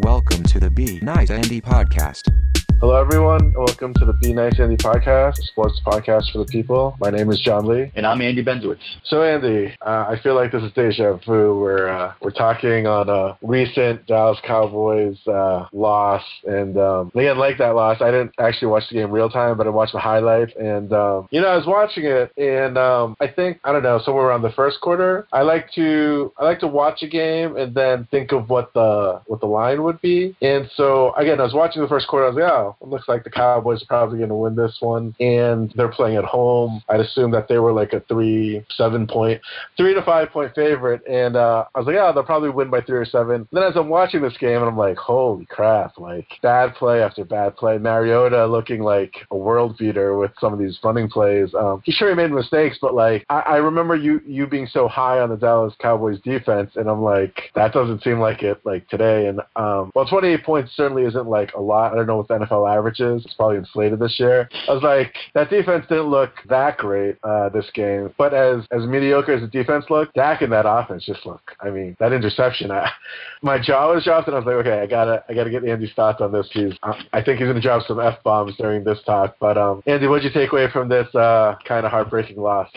Welcome to the Be Nice Andy podcast. Hello, everyone. Welcome to the Be Nice Andy podcast, a sports podcast for the people. My name is John Lee. And I'm Andy Benzowitz. So, Andy, uh, I feel like this is deja vu. We're, uh, we're talking on a recent Dallas Cowboys uh, loss. And um, again, like that loss, I didn't actually watch the game real time, but I watched the highlights. And, um, you know, I was watching it, and um, I think, I don't know, somewhere around the first quarter, I like to I like to watch a game and then think of what the what the line would be. And so, again, I was watching the first quarter. I was like, oh, it looks like the Cowboys are probably going to win this one, and they're playing at home. I'd assume that they were like a three, seven point, three to five point favorite, and uh, I was like, yeah, they'll probably win by three or seven. Then as I'm watching this game, and I'm like, holy crap, like bad play after bad play. Mariota looking like a world beater with some of these running plays. Um, he sure he made mistakes, but like I, I remember you you being so high on the Dallas Cowboys defense, and I'm like, that doesn't seem like it like today. And um, well, 28 points certainly isn't like a lot. I don't know what the NFL NFL averages. It's probably inflated this year. I was like, that defense didn't look that great uh, this game, but as as mediocre as the defense looked, Dak and that offense just look. I mean, that interception, I, my jaw was dropped, and I was like, okay, I gotta I gotta get Andy's thoughts on this. He's I think he's gonna drop some f bombs during this talk. But um, Andy, what'd you take away from this uh, kind of heartbreaking loss?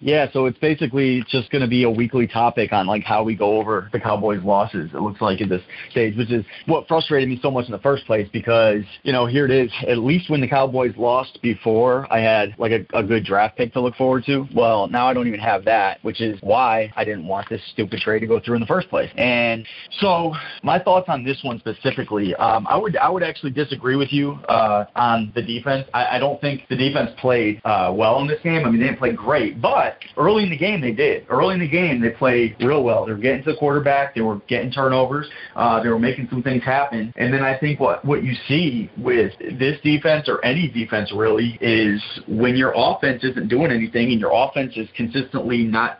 Yeah, so it's basically just to be a weekly topic on like how we go over the Cowboys' losses. It looks like at this stage, which is what frustrated me so much in the first place because you know here it is. At least when the Cowboys lost before, I had like a, a good draft pick to look forward to. Well, now I don't even have that, which is why I didn't want this stupid trade to go through in the first place. And so my thoughts on this one specifically, um, I would I would actually disagree with you uh, on the defense. I, I don't think the defense played uh, well in this game. I mean, they didn't play great, but early in the game they did. Early in the game they played real well. They were getting to the quarterback. They were getting turnovers. Uh, they were making some things happen. And then I think what what you see with this defense or any defense really is when your offense isn't doing anything and your offense is consistently not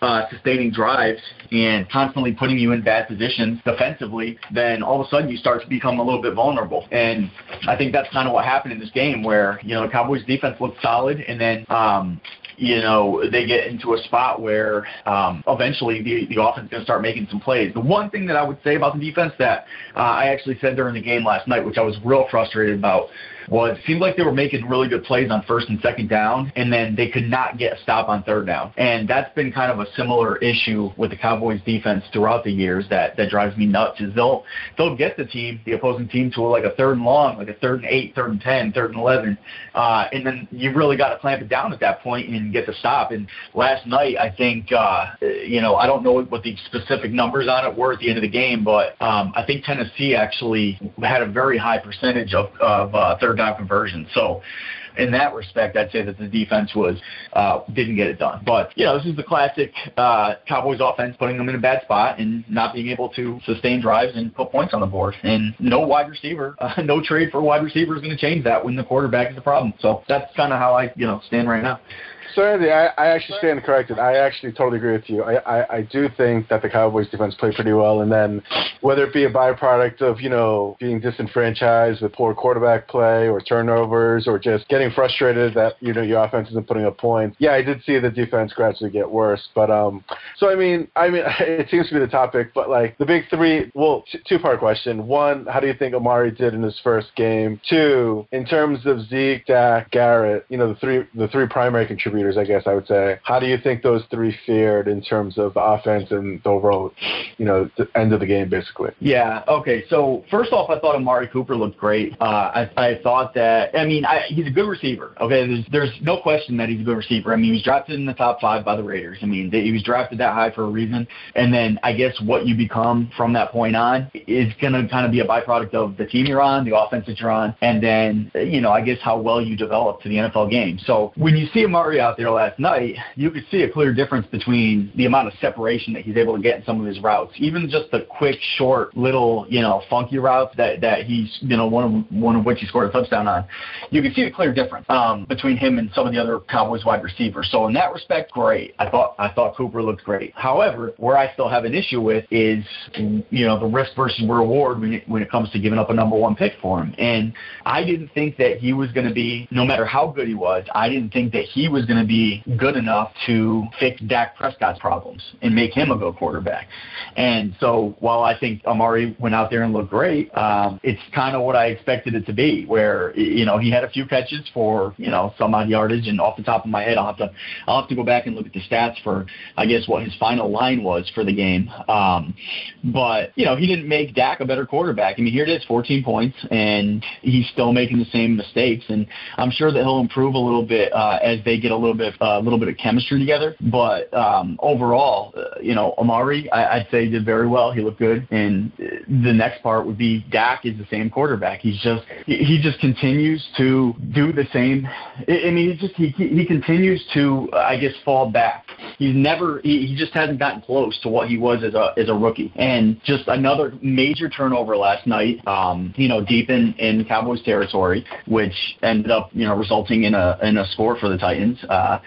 uh, sustaining drives and constantly putting you in bad positions defensively, then all of a sudden you start to become a little bit vulnerable. And I think that's kind of what happened in this game where, you know, the Cowboys defense looked solid and then um, you know, they get into a spot where um, eventually the, the offense is going to start making some plays. The one thing that I would say about the defense that uh, I actually said during the game last night, which I was real frustrated about, was it seemed like they were making really good plays on first and second down, and then they could not get a stop on third down. And that's been kind of a similar issue with the Cowboys defense throughout the years that, that drives me nuts is they'll they'll get the team, the opposing team to like a third and long, like a third and eight, third and ten, third and eleven. Uh, and then you really got to clamp it down at that point and get the stop. And last night I think uh, you know, I don't know what the specific numbers on it were at the end of the game, but um, I think Tennessee actually had a very high percentage of, of uh, third down conversion. So in that respect, I'd say that the defense was uh, didn't get it done. But you know, this is the classic uh, Cowboys offense putting them in a bad spot and not being able to sustain drives and put points on the board. And no wide receiver, uh, no trade for a wide receiver is going to change that when the quarterback is the problem. So that's kind of how I you know stand right now. So Andy, I, I actually stand corrected. I actually totally agree with you. I, I, I do think that the Cowboys defense played pretty well, and then whether it be a byproduct of you know being disenfranchised with poor quarterback play or turnovers or just getting frustrated that you know your offense isn't putting up points. Yeah, I did see the defense gradually get worse, but um, so I mean, I mean, it seems to be the topic, but like the big three. Well, t- two part question. One, how do you think Amari did in his first game? Two, in terms of Zeke, Dak, Garrett, you know the three the three primary contributors I guess I would say. How do you think those three fared in terms of offense and the overall, you know, the end of the game, basically? Yeah. Okay. So first off, I thought Amari Cooper looked great. Uh, I, I thought that. I mean, I, he's a good receiver. Okay. There's there's no question that he's a good receiver. I mean, he was drafted in the top five by the Raiders. I mean, he was drafted that high for a reason. And then I guess what you become from that point on is going to kind of be a byproduct of the team you're on, the offense that you're on, and then you know, I guess how well you develop to the NFL game. So when you see Amari out there last night, you could see a clear difference between the amount of separation that he's able to get in some of his routes, even just the quick, short, little, you know, funky routes that that he's, you know, one of one of which he scored a touchdown on. You could see a clear difference um, between him and some of the other Cowboys wide receivers. So in that respect, great. I thought I thought Cooper looked great. However, where I still have an issue with is, you know, the risk versus reward when it, when it comes to giving up a number one pick for him. And I didn't think that he was going to be, no matter how good he was, I didn't think that he was going going to be good enough to fix Dak Prescott's problems and make him a good quarterback. And so while I think Amari went out there and looked great, um, it's kind of what I expected it to be, where you know he had a few catches for you know some odd yardage, and off the top of my head, I'll have to I'll have to go back and look at the stats for I guess what his final line was for the game. Um, but you know he didn't make Dak a better quarterback. I mean here it is, 14 points, and he's still making the same mistakes, and I'm sure that he'll improve a little bit uh, as they get a little bit uh, a little bit of chemistry together. But um, overall, uh, you know Amari, I, I'd say did very well. He looked good, and the next part would be Dak is the same quarterback. He's just he just continues to do the same. I mean, he just he he continues to I guess fall back. He's never he, he just hasn't gotten close to what he was as a as a rookie. And just another major turnover last night. Um, you know, deep in in Cowboys territory, which ended up you know resulting in a in a score for the Titans. Uh,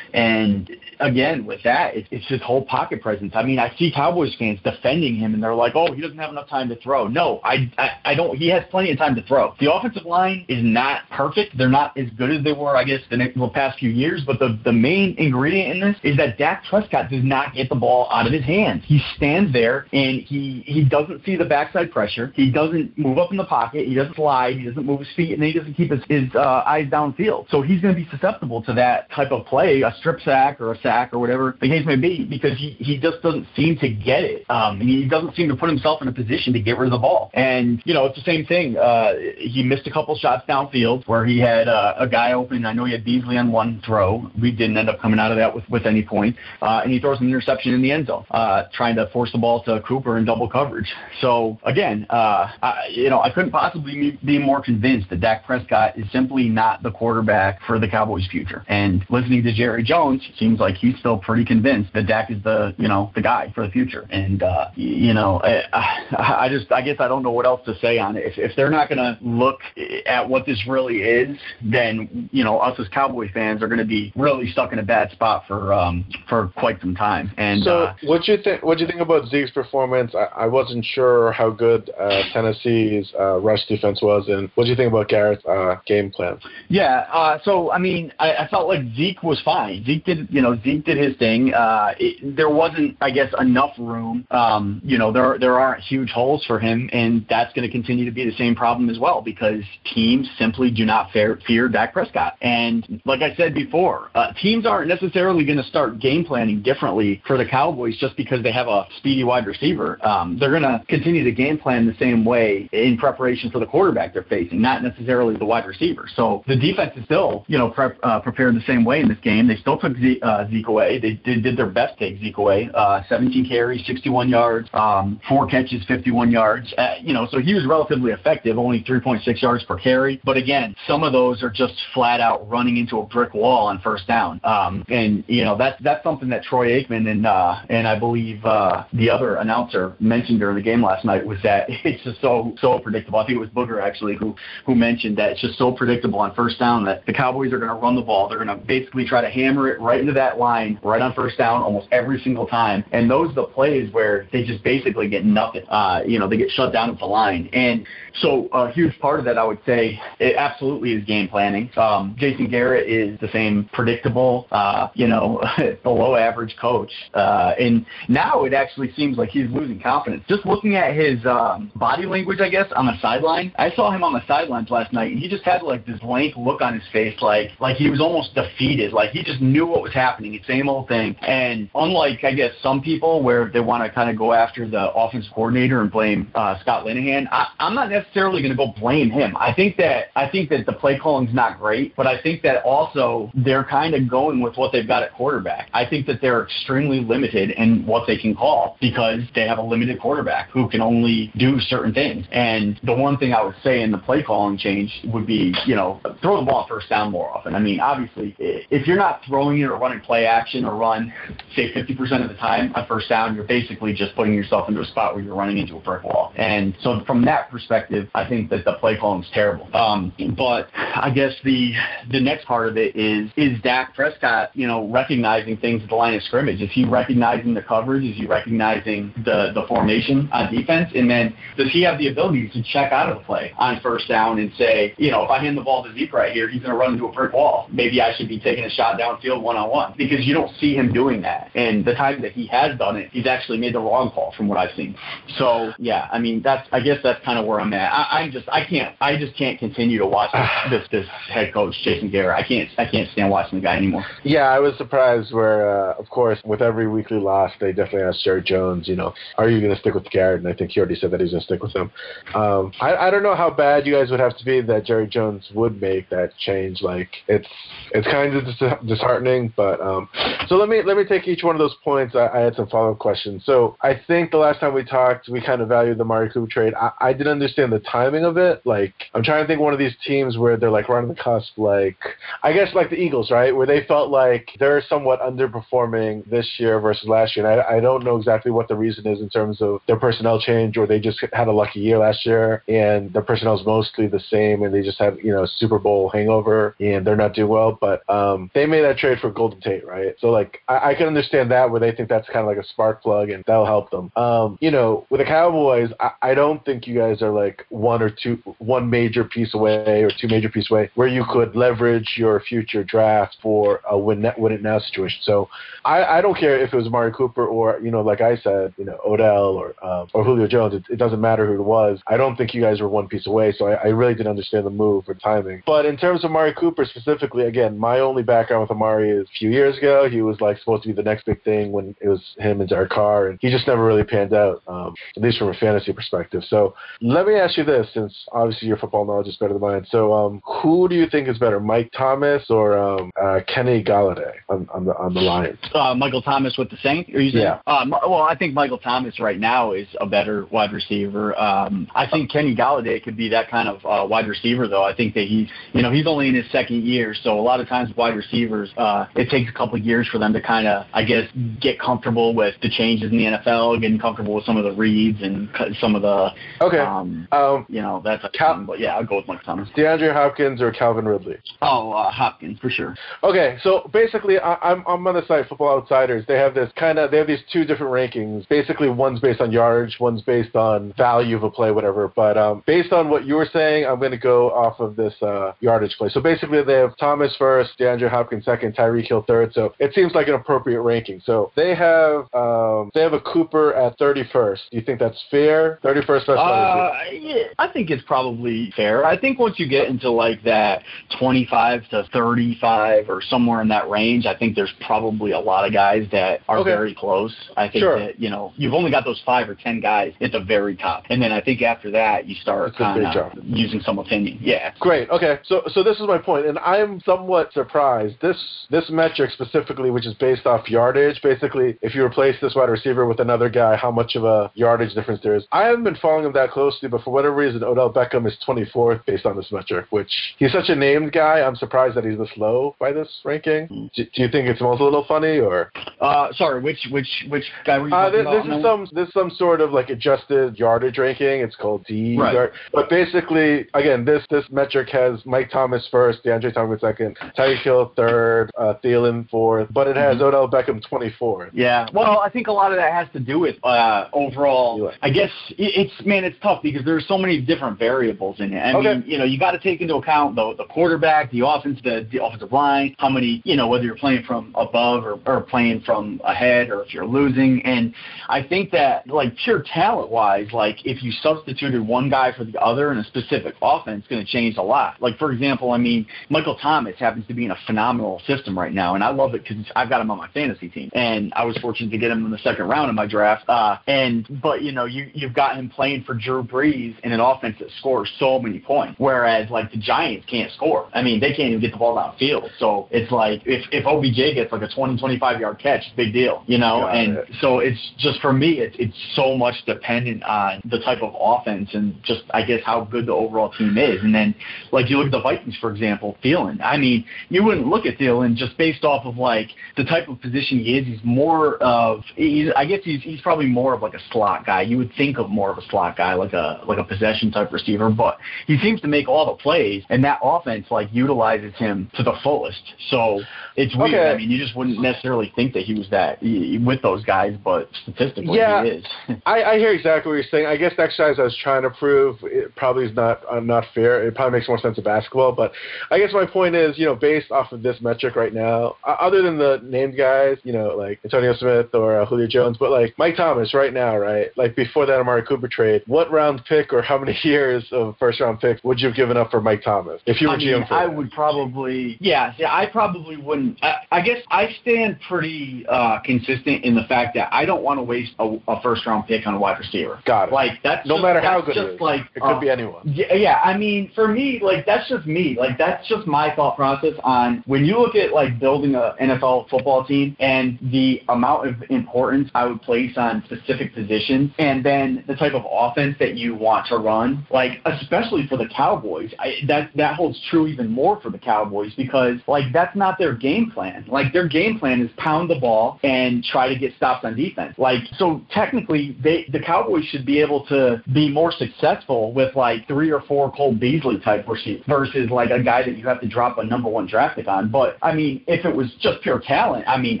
and again, with that, it's, it's his whole pocket presence. I mean, I see Cowboys fans defending him, and they're like, "Oh, he doesn't have enough time to throw." No, I, I, I don't. He has plenty of time to throw. The offensive line is not perfect. They're not as good as they were, I guess, the, the past few years. But the the main ingredient in this is that Dak Prescott does not get the ball out of his hands. He stands there and he he doesn't see the backside pressure. He doesn't move up in the pocket. He doesn't slide. He doesn't move his feet, and he doesn't keep his his uh, eyes downfield. So he's going to be susceptible to that type of play, a strip sack or a sack or whatever the case may be, because he, he just doesn't seem to get it. Um, he doesn't seem to put himself in a position to get rid of the ball. And, you know, it's the same thing. Uh, he missed a couple shots downfield where he had uh, a guy open. I know he had Beasley on one throw. We didn't end up coming out of that with, with any point. Uh, and he throws an interception in the end zone, uh, trying to force the ball to Cooper in double coverage. So, again, uh, I, you know, I couldn't possibly be more convinced that Dak Prescott is simply not the quarterback for the Cowboys' future. And listening to Jerry Jones, seems like he's still pretty convinced that Dak is the you know the guy for the future. And uh, you know, I, I just I guess I don't know what else to say on it. If, if they're not going to look at what this really is, then you know us as Cowboy fans are going to be really stuck in a bad spot for um, for quite some time. And so, uh, what you think? What do you think about Zeke's performance? I, I wasn't sure how good uh, Tennessee's uh, rush defense was, and what do you think about Garrett's uh, game plan? Yeah, uh, so I mean, I, I felt like Zeke was fine. Zeke did, you know, Zeke did his thing. Uh, it, there wasn't, I guess, enough room. Um, you know, there there aren't huge holes for him, and that's going to continue to be the same problem as well because teams simply do not fear, fear Dak Prescott. And like I said before, uh, teams aren't necessarily going to start game planning differently for the Cowboys just because they have a speedy wide receiver. Um, they're going to continue to game plan the same way in preparation for the quarterback they're facing, not necessarily the wide receiver. So the defense is still, you know, prep, uh, prepared the same way in this game. They still took Zeke, uh, Zeke away. They did, did their best to take Zeke away. Uh, 17 carries, 61 yards, um, four catches, 51 yards. Uh, you know, so he was relatively effective, only 3.6 yards per carry. But again, some of those are just flat out running into a brick wall on first down. Um, and you know, that's that's something that Troy Aikman and uh, and I believe uh, the other announcer mentioned during the game last night was that it's just so so predictable. I think it was Booger actually who who mentioned that it's just so predictable on first down that the Cowboys are going to run the ball. They're going to basically try to hammer it right into that line, right on first down, almost every single time. And those are the plays where they just basically get nothing. Uh, you know, they get shut down at the line. And so a huge part of that, I would say, it absolutely is game planning. Um, Jason Garrett is the same predictable, uh, you know, below average coach. Uh, and now it actually seems like he's losing confidence. Just looking at his um, body language, I guess, on the sideline. I saw him on the sidelines last night, and he just had like this blank look on his face, like like he was almost defeated. Like he just knew what was happening. Same old thing. And unlike, I guess, some people where they want to kind of go after the offense coordinator and blame uh, Scott Linehan, I, I'm not necessarily going to go blame him. I think that I think that the play calling's not great, but I think that also they're kind of going with what they've got at quarterback. I think that they're extremely limited in what they can call because they have a limited quarterback who can only do certain things. And the one thing I would say in the play calling change would be, you know, throw the ball first down more often. I mean, obviously, if you're not throwing it or running play action or run, say, 50% of the time on first down, you're basically just putting yourself into a spot where you're running into a brick wall. And so from that perspective, I think that the play calling is terrible. Um, but I guess the the next part of it is is Dak Prescott, you know, recognizing things at the line of scrimmage? Is he recognizing the coverage? Is he recognizing the the formation on defense? And then does he have the ability to check out of the play on first down and say, you know, if I hand the ball to Zeke right here, he's going to run into a brick wall. Maybe I should be taking a shot downfield one on one because you don't see him doing that. And the time that he has done it, he's actually made the wrong call from what I've seen. So yeah, I mean that's I guess that's kind of where I'm at. I, I'm just I can't I just can't continue to watch this, this this head coach Jason Garrett. I can't I can't stand watching the guy anymore. Yeah, I was surprised where, uh, of course, with every weekly loss, they definitely asked Jerry Jones, you know, are you going to stick with Garrett? And I think he already said that he's going to stick with him. Um, I, I don't know how bad you guys would have to be that Jerry Jones would make that change. Like it's it's kind of dis- disheartening, but um, so let me let me take each one of those points. I, I had some follow up questions. So I think the last time we talked, we kind of valued the Mari Cooper trade. I, I didn't understand the timing of it. Like I'm trying to think one of these teams where they're like on the cusp. Like I guess like the Eagles, right, where they felt like they're somewhat underperforming this year versus last year. And I, I don't know exactly what the reason is in terms of their personnel change, or they just had a lucky year last year and their personnel is mostly the same, and they just have you know Super Bowl hangover and they're not doing well. But um, they made that trade for Golden Tate, right? So like I, I can understand that where they think that's kind of like a spark plug and that'll help them. Um, you know, with the Cowboys, I, I don't think you guys are like one or two, one major piece away or two major piece away where you could leverage your future draft for a win win it now situation. So I, I don't care if it was Amari Cooper or you know, like I said, you know, Odell or um, or Julio Jones. It, it doesn't matter who it was. I don't think you guys were one piece away. So I, I really didn't understand the move or timing. But in terms of Amari Cooper specifically, again, my only background with Amari is a few years ago. He was like supposed to be the next big thing when it was him and Derek Carr, and he just never really panned out, um, at least from a fantasy perspective. So let me ask you this, since obviously your football knowledge is better than mine. So um, who do you think is better, Mike Thomas or um, uh, Kenny Golladay on, on the on the Lions? Uh, Michael Thomas with the Saints? Are you saying? Yeah. Uh, well, I think Michael Thomas right now is a better wide receiver. Um, I think Kenny Golladay could be that kind of uh, wide receiver, though. I think that he's, you know, he's only in his second year, so a lot of times wide receivers, uh, it takes a couple of years for them to kind of, I guess, get comfortable with the changes in the NFL, getting comfortable with some of the reads and some of the, Okay. um, Um, you know, that's a Cal- but yeah, I'll go with Michael Thomas. DeAndre Hopkins or Calvin Ridley? Oh, uh, Hopkins for sure. Okay, so basically, I, I'm I'm on the site Football Outsiders. They have this kind of they have these two different rankings. Basically, one's based on yardage, one's based on value of a play, whatever. But um, based on what you were saying, I'm going to go off of this uh, yardage play. So basically, they have Thomas first, DeAndre Hopkins second, Tyreek Hill third. So it seems like an appropriate ranking. So they have um, they have a Cooper at 31st. Do you think that's fair? 31st best Uh, yeah, I think it's probably fair. I think once you get into like that 25 to 35 or somewhere in that range, I think there's probably a lot of guys that are Okay. very close. I think Sure. that, you know, you've only got those five or 10 guys at the very top. And then I think after that, you start kind of using some opinion. Yeah. Great. Okay. So so this is my point, and I'm somewhat surprised. This this metric specifically, which is based off yardage, basically, if you replace this wide receiver with another guy, how much of a yardage difference there is. I haven't been following him that closely, but for whatever reason, Odell Beckham is 24th based on this metric, which he's such a named guy. I'm surprised that he's this low by this ranking. Hmm. Do, do you think it's almost a little funny, or Uh, sorry, which which which guy were you uh, talking this, about? this is some this is some sort of like adjusted yardage ranking. It's called D. Right. Yard. But basically, again, this this metric has Mike Thomas first, DeAndre Thomas second, Tyreek Hill third, uh, Thielen fourth, but it has Mhm. Odell Beckham 24th. Yeah. Well, I think a lot of that has to do with uh, overall. I guess it's man, it's tough because there's so many different variables in it. I Okay. mean, you know, you got to take into account the the quarterback, the offense, the, the offensive line, how many, you know, whether you're playing from above or, or playing from ahead, or if you're losing. And I think that like pure talent wise, like if you substituted one guy for the other in a specific offense, it's going to change a lot. Like for example, I mean, Michael Thomas happens to be in a phenomenal system right now, and I love it because I've got him on my fantasy team, and I was fortunate to get him in the second round of my draft. Uh, and but you know, you you've got him playing for Drew Brees in an offense that scores so many points, whereas like the Giants can't score. I mean, they can't even get the ball downfield. So it's like if if OBJ gets like a 20, 25 yard catch, big deal, you know. Got and it. so it's just for me, it's it's so much dependent on the type of offense and just I guess how good the overall team is. And then like you look at the Vikings, for example, Thielen. I mean, you wouldn't look at Thielen just based off of like the type of position he is. He's more of he's I guess he's he's probably more of like a slot guy. You would think of more of a slot guy, like a like a possession type receiver, but he seems to make all the plays and that offense like utilizes him to the fullest. So it's weird. Okay. I mean, you just wouldn't necessarily think that he was that with those guys, but statistically Yeah. he is. I, I hear exactly what you're saying. I guess the exercise I was trying to prove it probably is not uh, not fair. It probably makes more sense in basketball, but I guess my point is, you know, based off of this metric right now, uh, other than the named guys, you know, like Antonio Smith or uh, Julio Jones, but like Mike Thomas right now, right? Like before that Amari Cooper trade, what round pick or how many years of first round pick would you have given up for Mike Thomas if you were I GM for I that? would probably, yeah, yeah, I probably wouldn't. I, I guess I stand pretty uh, consistent in the fact that I don't want to waste a, a first round pick on a wide receiver. Got it. Like that's no just- matter how good just it is, like it could uh, be anyone. Yeah, yeah, I mean, for me, like that's just me. Like that's just my thought process on when you look at like building a NFL football team and the amount of importance I would place on specific positions, and then the type of offense that you want to run. Like especially for the Cowboys, I, that that holds true even more for the Cowboys because like that's not their game plan. Like their game plan is pound the ball and try to get stops on defense. Like so, technically, they the Cowboys should be able to be more successful with like three or four Cole Beasley type receivers versus like a guy that you have to drop a number one draft pick on. But I mean, if it was just pure talent, I mean,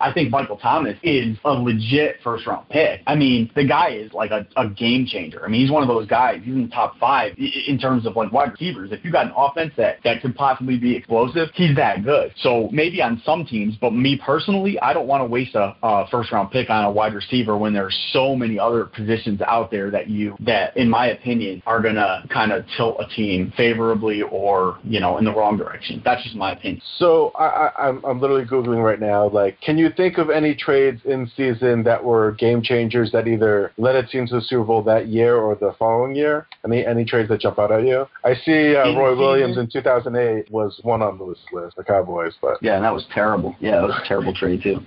I think Michael Thomas is a legit first round pick. I mean, the guy is like a, a game changer. I mean, he's one of those guys. He's in the top five in terms of like wide receivers. If you got an offense that that could possibly be explosive, he's that good. So maybe on some teams, but me personally, I don't want to waste a, a first round pick on a wide receiver when there's so many other positions out there that you that, in my opinion, are gonna kind of tilt a team favorably or you know in the wrong direction. That's just my opinion. So I, I, I'm I'm literally googling right now. Like, can you think of any trades in season that were game changers that either led a team to the Super Bowl that year or the following year? Any any trades that jump out at you? I see uh, Roy? Williams in 2008 was one on this list, the Cowboys, but Yeah, and that was terrible. Yeah, that was a terrible trade too.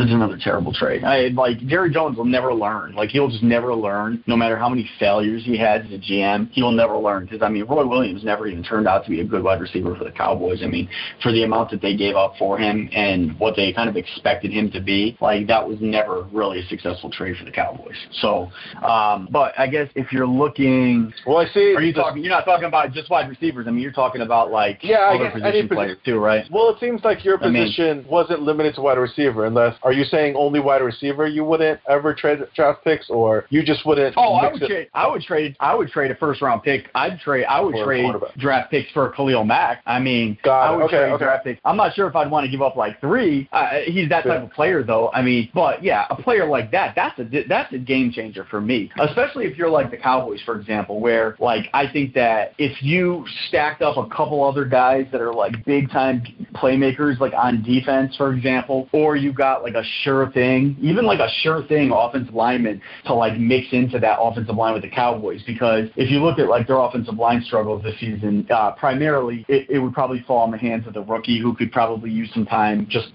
This is another terrible trade. I like Jerry Jones will never learn. Like he'll just never learn. No matter how many failures he has as a GM, he will never learn. Because I mean, Roy Williams never even turned out to be a good wide receiver for the Cowboys. I mean, for the amount that they gave up for him and what they kind of expected him to be, like that was never really a successful trade for the Cowboys. So, um, but I guess if you're looking, well, I see. are you talking? You're not talking about just wide receivers. I mean, you're talking about like Yeah, I other guess any position posi- players too, right? Well, it seems like your I mean- position wasn't limited to wide receiver, unless are you saying only wide receiver you wouldn't ever trade draft picks, or you just wouldn't? Oh, I would it? trade. I would trade. I would trade a first round pick. I'd trade. I would trade draft picks for Khalil Mack. I mean, Got I would Okay, trade okay. draft picks. I'm not sure if I'd want to give up like three. Uh, he's that type Yeah. of player, though. I mean, but yeah, a player like that, that's a that's a game changer for me. Especially if you're like the Cowboys, for example, where like I think that if you stacked up a couple other guys that are like big time playmakers, like on defense, for example, or you got like a sure thing, even like a sure thing offensive lineman to like mix into that offensive line with the Cowboys. Because if you look at like their offensive line struggles this season, uh, primarily it, it would probably fall in the hands of the rookie who could probably use some time just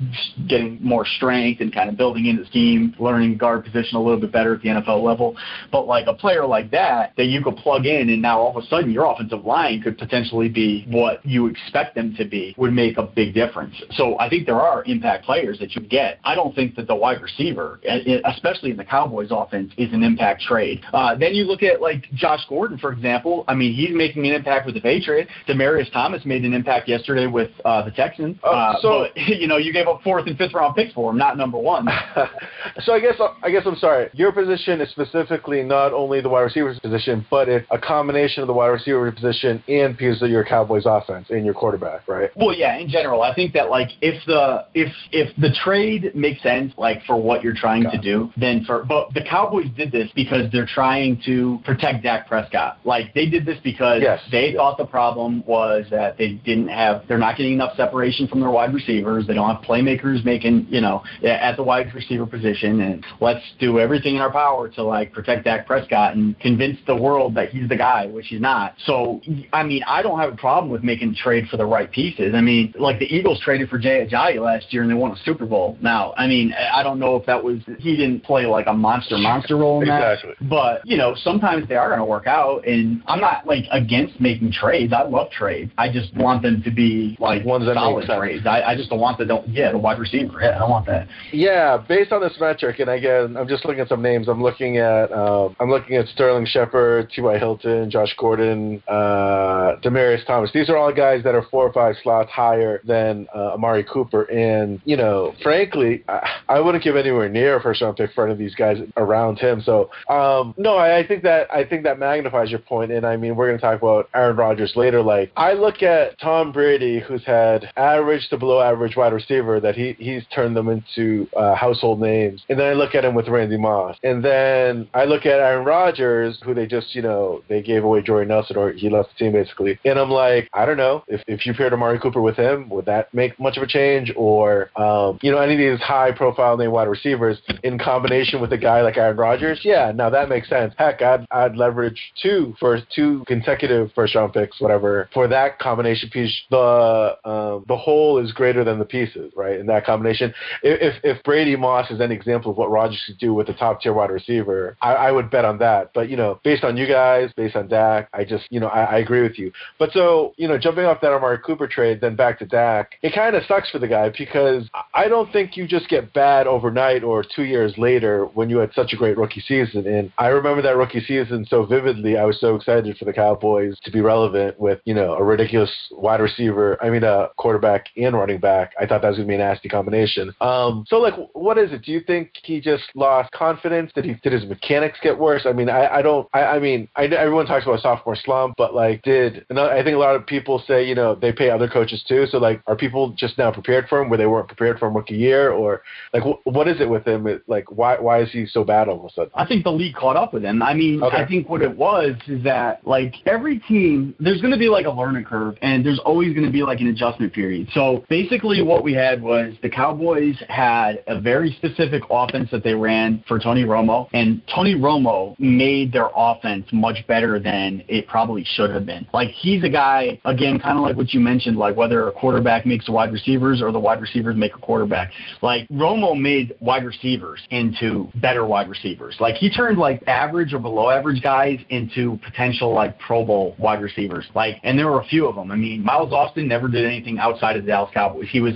getting more strength and kind of building in the scheme, learning guard position a little bit better at the NFL level. But like a player like that, that you could plug in and now all of a sudden your offensive line could potentially be what you expect them to be would make a big difference. So I think there are impact players that you get. I don't think that the wide receiver, especially in the Cowboys offense, is an impact trade. Uh, then you look at like Josh Gordon, for example. I mean, he's making an impact with the Patriots. Demaryius Thomas made an impact yesterday with uh, the Texans. Oh, Uh, so- but, you know, you gave up fourth and fifth round picks for him, not number one. so I guess I guess I'm sorry. Your position is specifically not only the wide receiver position, but it's a combination of the wide receiver position and pieces of your Cowboys offense and your quarterback, right? Well, yeah, in general, I think that like if the if if the trade makes sense, like for what you're trying to do, then for but the Cowboys did this because they're trying to protect Dak Prescott. Like they did this because Yes, they yes. thought the problem was that they didn't have they're not getting enough separation from their wide receivers. They don't have playmakers making you know at the wide receiver position, and let's do everything in our power to like protect Dak Prescott and convince the world that he's the guy, which he's not. So I mean, I don't have a problem with making a trade for the right pieces. I mean, like the Eagles traded for Jay Ajayi last year and they won a Super Bowl. Now, I mean, I don't know if that was he didn't play like a monster monster role in that. Exactly. But you know, sometimes they are going to work out, and I'm not like against making trades. I love trades. I just want them to be like Ones that solid trades. I, I just don't want the don't yeah the wide receiver. Yeah, I don't want that. Yeah, based on this metric, and again, I'm just looking at some names. I'm looking at um, I'm looking at Sterling Shepard, T.Y. Hilton, Josh Gordon, uh, Demaryius Thomas. These are all guys that are four or five slots higher than uh, Amari Cooper. And you know, frankly, I, I wouldn't give anywhere near a first round pick for any of these guys around him. So um, no, I, I think that I think that magnifies your point. And I mean, we're going to talk about Aaron Rodgers later. Like I look at Tom Brady, who's had average to below average wide receiver that he he's turned them into uh, household names. And then I look at him with Randy Moss, and then I look at Aaron Rodgers, who they just you know they gave away Jordy Nelson or he left the team basically, and I'm like, I don't know if if you paired Amari Cooper with him, would that make much of a change? Or um, you know any of these high profile name wide receivers in combination with a guy like Aaron Rodgers, yeah, now that makes sense. Heck, I'd I'd leverage two for two consecutive first round picks, whatever, for that combination piece. The um, the whole is greater than the pieces, right? In that combination, if if Brady Moss is an example of what Rodgers could do with a top tier wide receiver, I, I would bet on that. But you know, based on you guys, based on Dak, I just you know I, I agree with you. But so you know, jumping off that Amari Cooper trade, then back to Dak, it kind of sucks for the guy because I don't think you just get bad overnight or two years later when you had such a great rookie season. And I remember that rookie season so vividly. I was so excited for the Cowboys to be relevant with you know a ridiculous wide receiver. I mean, a quarterback and running back. I thought that was gonna be a nasty combination. Um, so like, what is it? Do you think he just lost confidence? Did he did his mechanics get worse? I mean, I, I don't. I, I mean, I, everyone talks about sophomore slump, but like, did and I think a lot of people say you know they pay other coaches too. So like, are people just now prepared for him where they weren't prepared for him rookie year, or like, wh- what is it with him? It, like, why why is he so bad all of a sudden? I think the league caught up with him. I mean, Okay. I think what it was is that like every team, there's going to be like a learning curve, and there's always going to be like an adjustment period. So basically, what we had was the Cowboys had a very specific offense that they ran for Tony Romo, and Tony Romo made their offense much better than it probably should have been. Like he's a guy again, kind of like what you mentioned, like whether a quarterback makes wide receivers or the wide receivers make a quarterback. Like Romo made wide receivers into better wide receivers. Like he turned like average or below average guys into potential like Pro Bowl wide receivers. Like, and there were a few of them. I mean, Miles Austin never did anything outside of the Dallas Cowboys. He was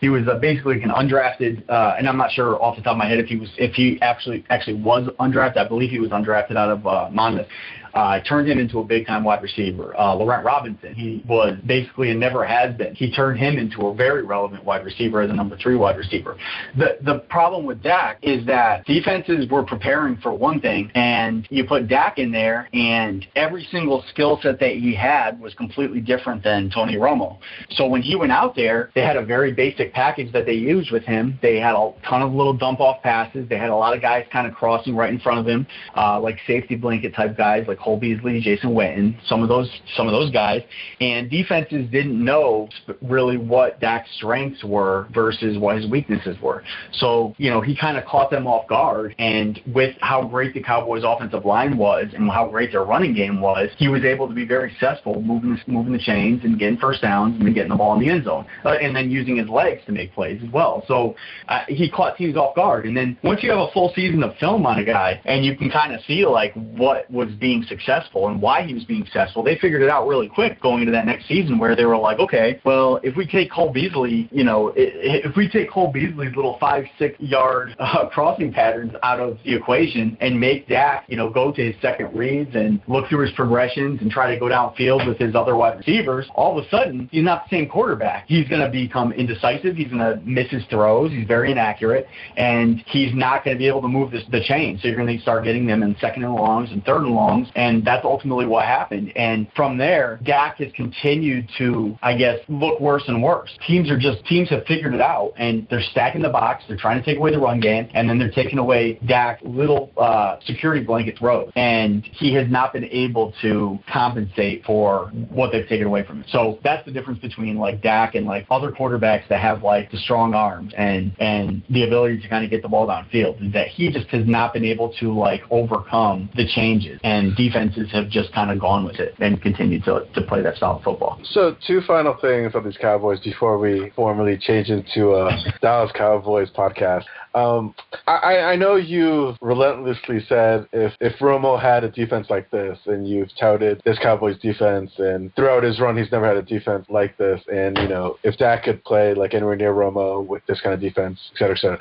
he was uh, basically an undrafted, uh, and I'm not sure off the top of my head if he was if he actually actually was undrafted. I believe he was undrafted out of uh, Monmouth. Uh, turned him into a big time wide receiver. Uh, Laurent Robinson, he was basically and never has been. He turned him into a very relevant wide receiver as a number three wide receiver. The the problem with Dak is that defenses were preparing for one thing, and you put Dak in there, and every single skill set that he had was completely different than Tony Romo. So when he went out there, they had a very basic package that they used with him. They had a ton of little dump off passes. They had a lot of guys kind of crossing right in front of him, uh, like safety blanket type guys like Cole Beasley, Jason Witten, some of those some of those guys. And defenses didn't know really what Dak's strengths were versus what his weaknesses were. So you know he kind of caught them off guard. And with how great the Cowboys' offensive line was and how great their running game was, he was able to be very successful moving moving the chains and getting first downs and getting the ball in the end zone, uh, and then using his legs to make plays as well. So uh, he caught teams off guard. And then once you have a full season of film on a guy and you can kind of see like what was being successful and why he was being successful, they figured it out really quick going into that next season where they were like, okay, well, if we take Cole Beasley, you know, if we take Cole Beasley's little five, six yard uh, crossing patterns out of the equation and make Dak, you know, go to his second reads and look through his progressions and try to go downfield with his other wide receivers, all of a sudden he's not the same quarterback. He's going to become indecisive. He's going to miss his throws. He's very inaccurate, and he's not going to be able to move this, the chain. So you're going to start getting them in second and longs and third and longs, that's ultimately what happened. And from there, Dak has continued to, I guess, look worse and worse. Teams are just teams have figured it out, and they're stacking the box. They're trying to take away the run game, and then they're taking away Dak's little uh, security blanket throws, and he has not been able to compensate for what they've taken away from him. So that's the difference between like Dak and like other quarterbacks that have like the strong arms and and the ability to kind of get the ball downfield. Is that he just has not been able to like overcome the changes, and defenses have just kind of gone with it and continued to to play that style of football. So, two final things on these Cowboys before we formally change into a Dallas Cowboys podcast. Um, I, I- know you've relentlessly said if, if Romo had a defense like this, and you've touted this Cowboys defense, and throughout his run, he's never had a defense like this. And, you know, if Dak could play like anywhere near Romo with this kind of defense, et cetera, et cetera.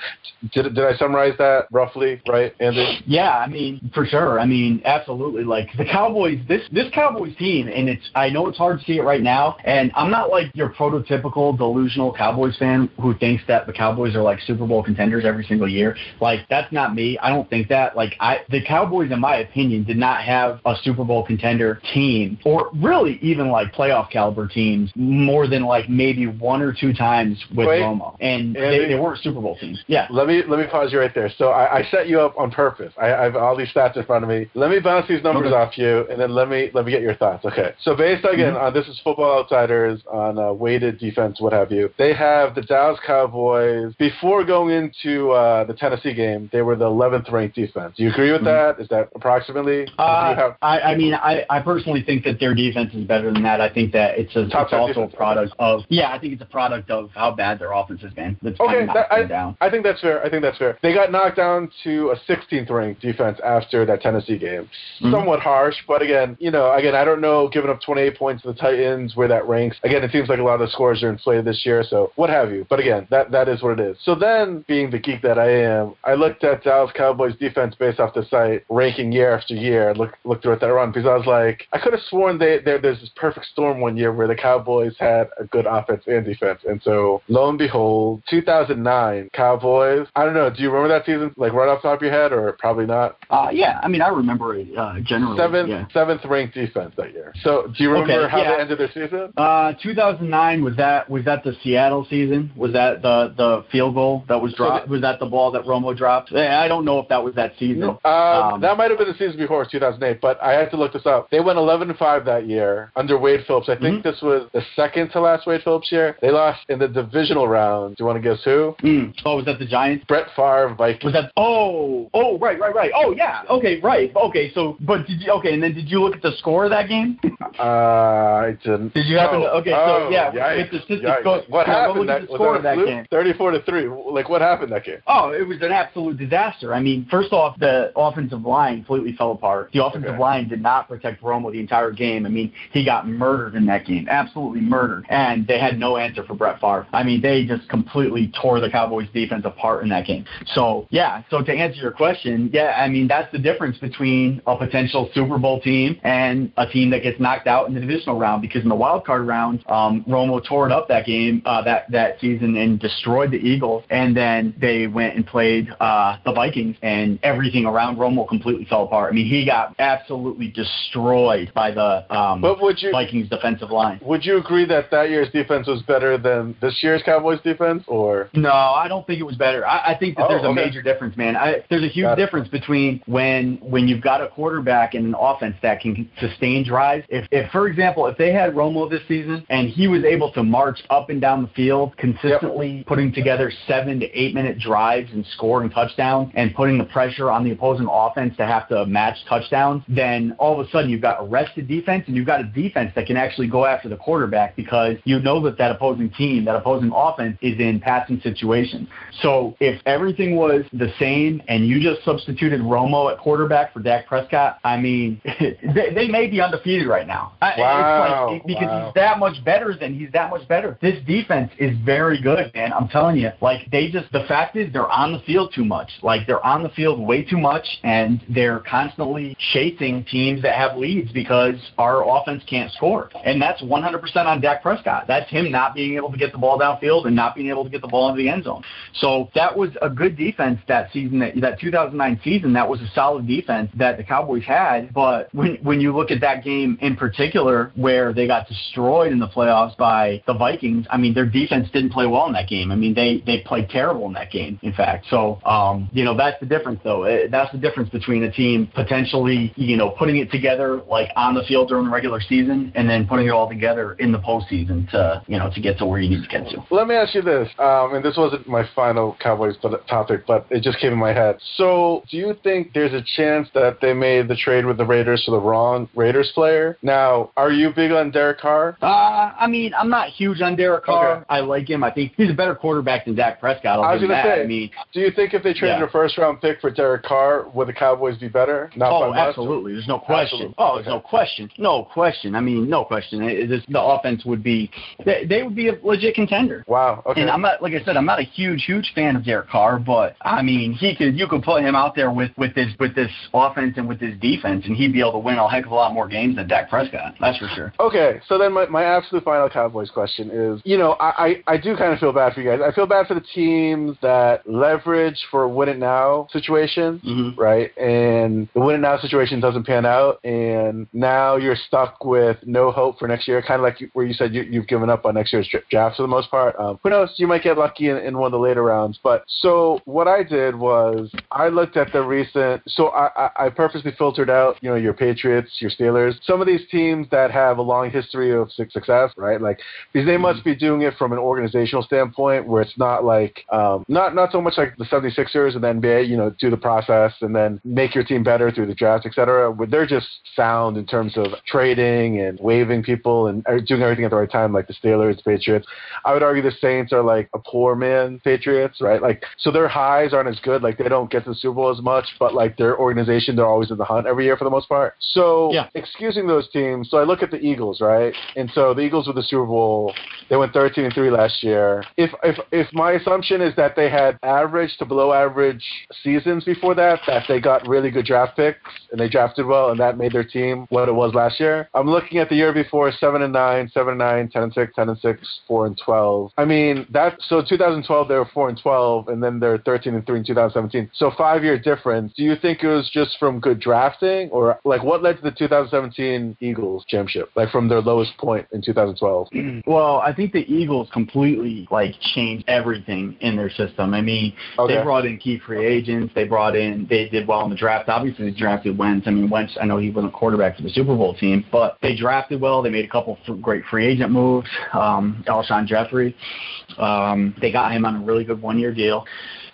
Did, did I summarize that roughly, right, Andy? Yeah, I mean, for sure. I mean, absolutely. Like the Cowboys, this this Cowboys team, and it's I know it's hard to see it right now, and I'm not like your prototypical delusional Cowboys fan who thinks that the Cowboys are like Super Bowl contenders every every single year. Like that's not me. I don't think that. Like I, the Cowboys, in my opinion, did not have a Super Bowl contender team, or really even like playoff caliber teams, more than like maybe one or two times with Wait, Romo, and Andy? they, they weren't Super Bowl teams. Yeah. Let me let me pause you right there. So I, I set you up on purpose. I, I have all these stats in front of me. Let me bounce these numbers Okay. off you, and then let me let me get your thoughts. Okay. So based again Mm-hmm. on this is Football Outsiders on uh, weighted defense, what have you? They have the Dallas Cowboys before going into uh, the Tennessee game. They were the 11th ranked defense. Do you agree with that? Is that approximately? Uh, have- I, I mean, I, I personally think that their defense is better than that. I think that it's, a, it's also defense. a product of yeah. I think it's a product of how bad their offense has been. That's Okay, that, I, down. I think that's fair. I think that's fair. They got knocked down to a 16th ranked defense after that Tennessee game. Mhm. Somewhat harsh, but again, you know, again, I don't know, giving up 28 points to the Titans, where that ranks. Again, it seems like a lot of the scores are inflated this year, so what have you. But again, that that is what it is. So then, being the geek that I am, I looked at Dallas Cowboys defense based off the site, ranking year after year, look, looked through at that run, because I was like, I could have sworn they, there there's this perfect storm one year where the Cowboys had a good offense and defense. And so, lo and behold, 2009 Cowboys. I don't know. Do you remember that season, like right off the top of your head, or probably not? Uh, yeah, I mean, I remember it uh, generally. Seventh, yeah. seventh ranked defense that year. So, do you remember Okay, how yeah. they ended their season? Uh, 2009 was that was that the Seattle season? Was that the the field goal that was So dropped? was that the ball that Romo dropped? Eh, I don't know if that was that season. Um, Um, that might have been the season before, 2008, but I had to look this up. They went 11 and 5 that year under Wade Phillips. I think Mhm. this was the second to last Wade Phillips year. They lost in the divisional round. Do you want to guess who? Mm. Oh, was that the Giants? Brett Favre, Vikings. Was that? Oh, oh, right, right, right. Oh, yeah. Okay, right. Okay, so, but did you? Okay, and then did you look at the score of that game? Uh, I didn't. Did you happen to- Oh, okay, so, oh, yeah, yikes, with the statistics yikes. go- What yeah, happened? look at That, the was score that of that game. 34 to 3. Like, what happened that game? Oh, it was an absolute disaster. I mean, first off, the offensive line completely fell apart. The offensive Okay. line did not protect Romo the entire game. I mean, he got murdered in that game, absolutely murdered. And they had no answer for Brett Favre. I mean, they just completely tore the Cowboys defense apart in that game. So, yeah, so to answer your question, yeah, I mean, that's the difference between a potential Super Bowl team and a team that gets knocked out in the divisional round because in the wild card round, um, Romo tore it up that game, uh, that, that season and destroyed the Eagles. And then they went and played uh, the Vikings, and everything around Romo completely fell apart. I mean, he got absolutely destroyed by the um, But would you Vikings defensive line. would you agree that that year's defense was better than this year's Cowboys defense, or No, I don't think it was better. I, I think that Oh, there's a okay. major difference, man. I, there's a huge difference between when when you've got a quarterback and an offense that can sustain drives. If, if for example, if they had Romo this season and he was able to march up and down the field consistently, putting together seven to eight minute drives and scoring touchdowns and putting the pressure on the opposing offense to have to match touchdowns, then all of a sudden you've got a rested defense and you've got a defense that can actually go after the quarterback because you know that that opposing team, that opposing offense is in passing situations. So if everything was the same and you just substituted Romo at quarterback for Dak Prescott, I mean, they, they may be undefeated right now. Wow, It's like, because wow. he's that much better than he's that much better. This defense is very good, man. I'm telling you. Like they just the fact is they're on the field too much. Like they're on the field way too much and they're constantly chasing teams that have leads because our offense can't score. And that's 100% on Dak Prescott. That's him not being able to get the ball downfield and not being able to get the ball into the end zone. So that was a good defense that season that that 2009 season. That was a solid defense that the Cowboys had, but when when you look at that game in particular where they got destroyed in the playoffs by the Vikings, I mean their defense didn't play well in that game. I mean they they played terrible in that game. In fact, so um, you know that's the difference though. Eh, That's the difference between a team potentially you know putting it together like on the field during the regular season and then putting it all together in the postseason to you know to get to where you need to get to. Let me ask you this, um, and this wasn't my final Cowboys topic, but it just came in my head. So, do you think there's a chance that they made the trade with the Raiders for the wrong Raiders player? Now, are you big on Derek Carr? Uh, I mean, I'm not huge on Derek Carr. Okay. I like him. I think he's a better quarterback than Dak Prescott. I'll I was gonna say, I mean, Do you think if they traded Yeah. a first round pick for Derek Carr, would the Cowboys be better? Not oh, by much? absolutely. There's no question. Absolutely. Oh, there's Okay. no question. No question. I mean, no question. It, it, the offense would be, they, they would be a legit contender. Wow. Okay. And I'm not, like I said, I'm not a huge, huge fan of Derek Carr, but I mean, he could, you could put him out there with with this with this offense and with this defense, and he'd be able to win a heck of a lot more games than Dak Prescott. That's for sure. Okay, so then my, my absolute final Cowboys question is, you know, I, I, I do kind of feel bad for you guys. I feel bad for the teams that that leverage for a win it now situation, Mhm. right? And the win it now situation doesn't pan out, and now you're stuck with no hope for next year. Kind of like where you said you, you've given up on next year's draft for the most part. Um, who knows? You might get lucky in, in one of the later rounds. But so what I did was I looked at the recent. So I, I, I purposely filtered out, you know, your Patriots, your Steelers, some of these teams that have a long history of success, right? Like because they must be doing it from an organizational standpoint where it's not like um, not not so much like the 76ers and the NBA, you know, do the process and then make your team better through the draft, et cetera. Where they're just sound in terms of trading and waiving people and doing everything at the right time, like the Steelers, Patriots. I would argue the Saints are like a poor man Patriots, right? Like so their highs aren't as good. Like they don't get to the Super Bowl as much, but like their organization, they're always in the hunt every year for the most part. So Yeah. excusing those teams, so I look at the Eagles, right? And so the Eagles with the Super Bowl, they went 13 and 3 last year. If if if my assumption is that they had average to below average seasons before that, that they got really good draft picks and they drafted well and that made their team what it was last year. I'm looking at the year before 7 and 9, 7 and 9, 10 and 6, 10 and 6, 4 and 12. I mean, that so 2012 they were 4 and 12 and then they're 13 and 3 in 2017. So 5 year difference. Do you think it was just from good drafting or like what led to the 2017 Eagles championship? Like from their lowest point in 2012. Well, I think the Eagles completely like changed everything in their system. I mean, Okay. they brought in key free agents. They brought in. They did well in the draft. Obviously, they drafted Wentz. I mean, Wentz. I know he wasn't quarterback for the Super Bowl team, but they drafted well. They made a couple of great free agent moves. Um, Alshon Jeffery. Um, they got him on a really good one-year deal.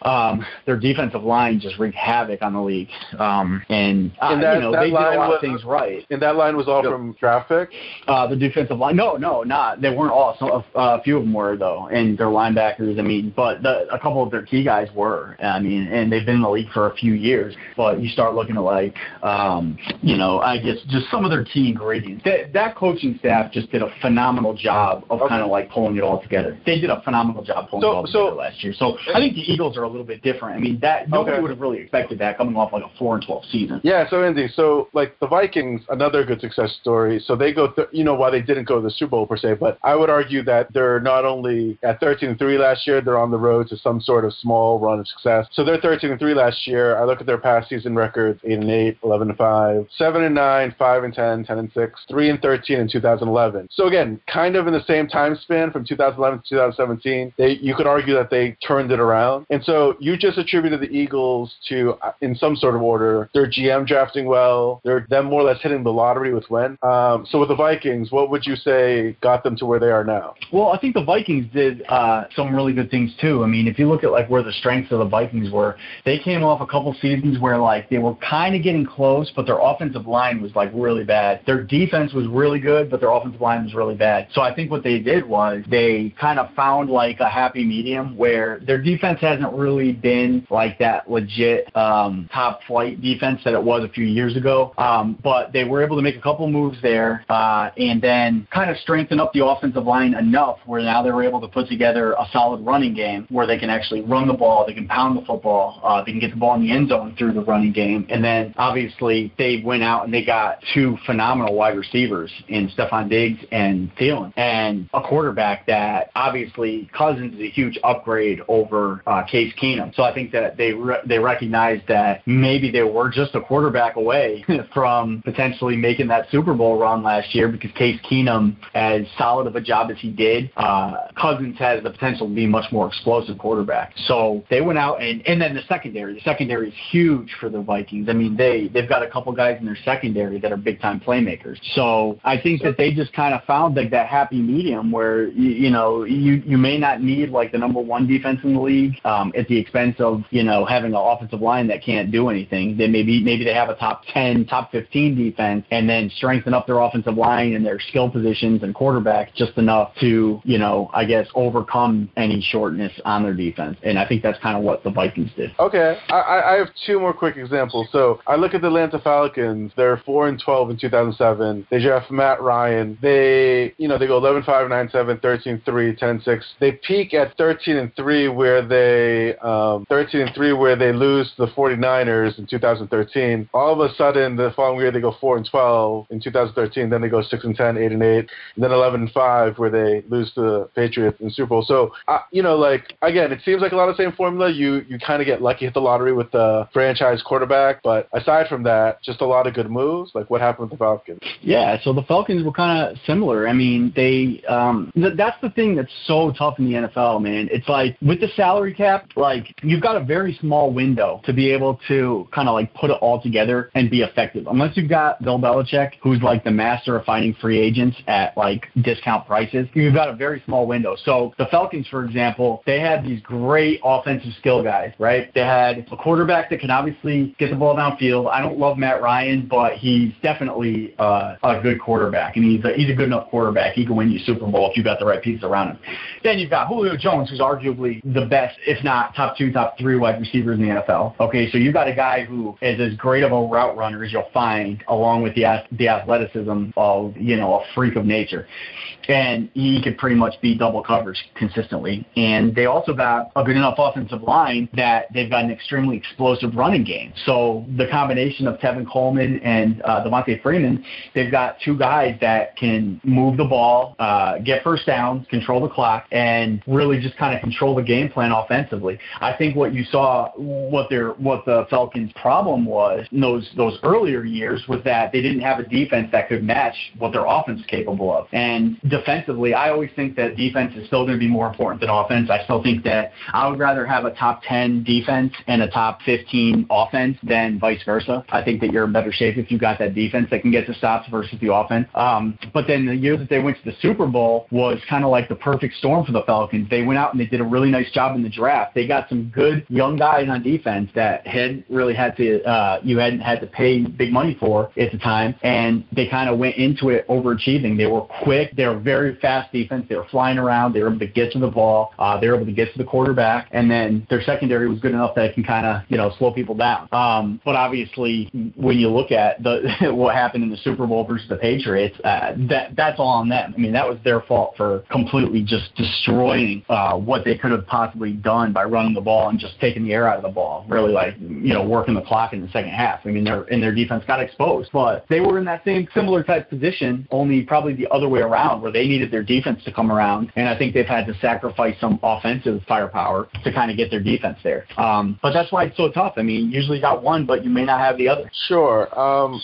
Um, their defensive line just wreaked havoc on the league, um, and, uh, And that- you know they did a lot was- of things right. And that line was all Yep. from traffic? Uh, the defensive line. No, no, not. They weren't all. Some, uh, a few of them were though, and their linebackers. I mean, but the, a couple of their key guys were. I mean, and they've been in the league for a few years. But you start looking at like, um, you know, I guess just some of their key ingredients. That that coaching staff just did a phenomenal job of Okay. kind of like pulling it all together. They did a phenomenal job pulling So- it all so- together last year. So I think the Eagles are a little bit different. I mean, that nobody Okay. would have really expected that coming off like a four and twelve season. Yeah, so Indy, so like the Vikings, another good success story. So they go, th- you know, why they didn't go to the Super Bowl per se, but I would argue that they're not only at 13 and 3 last year, they're on the road to some sort of small run of success. So they're 13 and 3 last year. I look at their past season records 8 and 8, 11 and 5, 7 and 9, 5 and 10, 10 and 6, 3 and 13 in 2011. So again, kind of in the same time span from 2011 to 2017, they you could argue that they turned it around. And so you just attributed the Eagles to, uh, in some sort of order, their GM drafting well, they're them more or less hitting the lottery with Wentz. Um, so with the Vikings, what would you say got them to where they are now? Well, I think the Vikings did uh, some really good things too. I mean, if you look at like where the strengths of the Vikings were, they came off a couple seasons where like they were kind of getting close, but their offensive line was like really bad. Their defense was really good, but their offensive line was really bad. So I think what they did was they kind of found like a happy medium where their defense hasn't really been like that legit um, top flight defense that it was a few years ago. Um, but they were able to make a couple moves there uh, and then kind of strengthen up the offensive line enough where now they were able to put together a solid running game where they can actually run the ball, they can pound the football, uh, they can get the ball in the end zone through the running game. And then obviously they went out and they got two phenomenal wide receivers in Stefon Diggs and Thielen and a quarterback that obviously Cousins is a huge upgrade over uh, Case Keenum. So I think that they re- they recognized that maybe they were just a quarterback away from potentially making that Super Bowl run last year because Case Keenum, as solid of a job as he did, uh, Cousins has the potential to be a much more explosive quarterback. So they went out and and then the secondary, the secondary is huge for the Vikings. I mean they they've got a couple guys in their secondary that are big time playmakers. So I think that they just kind of found like that happy medium where you, you know you you may not need like the number one defense in the league um, at the expense of you know having an offensive line that can't do anything. They maybe maybe they have a top ten, top fifteen defense, and then strengthen up their offensive line and their skill positions and quarterback just enough to you know I guess overcome any shortness on their defense. And I think that's kind of what the Vikings did. Okay, I, I have two more quick examples. So I look at the Atlanta Falcons. They're four and twelve in 2007. They draft Matt Ryan. They, you know, they go 11 5 9 7 13 3 10 6. They peak at 13 and 3, where they um, 13 and 3 where they lose the 49ers in 2013. All of a sudden, the following year they go 4 and 12 in 2013. Then they go 6 and 10, 8 and 8, and then 11 and 5 where they lose to the Patriots in Super Bowl. So, you know, like again, it seems like a lot of the same formula. You you kind of get lucky, hit the lottery with the franchise quarterback, but aside from that, just a lot of good moves. Like what happened with the Falcons? Yeah, so the Falcons were kind of similar. I mean, they um, th- that's the thing that's so tough in the NFL, man. It's like with the salary cap, like you've got a very small window to be able to kind of like put it all together and be effective. Unless you've got Bill Belichick, who's like the master of finding free agents at like discount prices, you've got a very small window. So the Falcons, for example, they had these great offensive skill guys, right? They had a quarterback that can obviously get the ball downfield. I don't love Matt Ryan, but he's definitely uh, a good quarterback. and he's a, he's a good enough quarterback. He can win you Super Bowl if you've got the right pieces around him. Then you've got Julio Jones, who's arguably the best, if not top two, top three wide receivers in the NFL. Okay, so you've got a guy who is as great of a route runner as you'll find, along with the the athleticism of you know a freak of nature and he could pretty much be double coverage consistently. And they also got a good enough offensive line that they've got an extremely explosive running game. So the combination of Tevin Coleman and uh, Devonta Freeman, they've got two guys that can move the ball, uh, get first downs, control the clock, and really just kind of control the game plan offensively. I think what you saw, what their what the Falcons' problem was in those those earlier years was that they didn't have a defense that could match what their offense is capable of. And defensively, I always think that defense is still going to be more important than offense. I still think that I would rather have a top 10 defense and a top 15 offense than vice versa. I think that you're in better shape if you got that defense that can get the stops versus the offense. Um, but then the year that they went to the Super Bowl was kind of like the perfect storm for the Falcons. They went out and they did a really nice job in the draft. They got some good young guys on defense that hadn't really had to, uh, you hadn't had to pay big money for at the time. And they kind of went into it overachieving. They were quick. They were very fast defense. They were flying around. They were able to get to the ball. Uh, they were able to get to the quarterback. And then their secondary was good enough that it can kind of, you know, slow people down. Um, but obviously, when you look at the what happened in the Super Bowl versus the Patriots, uh, that that's all on them. I mean, that was their fault for completely just destroying uh, what they could have possibly done by running the ball and just taking the air out of the ball. Really, like you know, working the clock in the second half. I mean, their and their defense got exposed, but they were in that same similar type position, only probably the other way around, where they needed their defense to come around, and I think they've had to sacrifice some offensive firepower to kind of get their defense there. Um, but that's why it's so tough. I mean, usually you got one, but you may not have the other. Sure. Um,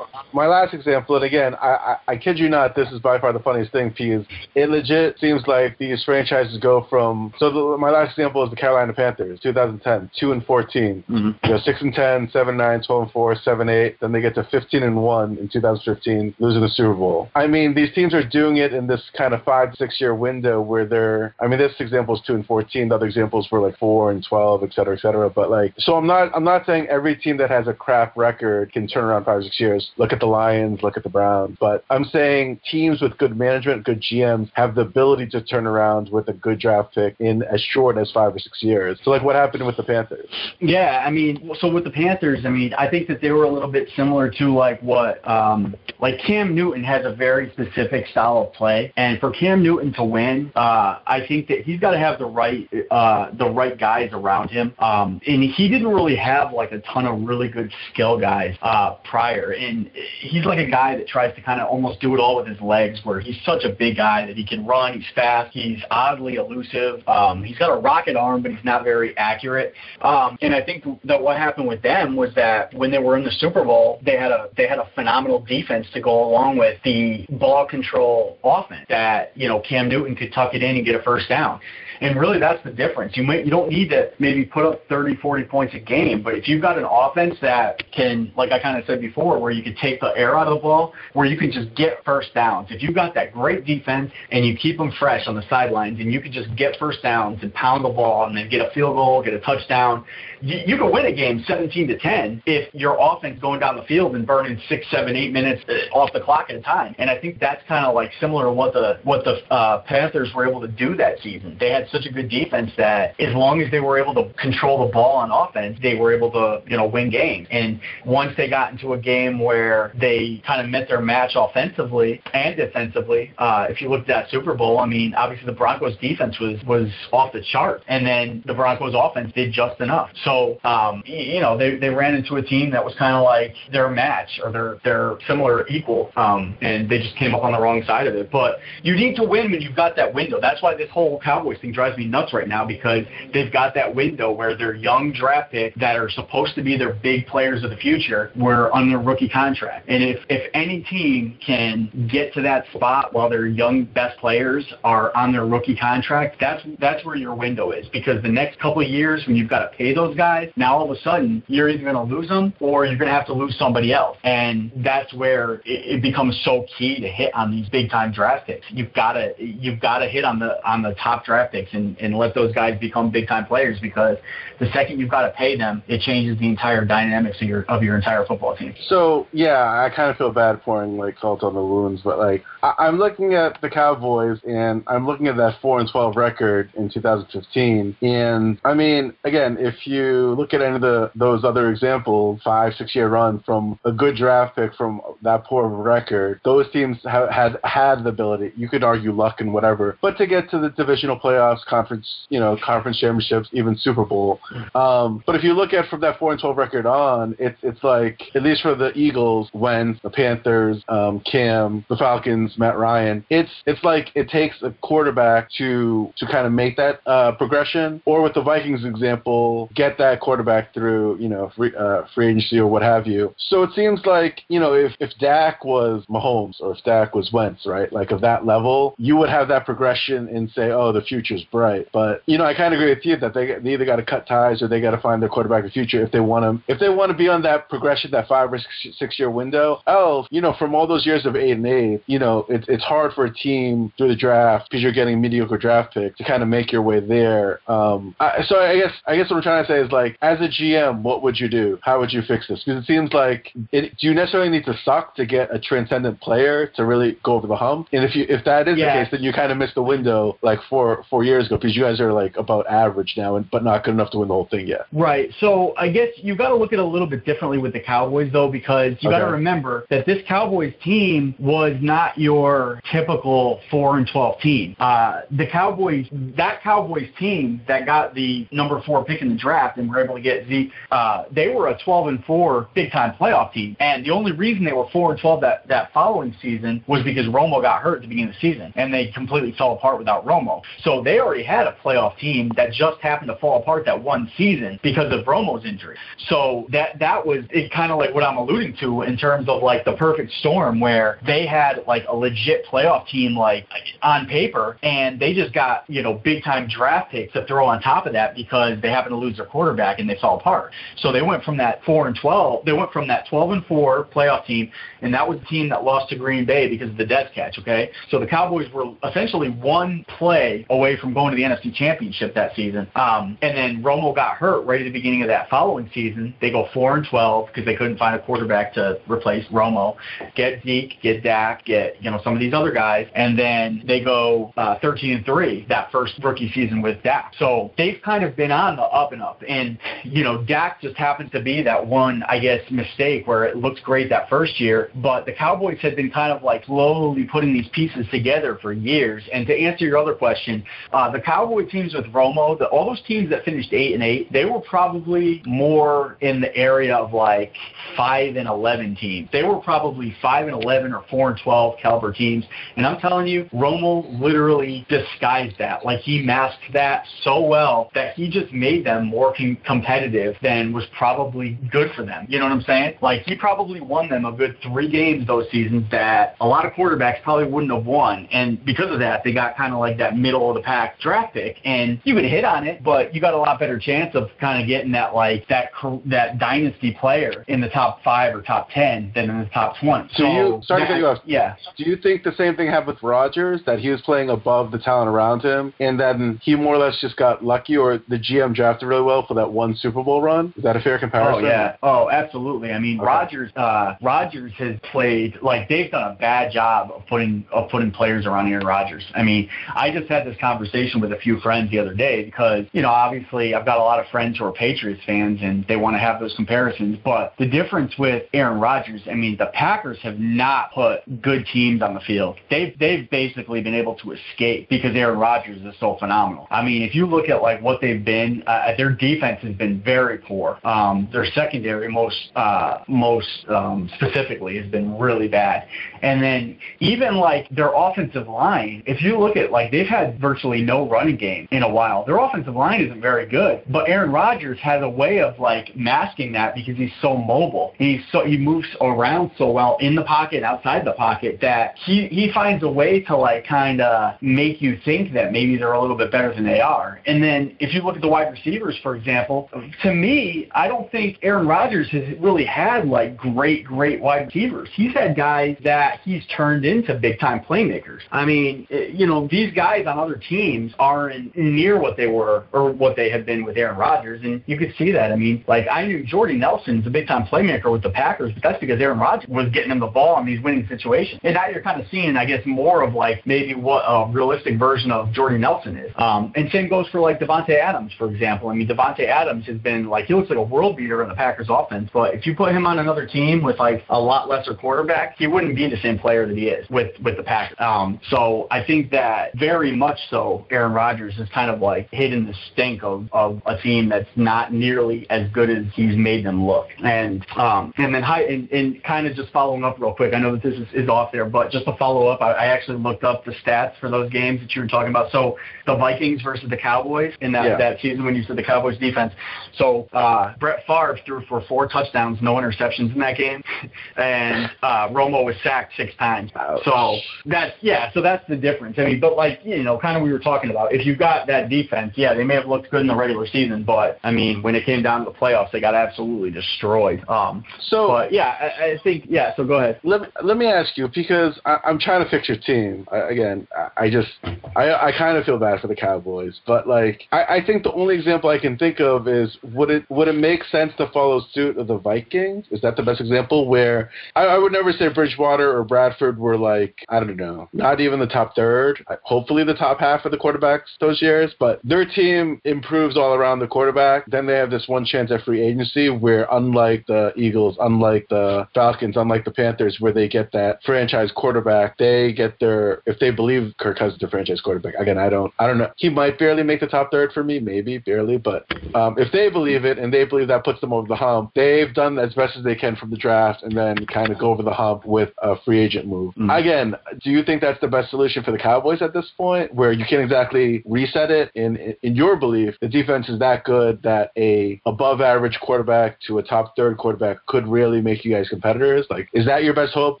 my last example, and again, I, I, I kid you not, this is by far the funniest thing, because it legit seems like these franchises go from. So the, my last example is the Carolina Panthers, 2010, 2 and 14. Mm-hmm. You know, 6 and 10, 7 9, 12 and 4, 7 8. Then they get to 15 and 1 in 2015, losing the Super Bowl. I mean, these teams are doing it in this kind of five, six year window where they're. I mean, this example is 2 and 14. The other examples were like 4 and 12, et cetera, et cetera. But like, so I'm not. I'm not saying every team that has a crap record can turn around five six years. Look at the Lions, look at the Browns. But I'm saying teams with good management, good GMs have the ability to turn around with a good draft pick in as short as five or six years. So like what happened with the Panthers? Yeah, I mean, so with the Panthers, I mean, I think that they were a little bit similar to like what, um, like Cam Newton has a very specific style of play, and for Cam Newton to win, uh, I think that he's got to have the right, uh, the right guys around him. Um, and he didn't really have like a ton of really good skill guys uh, prior, and he's like a guy that tries to kind of almost do it all with his legs, where he's such a big guy that he can run, he's fast, he's oddly elusive, um, he's got a rocket arm, but he's not very accurate. Um, and I think that what happened with them was that when they were in the Super Bowl, they had a they had a phenomenal defense to go along with the ball control offense that you know Cam Newton could tuck it in and get a first down. And really, that's the difference. You might you don't need to maybe put up 30, 40 points a game, but if you've got an offense that can, like I kind of said before, where you can take the air out of the ball, where you can just get first downs. If you've got that great defense and you keep them fresh on the sidelines, and you can just get first downs and pound the ball and then get a field goal, get a touchdown, you, you can win a game 17 to 10 if your offense going down the field and burning six, seven, eight minutes uh, off the clock at a time. And I think that's kind of like similar to what the what the uh, Panthers were able to do that season. They had such a good defense that as long as they were able to control the ball on offense, they were able to you know win games. And once they got into a game where they kind of met their match offensively and defensively, uh, if you looked at that Super Bowl, I mean, obviously the Broncos defense was was off the chart, and then the Broncos offense did just enough. So, um, you know, they, they ran into a team that was kind of like their match or their, their similar equal, um, and they just came up on the wrong side of it. But you need to win when you've got that window. That's why this whole Cowboys thing drives me nuts right now because they've got that window where their young draft picks that are supposed to be their big players of the future were on their rookie contract. And if, if any team can get to that spot while their young best players are on their rookie contract, that's that's where your window is. Because the next couple of years when you've got to pay those guys, now all of a sudden you're either going to lose them or you're going to have to lose somebody else. And that's where it, it becomes so key to hit on these big time draft picks. You've got to you've got to hit on the on the top draft picks and, and let those guys become big time players because the second you've got to pay them, it changes the entire dynamics of your of your entire football team. So yeah, I kind of feel bad pouring like salt on the wounds, but like I, I'm looking at the Cowboys and I'm looking at that four and twelve record in 2015, and I mean, again, if you look at any of the those other examples, five six year run from a good draft pick from that poor record, those teams have had had the ability. You could argue luck and whatever, but to get to the divisional playoffs, conference, you know, conference championships, even Super Bowl. Um, but if you look at from that four and twelve record on, it's it's like at least for the Eagles, Wentz the Panthers, um, Cam, the Falcons, Matt Ryan, it's it's like it takes a quarterback to to kind of make that uh, progression, or with the Vikings example, get that quarterback through you know free, uh, free agency or what have you. So it seems like you know if if Dak was Mahomes or if Dak was Wentz, right, like of that level, you would have that progression and say, oh, the future's bright. But you know, I kind of agree with you that they, they either got to cut ties or they got to find their quarterback of the future if they want to if they want to be on that progression, that five or six, six year window. Oh, you know, from all those years of eight and eight, you know, it's it's hard for a team through the draft because you're getting mediocre draft picks to kind of make your way there. Um, I, so I guess I guess what I'm trying to say is like, as a GM, what would you do? How would you fix this? Because it seems like it, do you necessarily need to suck to get a transcendent player to really go over the hump? And if you if that is Yeah. the case, then you kind of missed the window like four four years ago because you guys are like about average now, and but not good enough to win the whole thing yet. Right. So I guess you've got to look at it a little bit differently with the Cowboys, though, because you got to remember that this Cowboys team was not your typical four and twelve team. Uh, the Cowboys, that Cowboys team that got the number four pick in the draft and were able to get Zeke, uh, they were a twelve and four big time playoff team, and the only reason they were four and twelve that that following season was because Romo got hurt at the beginning of the season, and they completely fell apart without Romo. So they already had a playoff team that just happened to fall apart that one season because of Romo's injury. So that that was it kind of like what I'm alluding to in terms of like the perfect storm where they had like a legit playoff team like on paper and they just got, you know, big time draft picks to throw on top of that because they happened to lose their quarterback and they fell apart. So they went from that 4 and 12, they went from that 12 and 4 playoff team and that was the team that lost to Green Bay because of the death catch, okay? So the Cowboys were essentially one play away from going to the NFC Championship that season. Um, and then Romo got hurt right at the beginning of that following season. They go 4 and 12 because they couldn't find a quarterback to replace Romo. Get Zeke, get Dak, get, you know, some of these other guys. And then they go uh, 13 and 3 that first rookie season with Dak. So they've kind of been on the up and up. And, you know, Dak just happens to be that one, I guess, mistake where it looks great that first year, but the Cowboys had been kind of like slowly putting these pieces together for years. And to answer your other question, uh, the Cowboy teams with Romo, the, all those teams that finished eight and eight, they were probably more in the area of like five and eleven teams. They were probably five and eleven or four and twelve caliber teams. And I'm telling you, Romo literally disguised that. Like he masked that so well that he just made them more com- competitive than was probably good for them. You know what I'm saying? Like he probably won them a good three games those seasons that a lot of quarterbacks probably wouldn't have won. And because of that, they got kind of like that middle of the pack draft pick. And you could hit on it, but you got a lot better chance of kind of getting that like that cr- that dynasty player in the top five or top ten than in the top twenty. So you- sorry to cut you off. Yeah. Do you think the same thing happened with Rodgers, that he was playing above the talent around him, and then he more or less just got lucky, or the GM drafted really well for that one Super Bowl run? Is that a fair comparison? Oh yeah. Oh, absolutely. I mean, Okay. Rodgers. Uh, Rodgers has played like they've done a bad job of putting of putting players around Aaron Rodgers. I mean, I just had this conversation with a few friends the other day because you know obviously I've got a lot of friends who are Patriots fans and they want to have those comparisons. But the difference with Aaron Rodgers, I mean, the Packers have not put good teams on the field. They've they've basically been able to escape because Aaron Rodgers is so phenomenal. I mean, if you look at at like what they've been, uh, their defense has been very poor. Um, their secondary, most uh, most um, specifically, has been really bad. And then even like their offensive line, if you look at like they've had virtually no running game in a while. Their offensive line isn't very good, but Aaron Rodgers has a way of like masking that because he's so mobile. He's so he moves around so well in the pocket and outside the pocket that he he finds a way to like kind of make you think that maybe they're a little bit better than they are. And then if you look at the wide receivers, for example, to me, I don't think Aaron Rodgers has really had like great great wide receivers. He's had guys that he's turned into big time playmakers. I mean, eh, you know, these guys on other teams aren't near what they were or what they had been with Aaron Rodgers, and you could see that. I mean, like I knew Jordy Nelson's a big time playmaker with the Packers, but that's because Aaron Rodgers was getting him the ball in these winning situations. And now you're kind of seeing, I guess, more of like maybe what a realistic version of Jordy Nelson is. Um, and same goes for like Davante Adams, for example. I mean, Davante Adams has been like he looks like a world beater in the Packers offense, but if you put him on another team with like a lot lesser quarterback, he wouldn't be the same player that he is with with the Packers. Um, so I think that very much so, Aaron Rodgers is kind of like hidden the stink of, of a team that's not nearly as good as he's made them look. And um, and then high and, and kind of just following up real quick. I know that this is, is off there, but just to follow up, I, I actually looked up the stats for those games that you were talking about. So the Vikings versus the Cowboys in that, Yeah. that season when you said the Cowboys defense. So uh, Brett Favre threw for four touchdowns, no interceptions in that game, and uh, Romo was sacked six times. Ouch. So that's yeah. So that's the difference. I mean, but like you know, kind of we were talking about. If you got that defense, yeah, they may have looked good in the regular season, but I mean, when it came down to the playoffs, they got absolutely destroyed. Um, So but yeah, I, I think yeah. So go ahead. let me, let me ask you because I, I'm trying to fix your team. I, again, I, I just I I kind of feel bad for the Cowboys, but like I, I think the only example I can think of is would it would it make sense to follow suit of the Vikings? Is that the best example where I, I would never say Bridgewater or Bradford were like I don't know, not even the top third. Hopefully the top half of the quarterbacks those years, but their team improves all around the quarterback. Then they have this one chance at free agency where unlike the Eagles, unlike the Falcons, unlike the Panthers, where they get that franchise quarterback, they get their if they believe Kirk Cousins is a franchise quarterback. Again, I don't I don't know. He might barely make the top third for me, maybe barely, but um, if they believe it and they believe that puts them over the hump, they've done as best as they can from the draft and then kind of go over the hump with a free agent move. Mhm. Again, do you think that's the best solution for the Cowboys at this point, where you can't exactly reset it? In in your belief, the defense is that good that a above average quarterback to a top third quarterback could really make you guys competitors. Like, is that your best hope?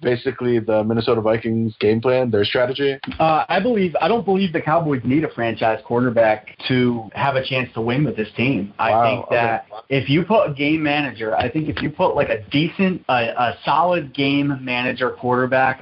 Basically, the Minnesota Vikings game plan, their strategy. Uh, I believe I don't believe the Cowboys need a franchise quarterback to have a chance to win with this team. I Wow, think that if you put a game manager, I think if you put like a decent, a, a solid game manager quarterback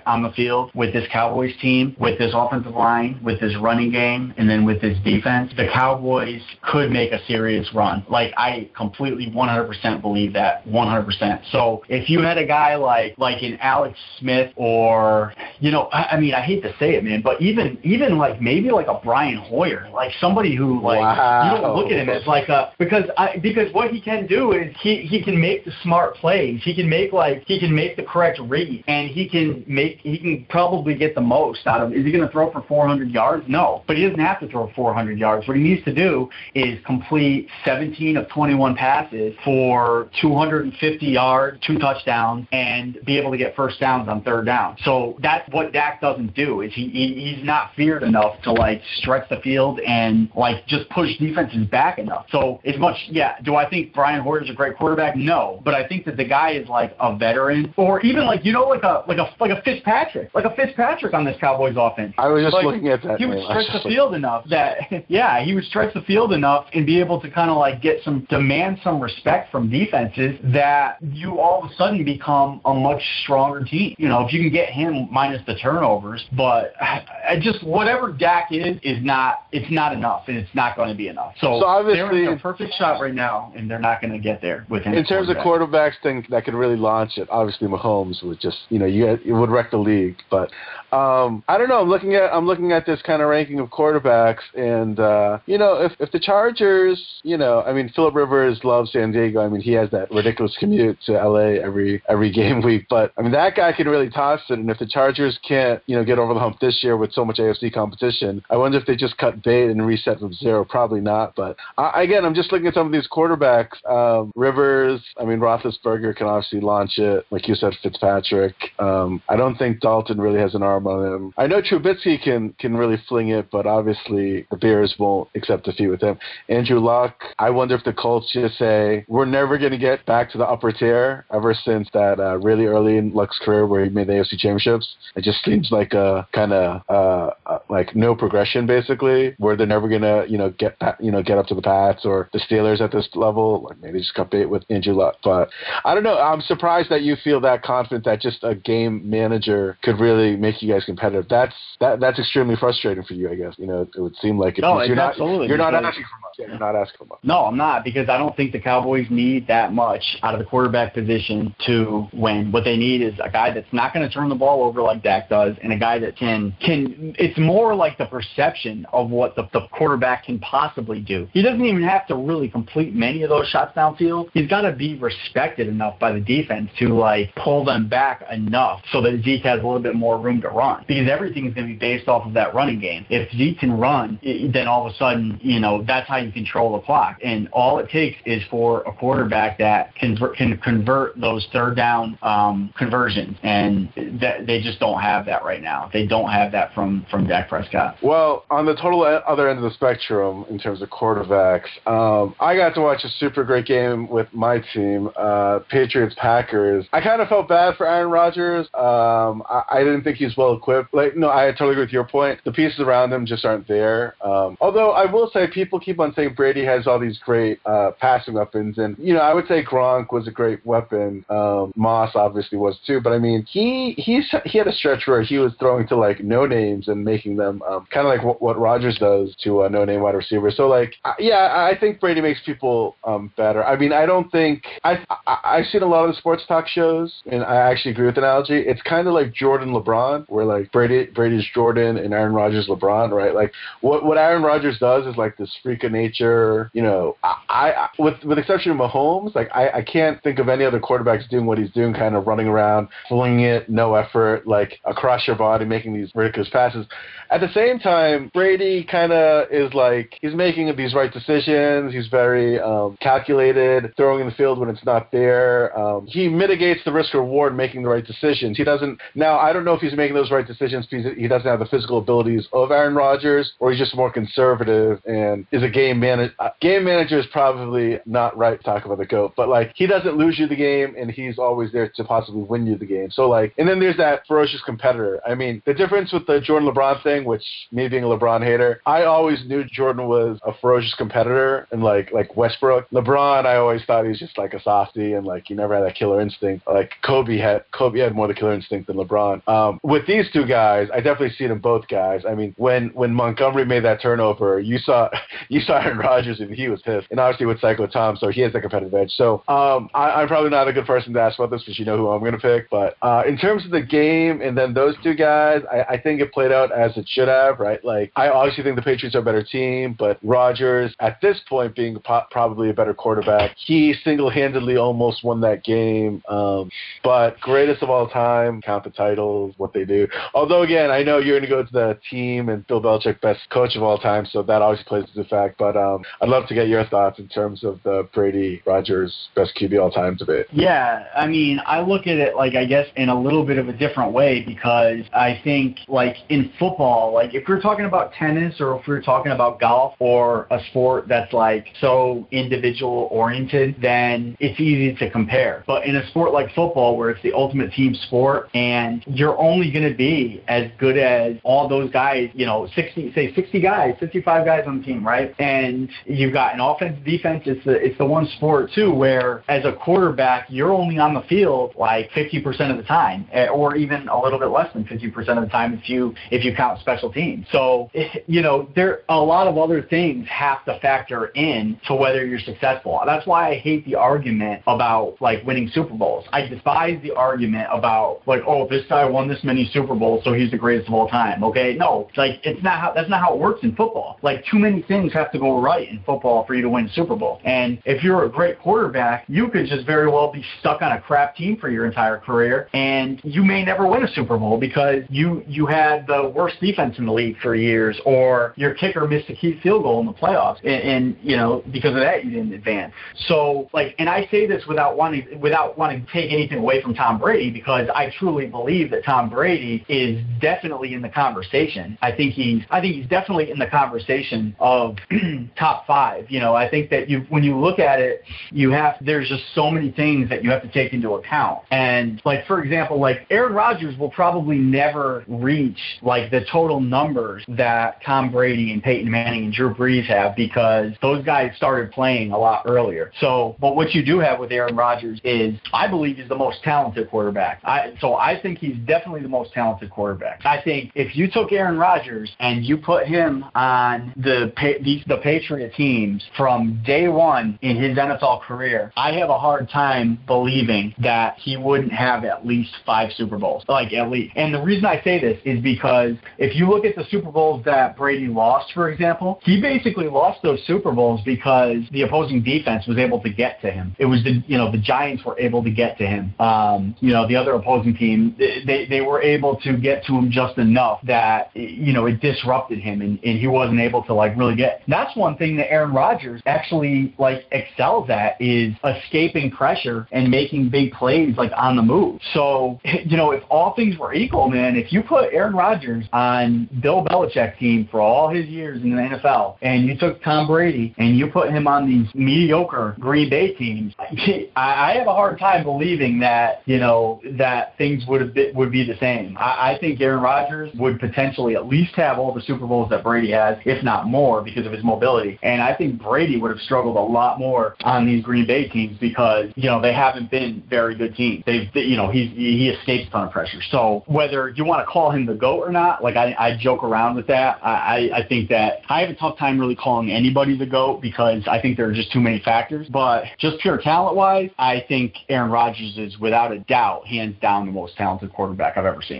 on the field with this Cowboys team, with this offensive line, with this running game, and then with this defense, the Cowboys could make a serious run. Like I completely 100% believe that 100%. So if you had a guy like like an Alex Smith or you know, I, I mean, I hate to say it, man, but even even like maybe like a Brian Hoyer, like somebody who like you don't look at him as like a because I because what he can do is he he can make the smart plays. He can make like he can make the correct read, and he can make he can probably get the most out of. Is he going to throw for 400 yards? No, but he doesn't have to throw 400 yards. What he needs to do is complete 17 of 21 passes for 250 yards, two touchdowns, and be able to get first downs on third down. So that's what Dak doesn't do. Is he, he he's not feared enough to like stretch the field and like just push defenses back enough. So as much yeah, do I think Brian Hoyer is a great quarterback? No, but I think that the guy is like a veteran, or even like you know like a like a like a Fitzpatrick, like a Fitzpatrick on this Cowboys offense. I was just Like, looking at that. He would stretch the field enough that, yeah, he would stretch the field enough and be able to kind of like get some, demand some respect from defenses that you all of a sudden become a much stronger team. You know, if you can get him minus the turnovers, but I, just, whatever Dak is, is not, it's not enough and it's not going to be enough. So, So obviously- they're in a perfect shot right now and they're not going to get there with him. in terms of quarterbacks thing that could really launch it, obviously Mahomes would just you know you it would wreck the league. But um, I don't know. I'm looking at I'm looking at this kind of ranking of quarterbacks, and uh, you know if if the Chargers, you know, I mean Philip Rivers loves San Diego. I mean he has that ridiculous commute to LA every every game week. But I mean that guy can really toss it. And if the Chargers can't you know get over the hump this year with so much AFC competition, I wonder if they just cut bait and reset from zero probably not. But I, again, I'm just looking at some of these quarterbacks. Um, Rivers, I mean, Roethlisberger can obviously launch it. Like you said, Fitzpatrick. Um, I don't think Dalton really has an arm on him. I know Trubisky can can really fling it, but obviously the Bears won't accept defeat with him. Andrew Luck. I wonder if the Colts just say we're never going to get back to the upper tier ever since that uh, really early in Luck's career where he made the AFC Championships. It just seems like a kind of uh, uh, like no progression basically, where they're never going to you know get you know get up to the Pats or the Steelers at this level. Like maybe just cut bait with Andrew Luck, but I don't know. I'm surprised that you feel that confident that just a game manager could really make you guys competitive. That's that that's extremely frustrating for you, I guess. You know, it would seem like it. No, you're not absolutely. you're not asking for much. Yeah, you're not asking for much. No, I'm not because I don't think the Cowboys need that much out of the quarterback position to win. What they need is a guy that's not going to turn the ball over like Dak does, and a guy that can can. It's more like the perception of what the, the quarterback can possibly do. He doesn't even have to really complete many of those shots downfield. He's got to be respected enough by the defense to like pull them back enough so that Zeke has a little bit more room to run because everything is going to be based off of that running game. If Zeke can run, then all of a sudden, you know, that's how you control the clock. And all it takes is for a quarterback that can can convert those third down um, conversions, and that they just don't have that right now. They don't have that from from Dak Prescott. Well, on the total other end of the spectrum, in terms of quarterbacks, um, I got to watch a super great game with my team, uh, Patriots Packers. I kind of felt bad for Aaron Rodgers. Um, I, I, didn't think he's well equipped. Like, no, I totally agree with your point. The pieces around him just aren't there. Um, although I will say, people keep on saying Brady has all these great uh, passing weapons, and you know, I would say Gronk was a great weapon. Um, Moss obviously was too, but I mean, he he's he had a stretch where he was throwing to like no names and making them um, kind of like what, what Rodgers does to a no name wide receiver. So like, yeah, I think Brady makes people um, better. I mean, I don't think I, I I've seen a lot of the sports talk shows, and I actually agree with the analogy. It's kind of like Jordan LeBron, where like Brady Brady's Jordan and Aaron Rodgers LeBron, right? Like what what Aaron Rodgers does is like this freak of nature. You know, I, I with with exception of Mahomes, like I, I can't think of any other quarterbacks doing what he's doing, kind of running around, flinging it, no effort, like across your body, making these ridiculous passes. At the same time, Brady kind of is like he's making these right decisions. He's very um, calculated, throwing in the field when it's not there. Um, he mitigates the risk reward, making the right decisions. He doesn't now. I don't know if he's making those right decisions because he doesn't have the physical abilities of Aaron Rodgers, or he's just more conservative and is a game manager. Uh, game manager is probably not right to talk about the goat, but like he doesn't lose you the game, and he's always there to possibly win you the game. So like, and then there's that ferocious competitor. I mean, the difference with the Jordan LeBron thing, which me being a LeBron hater, I always knew Jordan was a ferocious competitor, and like like Westbrook. LeBron, I always thought he was just like a softy, and like he never had that killer instinct. Like Kobe had Kobe had more the killer instinct than LeBron. Um, with these two guys, I definitely see them both guys. I mean, when when Montgomery made that turnover, you saw you saw Aaron Rodgers and he was pissed, and obviously with Psycho Tom, so he has that competitive edge. So um, I, am probably not a good person to ask about this because you know who I'm going to pick. But uh, in terms of the game and then those two guys, I, I think it played out as it should have, right? Like I obviously think the Patriots are a better team, but Rodgers at this point being po- probably a better quarterback, he single-handedly almost won that game. Um, but greatest of all time, count the titles, what they do. Although again, I know you're going to go to the team and Bill Belichick best coach of all time, so that obviously plays into fact. But um, I'd love to get your thoughts in terms of the Brady Rogers best QB all time debate. Yeah, I mean, I look at it like I guess in a little bit of a different way because I think like in football, like if we're talking about tennis or if we're talking about golf or a sport that's like so individual oriented, then it's easy to compare. But in a sport like football where it's the ultimate team sport and you're only going to be as good as all those guys, you know, 60 say 60 guys, 55 guys on the team, right? And you've got an offense defense it's the it's the one sport too where as a quarterback you're only on the field like 50% of the time eh, or even a little bit less than 50% of the time if you if you count special teams. So, you know, there a lot of other things have to factor in to whether you're successful. That's why I hate the argument about like winning Super Bowls. I despise the argument about like, oh, this guy won this many Super Bowls, so he's the greatest of all time. Okay, no, like it's not how that's not how it works in football. Like too many things have to go right in football for you to win Super Bowl. And if you're a great quarterback, you could just very well be stuck on a crap team for your entire career, and you may never win a Super Bowl because you you had the worst defense in the league for years, or your kicker missed a key field goal in the playoffs, and, and you know because of that you didn't advance. So like, and I say this without wanting without wanting to take anything away from Tom Brady because I truly believe that Tom Brady is definitely in the conversation. I think he's I think he's definitely in the conversation of top five. You know, I think that you when you look at it, you have there's just so many things that you have to take into account. And like for example, like Aaron Rodgers will probably never reach like the total numbers that Tom Brady and Peyton Manning and Drew Brees have because those guys started playing a lot earlier. So, but what you do have with Aaron Rodgers is I believe he's the most talented quarterback. I so I think he's definitely the most talented quarterback. I think if you took Aaron Rodgers and you put him on the the, the Patriot teams from day one in his NFL career, I have a hard time believing that he wouldn't have at least five Super Bowls, like at least. And the reason I say this is because if you look at the Super Bowls that Brady lost, for example, he basically lost those Super Bowls because the opposing defense was able to get to him. It was the you know the Giants were able to get to him. Um, you know the other opposing team they they were able to get to him just enough that you know it disrupted him and, and he wasn't able to like really get. That's one thing that Aaron Rodgers actually like excels at is escaping pressure and making big plays like on the move. So you know if all things were equal, man, if you put Aaron Rodgers on Bill Belichick team for all his years in the NFL and you took Tom Brady and you put him on these mediocre Green Bay teams, I, I have a hard time believing that you know that things would have been, would be the same. I, I think Aaron Rodgers would potentially at least have all the Super Bowls that Brady has, if not more, because of his mobility. And I think Brady would have struggled a lot more on these Green Bay teams because you know they haven't been very good teams. They've you know he's he escapes a ton of pressure. So whether you want to call him the goat or not, like I, I joke around with that. I, I think that I have a tough time really calling anybody the goat because I think there are just too many factors. But just pure talent wise, I think Aaron Rodgers is without a doubt, hands down, the most talented quarterback I've ever seen.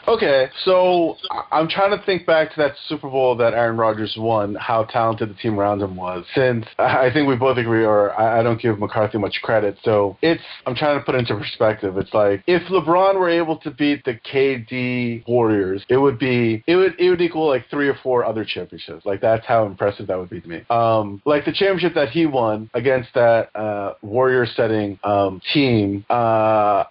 Okay, so I'm trying to think back to that Super Bowl that Aaron Rodgers won, how talented the team around him was. Since I think we both agree, or I don't give McCarthy much credit, so it's I'm trying to put it into perspective. It's like if LeBron were able to beat the KD Warriors, it would be it would it would equal like three or four other championships. Like that's how impressive that would be to me. Um, like the championship that he won against that uh, Warrior setting um, team. Uh,